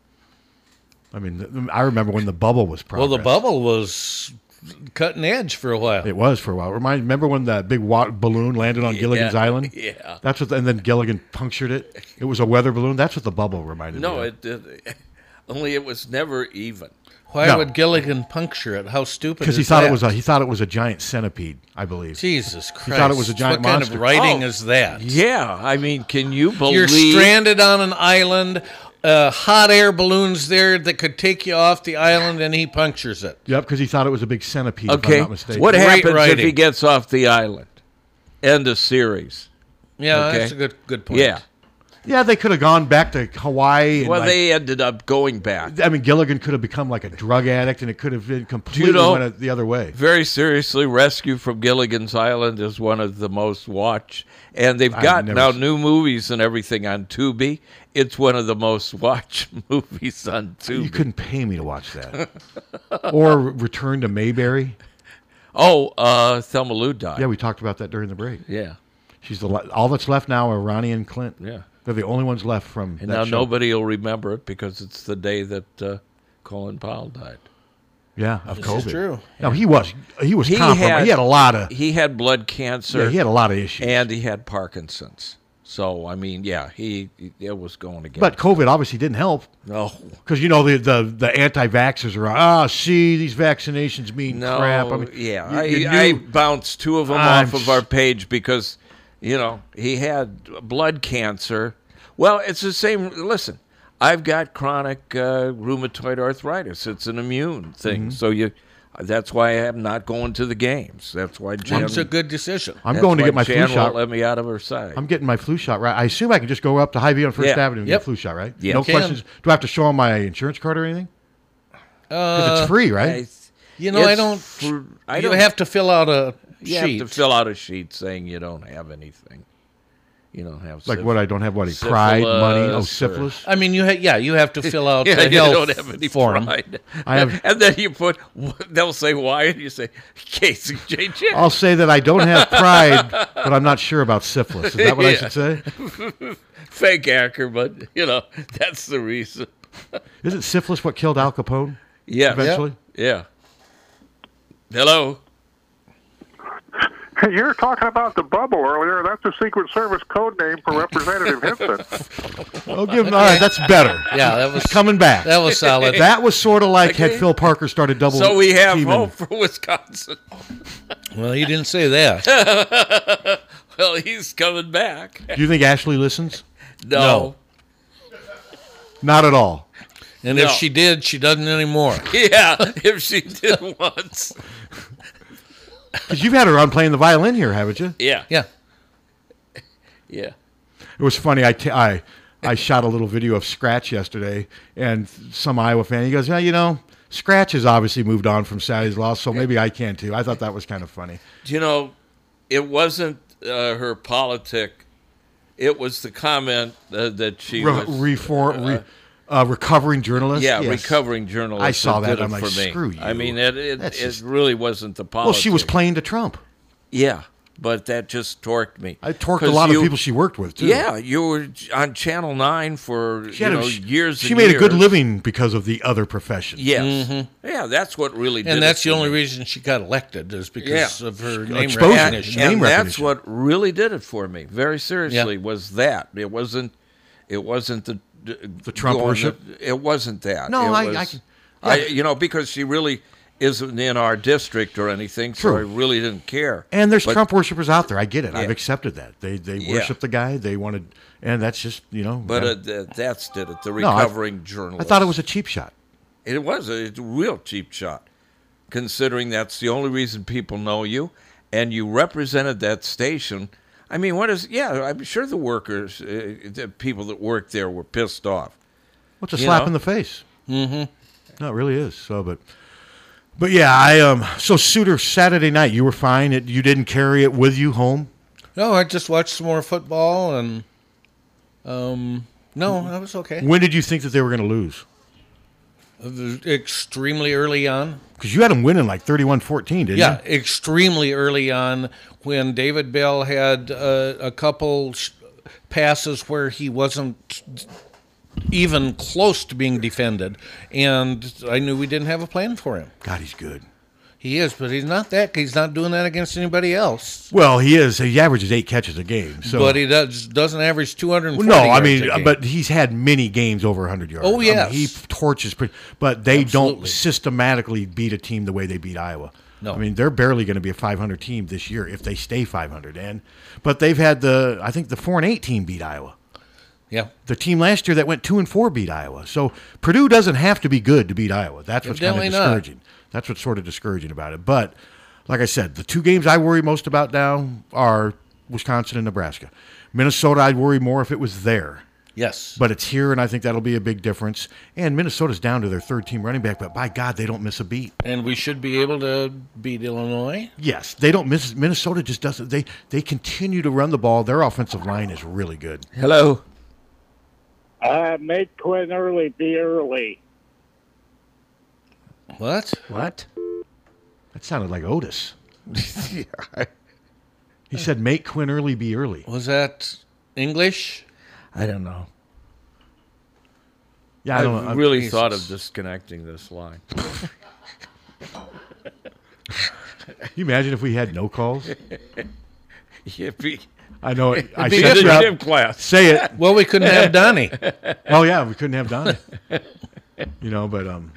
I mean, I remember when the bubble was progress. Well, the bubble was cutting edge for a while. It was for a while. Remind remember when that big wa- balloon landed on Gilligan's Island? yeah. That's what, and then Gilligan punctured it. It was a weather balloon. That's what the bubble reminded me of. No, me. it did. Only it was never even. Why No. would Gilligan puncture it? How stupid! because he thought that? it was a he thought it was a giant centipede. I believe. Jesus Christ! He thought it was a giant what monster. kind of writing Oh, is that? Yeah, I mean, can you believe? You're stranded on an island. Uh, hot air balloons there that could take you off the island, and he punctures it. Yep, because he thought it was a big centipede. If Okay, I'm not mistaken. what Great happens if he gets off the island? End of series. Yeah, Okay. that's a good good point. Yeah. Yeah, they could have gone back to Hawaii. And Well, like- they ended up going back. I mean, Gilligan could have become like a drug addict, and it could have been completely you know, went the other way. Very seriously, Rescue from Gilligan's Island is one of the most watched, and they've got now seen- new movies and everything on Tubi. It's one of the most watched movies on Tubi. You couldn't pay me to watch that. or Return to Mayberry. Oh, uh, Thelma Lou died. Yeah, we talked about that during the break. Yeah. She's the all that's left now are Ronnie and Clint. Yeah. They're the only ones left from. And that now show. nobody will remember it because it's the day that uh, Colin Powell died. Yeah, of This COVID. is true. No, he was he was compromised. he had a lot of he had blood cancer. Yeah, he had a lot of issues. and he had Parkinson's. So I mean, yeah, he it was going again. But COVID obviously didn't help. No. Because you know the the, the anti-vaxxers are ah see these vaccinations mean no, crap. I mean, yeah, you- I, you I knew- bounced two of them I'm off of our page because, you know, he had blood cancer. Well, it's the same. Listen, I've got chronic uh, rheumatoid arthritis. It's an immune thing. Mm-hmm. So you, that's why I'm not going to the games. That's why Jan. That's a good decision. I'm going to get my flu Jan shot. Won't let me out of her sight. I'm getting my flu shot right. I assume I can just go up to Hy-Vee on First Yeah. Avenue and Yep. get a flu shot, right? Yeah. No Can. questions. Do I have to show them my insurance card or anything? Because Uh, it's free, right? You know, I don't. fr- I you don't- have to fill out a You sheet. have to fill out a sheet saying you don't have anything. You don't have Like syph- what? I don't have what? Pride, money, oh, syphilis or- I mean, you ha- yeah, you have to fill out yeah, the you don't have any form. pride. I have- and then you put. They'll say why, and you say Casey JJ. I'll say that I don't have pride, but I'm not sure about syphilis. Is that what I should say? Fake actor, but you know that's the reason. Isn't syphilis what killed Al Capone? Yeah, Eventually? Yeah. Hello. You're talking about the bubble earlier. That's a Secret Service code name for Representative Hinson. Oh, give him. All right, that's better. Yeah, that was coming back. That was solid. That was sort of like had Phil Parker started double. So we have teaming. hope for Wisconsin. Well, he didn't say that. well, he's coming back. Do you think Ashley listens? No. Not at all. And No. if she did, she doesn't anymore. Yeah, if she did once. Because you've had her on playing the violin here, haven't you? Yeah. Yeah. Yeah. It was funny. I, t- I, I shot a little video of Scratch yesterday, and some Iowa fan, he goes, yeah, you know, Scratch has obviously moved on from Sally's Law, so maybe I can too. I thought that was kind of funny. You know, it wasn't uh, her politic. It was the comment uh, that she Re- was reform, re- uh, recovering journalist. Yeah, Yes. recovering journalist. I saw that. that. I'm it like, me. screw you. I mean, it it, That's it just- really wasn't the policy. Well, she was playing to Trump. Yeah, but that just torqued me. I torqued a lot you- of people she worked with too. Yeah, you were on Channel Nine for She you had a- she- years. She and made a good living because of the other profession. Yes. Mhm. Yeah, that's what really did And it that's the for only me. reason she got elected is because Yeah. of her Exposure. name Exposure. recognition. and Name that's recognition. what really did it for me. Very seriously, Yeah. was that it wasn't it wasn't the The Trump going worship? the- it wasn't that. No, It I- was- I can- I you know because she really isn't in our district or anything, so True. I really didn't care. And there's But- Trump worshippers out there. I get it. I've accepted that. They they Yeah. worship the guy. They wanted, and that's just you know. But yeah. uh, that's did it. The No, I- recovering journalist. I thought it was a cheap shot. It was a, a real cheap shot, considering that's the only reason people know you, and you represented that station. I mean, what is? Yeah, I'm sure the workers, uh, the people that worked there, were pissed off. What's a You slap know? in the face? Mm-hmm. No, it really is. So, but, but yeah, I um. So Suitor Saturday night, you were fine. It, you didn't carry it with you home. No, I just watched some more football and um no, I was okay. When did you think that they were going to lose? Extremely early on. Because you had them winning like 31-14, didn't yeah, you? Yeah, extremely early on when David Bell had uh, a couple sh- passes where he wasn't even close to being defended, and I knew we didn't have a plan for him. God, he's good. He is, but he's not that. He's not doing that against anybody else. Well, he is. He averages eight catches a game. So, but he does doesn't average two hundred. Well, no, I mean, but he's had many games over 100 yards. Oh, I mean, yes. he torches, pretty, but they don't systematically beat a team the way they beat Iowa. No. I mean, they're barely going to be a 500 team this year if they stay 500. And but they've had the I think the four and eight team beat Iowa. Yeah. The team last year that went two and four beat Iowa. So Purdue doesn't have to be good to beat Iowa. That's what's kind of discouraging. not. Discouraging. That's what's sort of discouraging about it. But like I said, the two games I worry most about now are Wisconsin and Nebraska. Minnesota, I'd worry more if it was there. Yes. But it's here, and I think that'll be a big difference. And Minnesota's down to their third team running back, but by God, they don't miss a beat. And we should be able to beat Illinois. Yes, they don't miss. Minnesota just doesn't. They they continue to run the ball. Their offensive line is really good. Hello. Uh, make Quinn early, be early. What? What? That sounded like Otis. He said, "Make Quinn early, be early." Was that English? I don't know. Yeah, I I don't know. really Jesus. thought of disconnecting this line. Can you imagine if we had no calls? It'd I know it. I Be set in you the up. gym class. Say it. Well, we couldn't have Donnie. oh yeah, we couldn't have Donnie. you know, but um,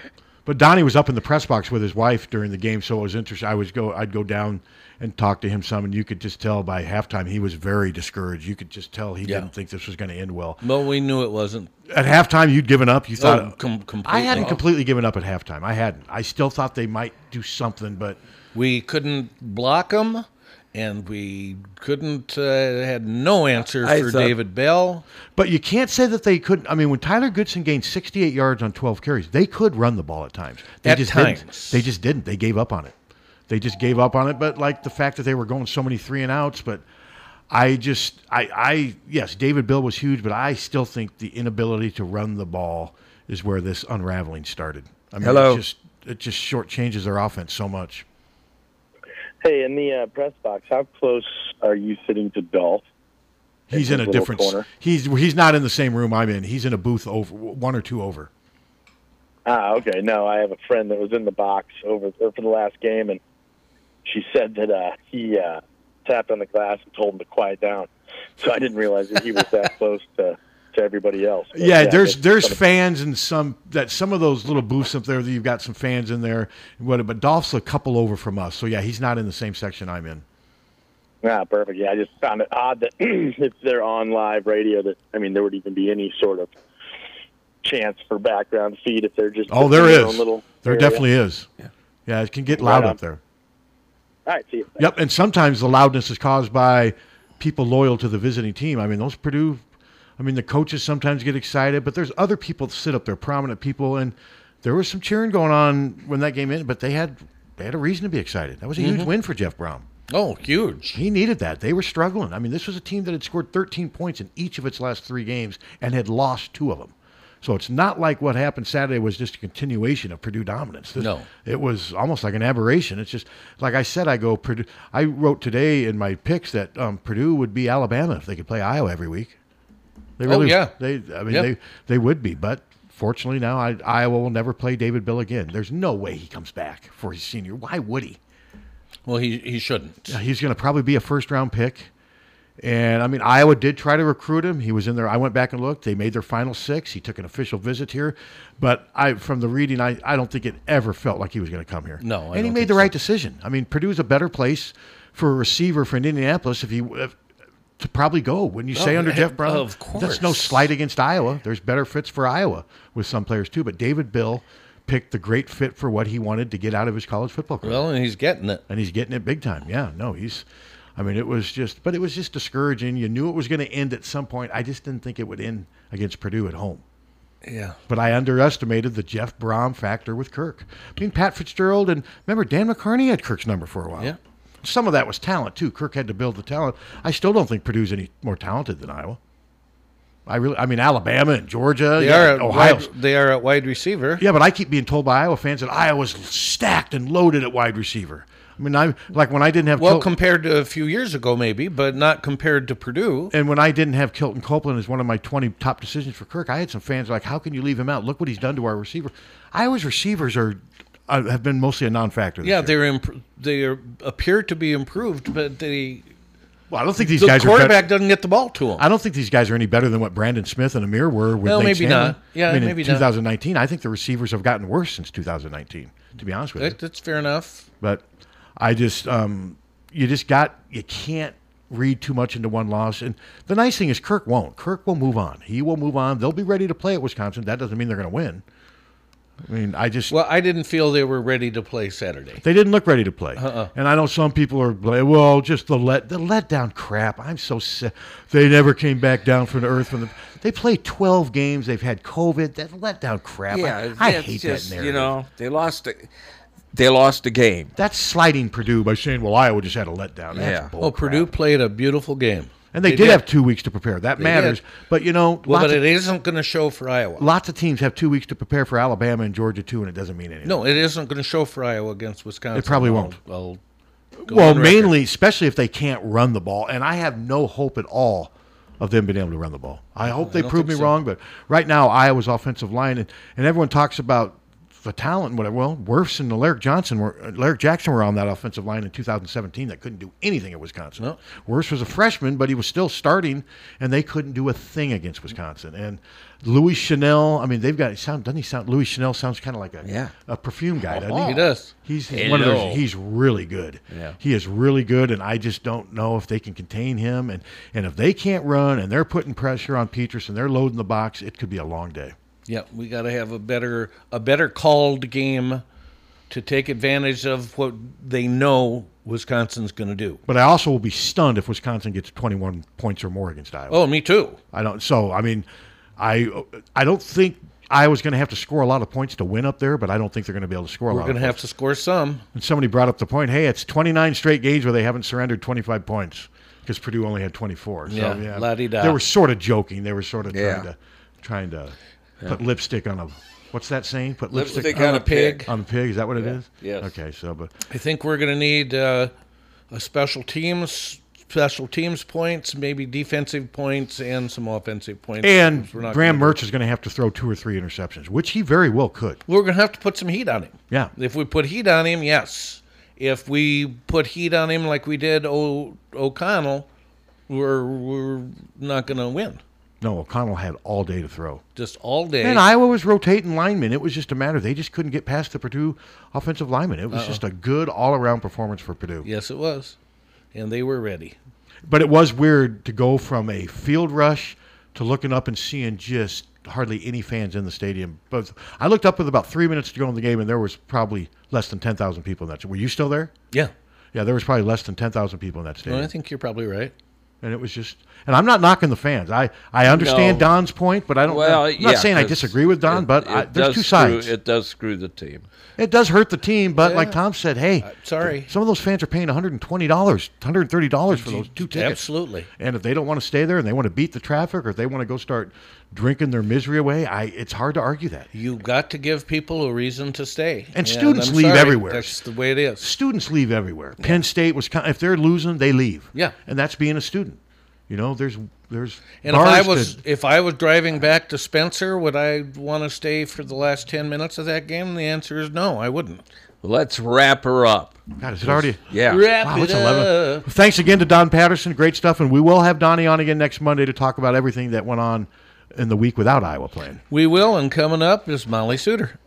but Donnie was up in the press box with his wife during the game, so it was interesting. I was go, I'd go down and talk to him some, and you could just tell by halftime he was very discouraged. You could just tell he Yeah. didn't think this was going to end well. Well, we knew it wasn't. At halftime, you'd given up. You Oh, thought com- completely. I hadn't completely given up at halftime. I hadn't. I still thought they might do something, but We couldn't block them, and we couldn't. Uh, had no answer I for thought- David Bell. But you can't say that they couldn't. I mean, when Tyler Goodson gained 68 yards on 12 carries, they could run the ball at times. They At just times. didn't. They just didn't. They gave up on it. They just gave up on it. But like the fact that they were going so many three and outs, but I just, I, I, yes, David Bell was huge, but I still think the inability to run the ball is where this unraveling started. I mean, Hello. It just, it just shortchanges their offense so much. Hey, in the uh, press box, how close are you sitting to Dolph? He's in a different. corner? He's he's not in the same room I'm in. He's in a booth over one or two over. Ah, okay. No, I have a friend that was in the box over or for the last game, and she said that uh, he uh, tapped on the glass and told him to quiet down. So I didn't realize that he was that close to to everybody else. But, Yeah, there's there's gonna- fans and some that some of those little booths up there that you've got some fans in there. What, but Dolph's a couple over from us, so yeah, he's not in the same section I'm in. Yeah, perfect. Yeah, I just found it odd that if they're on live radio, that I mean, there would even be any sort of chance for background feed if they're just Oh, there is in their is. own little There area. definitely is. Yeah, yeah, it can get loud Right up there. All right, see you. Yep, and sometimes the loudness is caused by people loyal to the visiting team. I mean, those Purdue, I mean, the coaches sometimes get excited, but there's other people that sit up there, prominent people, and there was some cheering going on when that game ended, but they had they had a reason to be excited. That was a huge Mhm. win for Jeff Brohm. Oh, huge! He needed that. They were struggling. I mean, this was a team that had scored 13 points in each of its last three games and had lost two of them. So it's not like what happened Saturday was just a continuation of Purdue dominance. This- No. it was almost like an aberration. It's just like I said. I go Purdue. I wrote today in my picks that um, Purdue would be Alabama if they could play Iowa every week. They Oh, really, yeah. They, I mean, Yep. they they would be, but fortunately now I, Iowa will never play David Bell again. There's no way he comes back for his senior. Why would he? Well, he he shouldn't. He's going to probably be a first round pick. And I mean, Iowa did try to recruit him. He was in there. I went back and looked. They made their final six. He took an official visit here, but I, from the reading, I, I don't think it ever felt like he was going to come here. No, I and he made the so. right decision. I mean, Purdue's a better place for a receiver for Indianapolis if he if, to probably go. Wouldn't you say Oh, under eh, Jeff Brohm? of course, That's no slight against Iowa. There's better fits for Iowa with some players too. But David Bell picked the great fit for what he wanted to get out of his college football career. Well, and he's getting it. And he's getting it big time. Yeah, no, he's. I mean, it was just, but it was just discouraging. You knew it was going to end at some point. I just didn't think it would end against Purdue at home. Yeah. But I underestimated the Jeff Brohm factor with Kirk. I mean, Pat Fitzgerald and remember Dan McCarney had Kirk's number for a while. Yeah. Some of that was talent too. Kirk had to build the talent. I still don't think Purdue's any more talented than Iowa. I really, I mean, Alabama and Georgia, They yeah, are at Ohio. they are at wide receiver. Yeah, but I keep being told by Iowa fans that Iowa's stacked and loaded at wide receiver. I mean, I like when I didn't have Well, Kil- compared to a few years ago, maybe, but not compared to Purdue. and when I didn't have Kelton Copeland as one of my 20 top decisions for Kirk, I had some fans like, "How can you leave him out? Look what he's done to our receiver." Iowa's receivers are have been mostly a non-factor. Yeah, year. they're imp- they are, appear to be improved, but they. Well, I don't think these the guys quarterback doesn't get the ball to him. I don't think these guys are any better than what Brandon Smith and Ihmir were with Well, Nate maybe Stanley. not. Yeah, I mean, maybe in not. 2019, I think the receivers have gotten worse since 2019. To be honest with you, That, that's fair enough. But I just, um, you just got, you can't read too much into one loss. And the nice thing is, Kirk won't. Kirk will move on. He will move on. They'll be ready to play at Wisconsin. That doesn't mean they're going to win. I mean, I just. Well, I didn't feel they were ready to play Saturday. They didn't look ready to play, Uh-uh. and I know some people are like, well, just the let the letdown crap. I'm so sick. They never came back down from the earth. From the they played 12 games. They've had COVID. That letdown crap. Yeah, I, I hate just, that narrative. You know, they lost. A, they lost a game. That's sliding Purdue by saying, well, Iowa just had a letdown. That's Yeah. bull Well, crap. Purdue played a beautiful game, And they, did, have two weeks to prepare. That They matters. did. But you know, Well, but it isn't going to show for Iowa. Lots of teams have two weeks to prepare for Alabama and Georgia too, and it doesn't mean anything. No, it isn't going to show for Iowa against Wisconsin. It probably won't. I'll well, mainly, especially if they can't run the ball, and I have no hope at all of them being able to run the ball. I hope I they prove me so. wrong, but right now Iowa's offensive line, and, and everyone talks about the talent, whatever. Well, Wirfs and Alaric Johnson were uh, Alaric Jackson were on that offensive line in 2017 that couldn't do anything at Wisconsin. No. Was a freshman, but he was still starting, and they couldn't do a thing against Wisconsin. And Louis Chenal, I mean, they've got sound. Doesn't he sound? Louis Chenal sounds kind of like a Yeah. a perfume guy, oh, doesn't he? He does. He's, he's one of those. He's really good. Yeah. He is really good, and I just don't know if they can contain him. And and if they can't run, and they're putting pressure on Petras, and they're loading the box, it could be a long day. Yeah, we got to have a better a better called game to take advantage of what they know Wisconsin's going to do. But I also will be stunned if Wisconsin gets 21 points or more against Iowa. Oh, me too. I don't. So I mean, I I don't think Iowa's going to have to score a lot of points to win up there, but I don't think they're going to be able to score a We're lot. going to have points. to score some. And somebody brought up the point. Hey, it's 29 straight games where they haven't surrendered 25 points because Purdue only had 24. So, Yeah, yeah, they were sort of joking. They were sort of Yeah. trying to trying to Yeah. put lipstick on a. What's that saying? Put lipstick, Lipstick on a pig. On a pig. Is that what it Yeah. is? Yes. Okay. So, but I think we're going to need uh, a special teams special teams points, maybe defensive points, and some offensive points. and Graham gonna- Mertz is going to have to throw two or three interceptions, which he very well could. We're going to have to put some heat on him. Yeah. If we put heat on him, yes. If we put heat on him like we did o- O'Connell, we're we're not going to win. No, O'Connell had all day to throw. Just all day. And Iowa was rotating linemen. It was just a matter they just couldn't get past the Purdue offensive linemen. It was Uh-oh. just a good all around performance for Purdue. Yes, it was. And they were ready. But it was weird to go from a field rush to looking up and seeing just hardly any fans in the stadium. But I looked up with about three minutes to go in the game, and there was probably less than ten thousand people in that. Were you still there? Yeah. Yeah, there was probably less than ten thousand people in that Well, stadium. I think you're probably right. And it was just and I'm not knocking the fans. I I understand No. Don's point, but I don't. Well, I'm not yeah, saying i disagree with Don, it- but it I, there's does two screw- sides. It does screw the team. It does hurt the team, but like Tom said, hey, uh, sorry. some of those fans are paying 120 dollars, 130 dollars for those two tickets. Absolutely. And if they don't want to stay there and they want to beat the traffic, or if they want to go start drinking their misery away, I it's hard to argue that. You've got to give people a reason to stay. And students I'm leave sorry, everywhere. That's the way it is. Students leave everywhere. Penn State was kind if they're losing, they leave. Yeah. and that's being a student. You know, there's there's And if I was to- if I was driving back to Spencer, would I want to stay for the last ten minutes of that game? The answer is no, I wouldn't. Let's wrap her up. God, is it already? Yeah. Wrap Wow, it it's 11. up. Thanks again to Don Patterson. Great stuff. And we will have Donnie on again next Monday to talk about everything that went on in the week without Iowa playing. We will, and coming up is Molly Suter.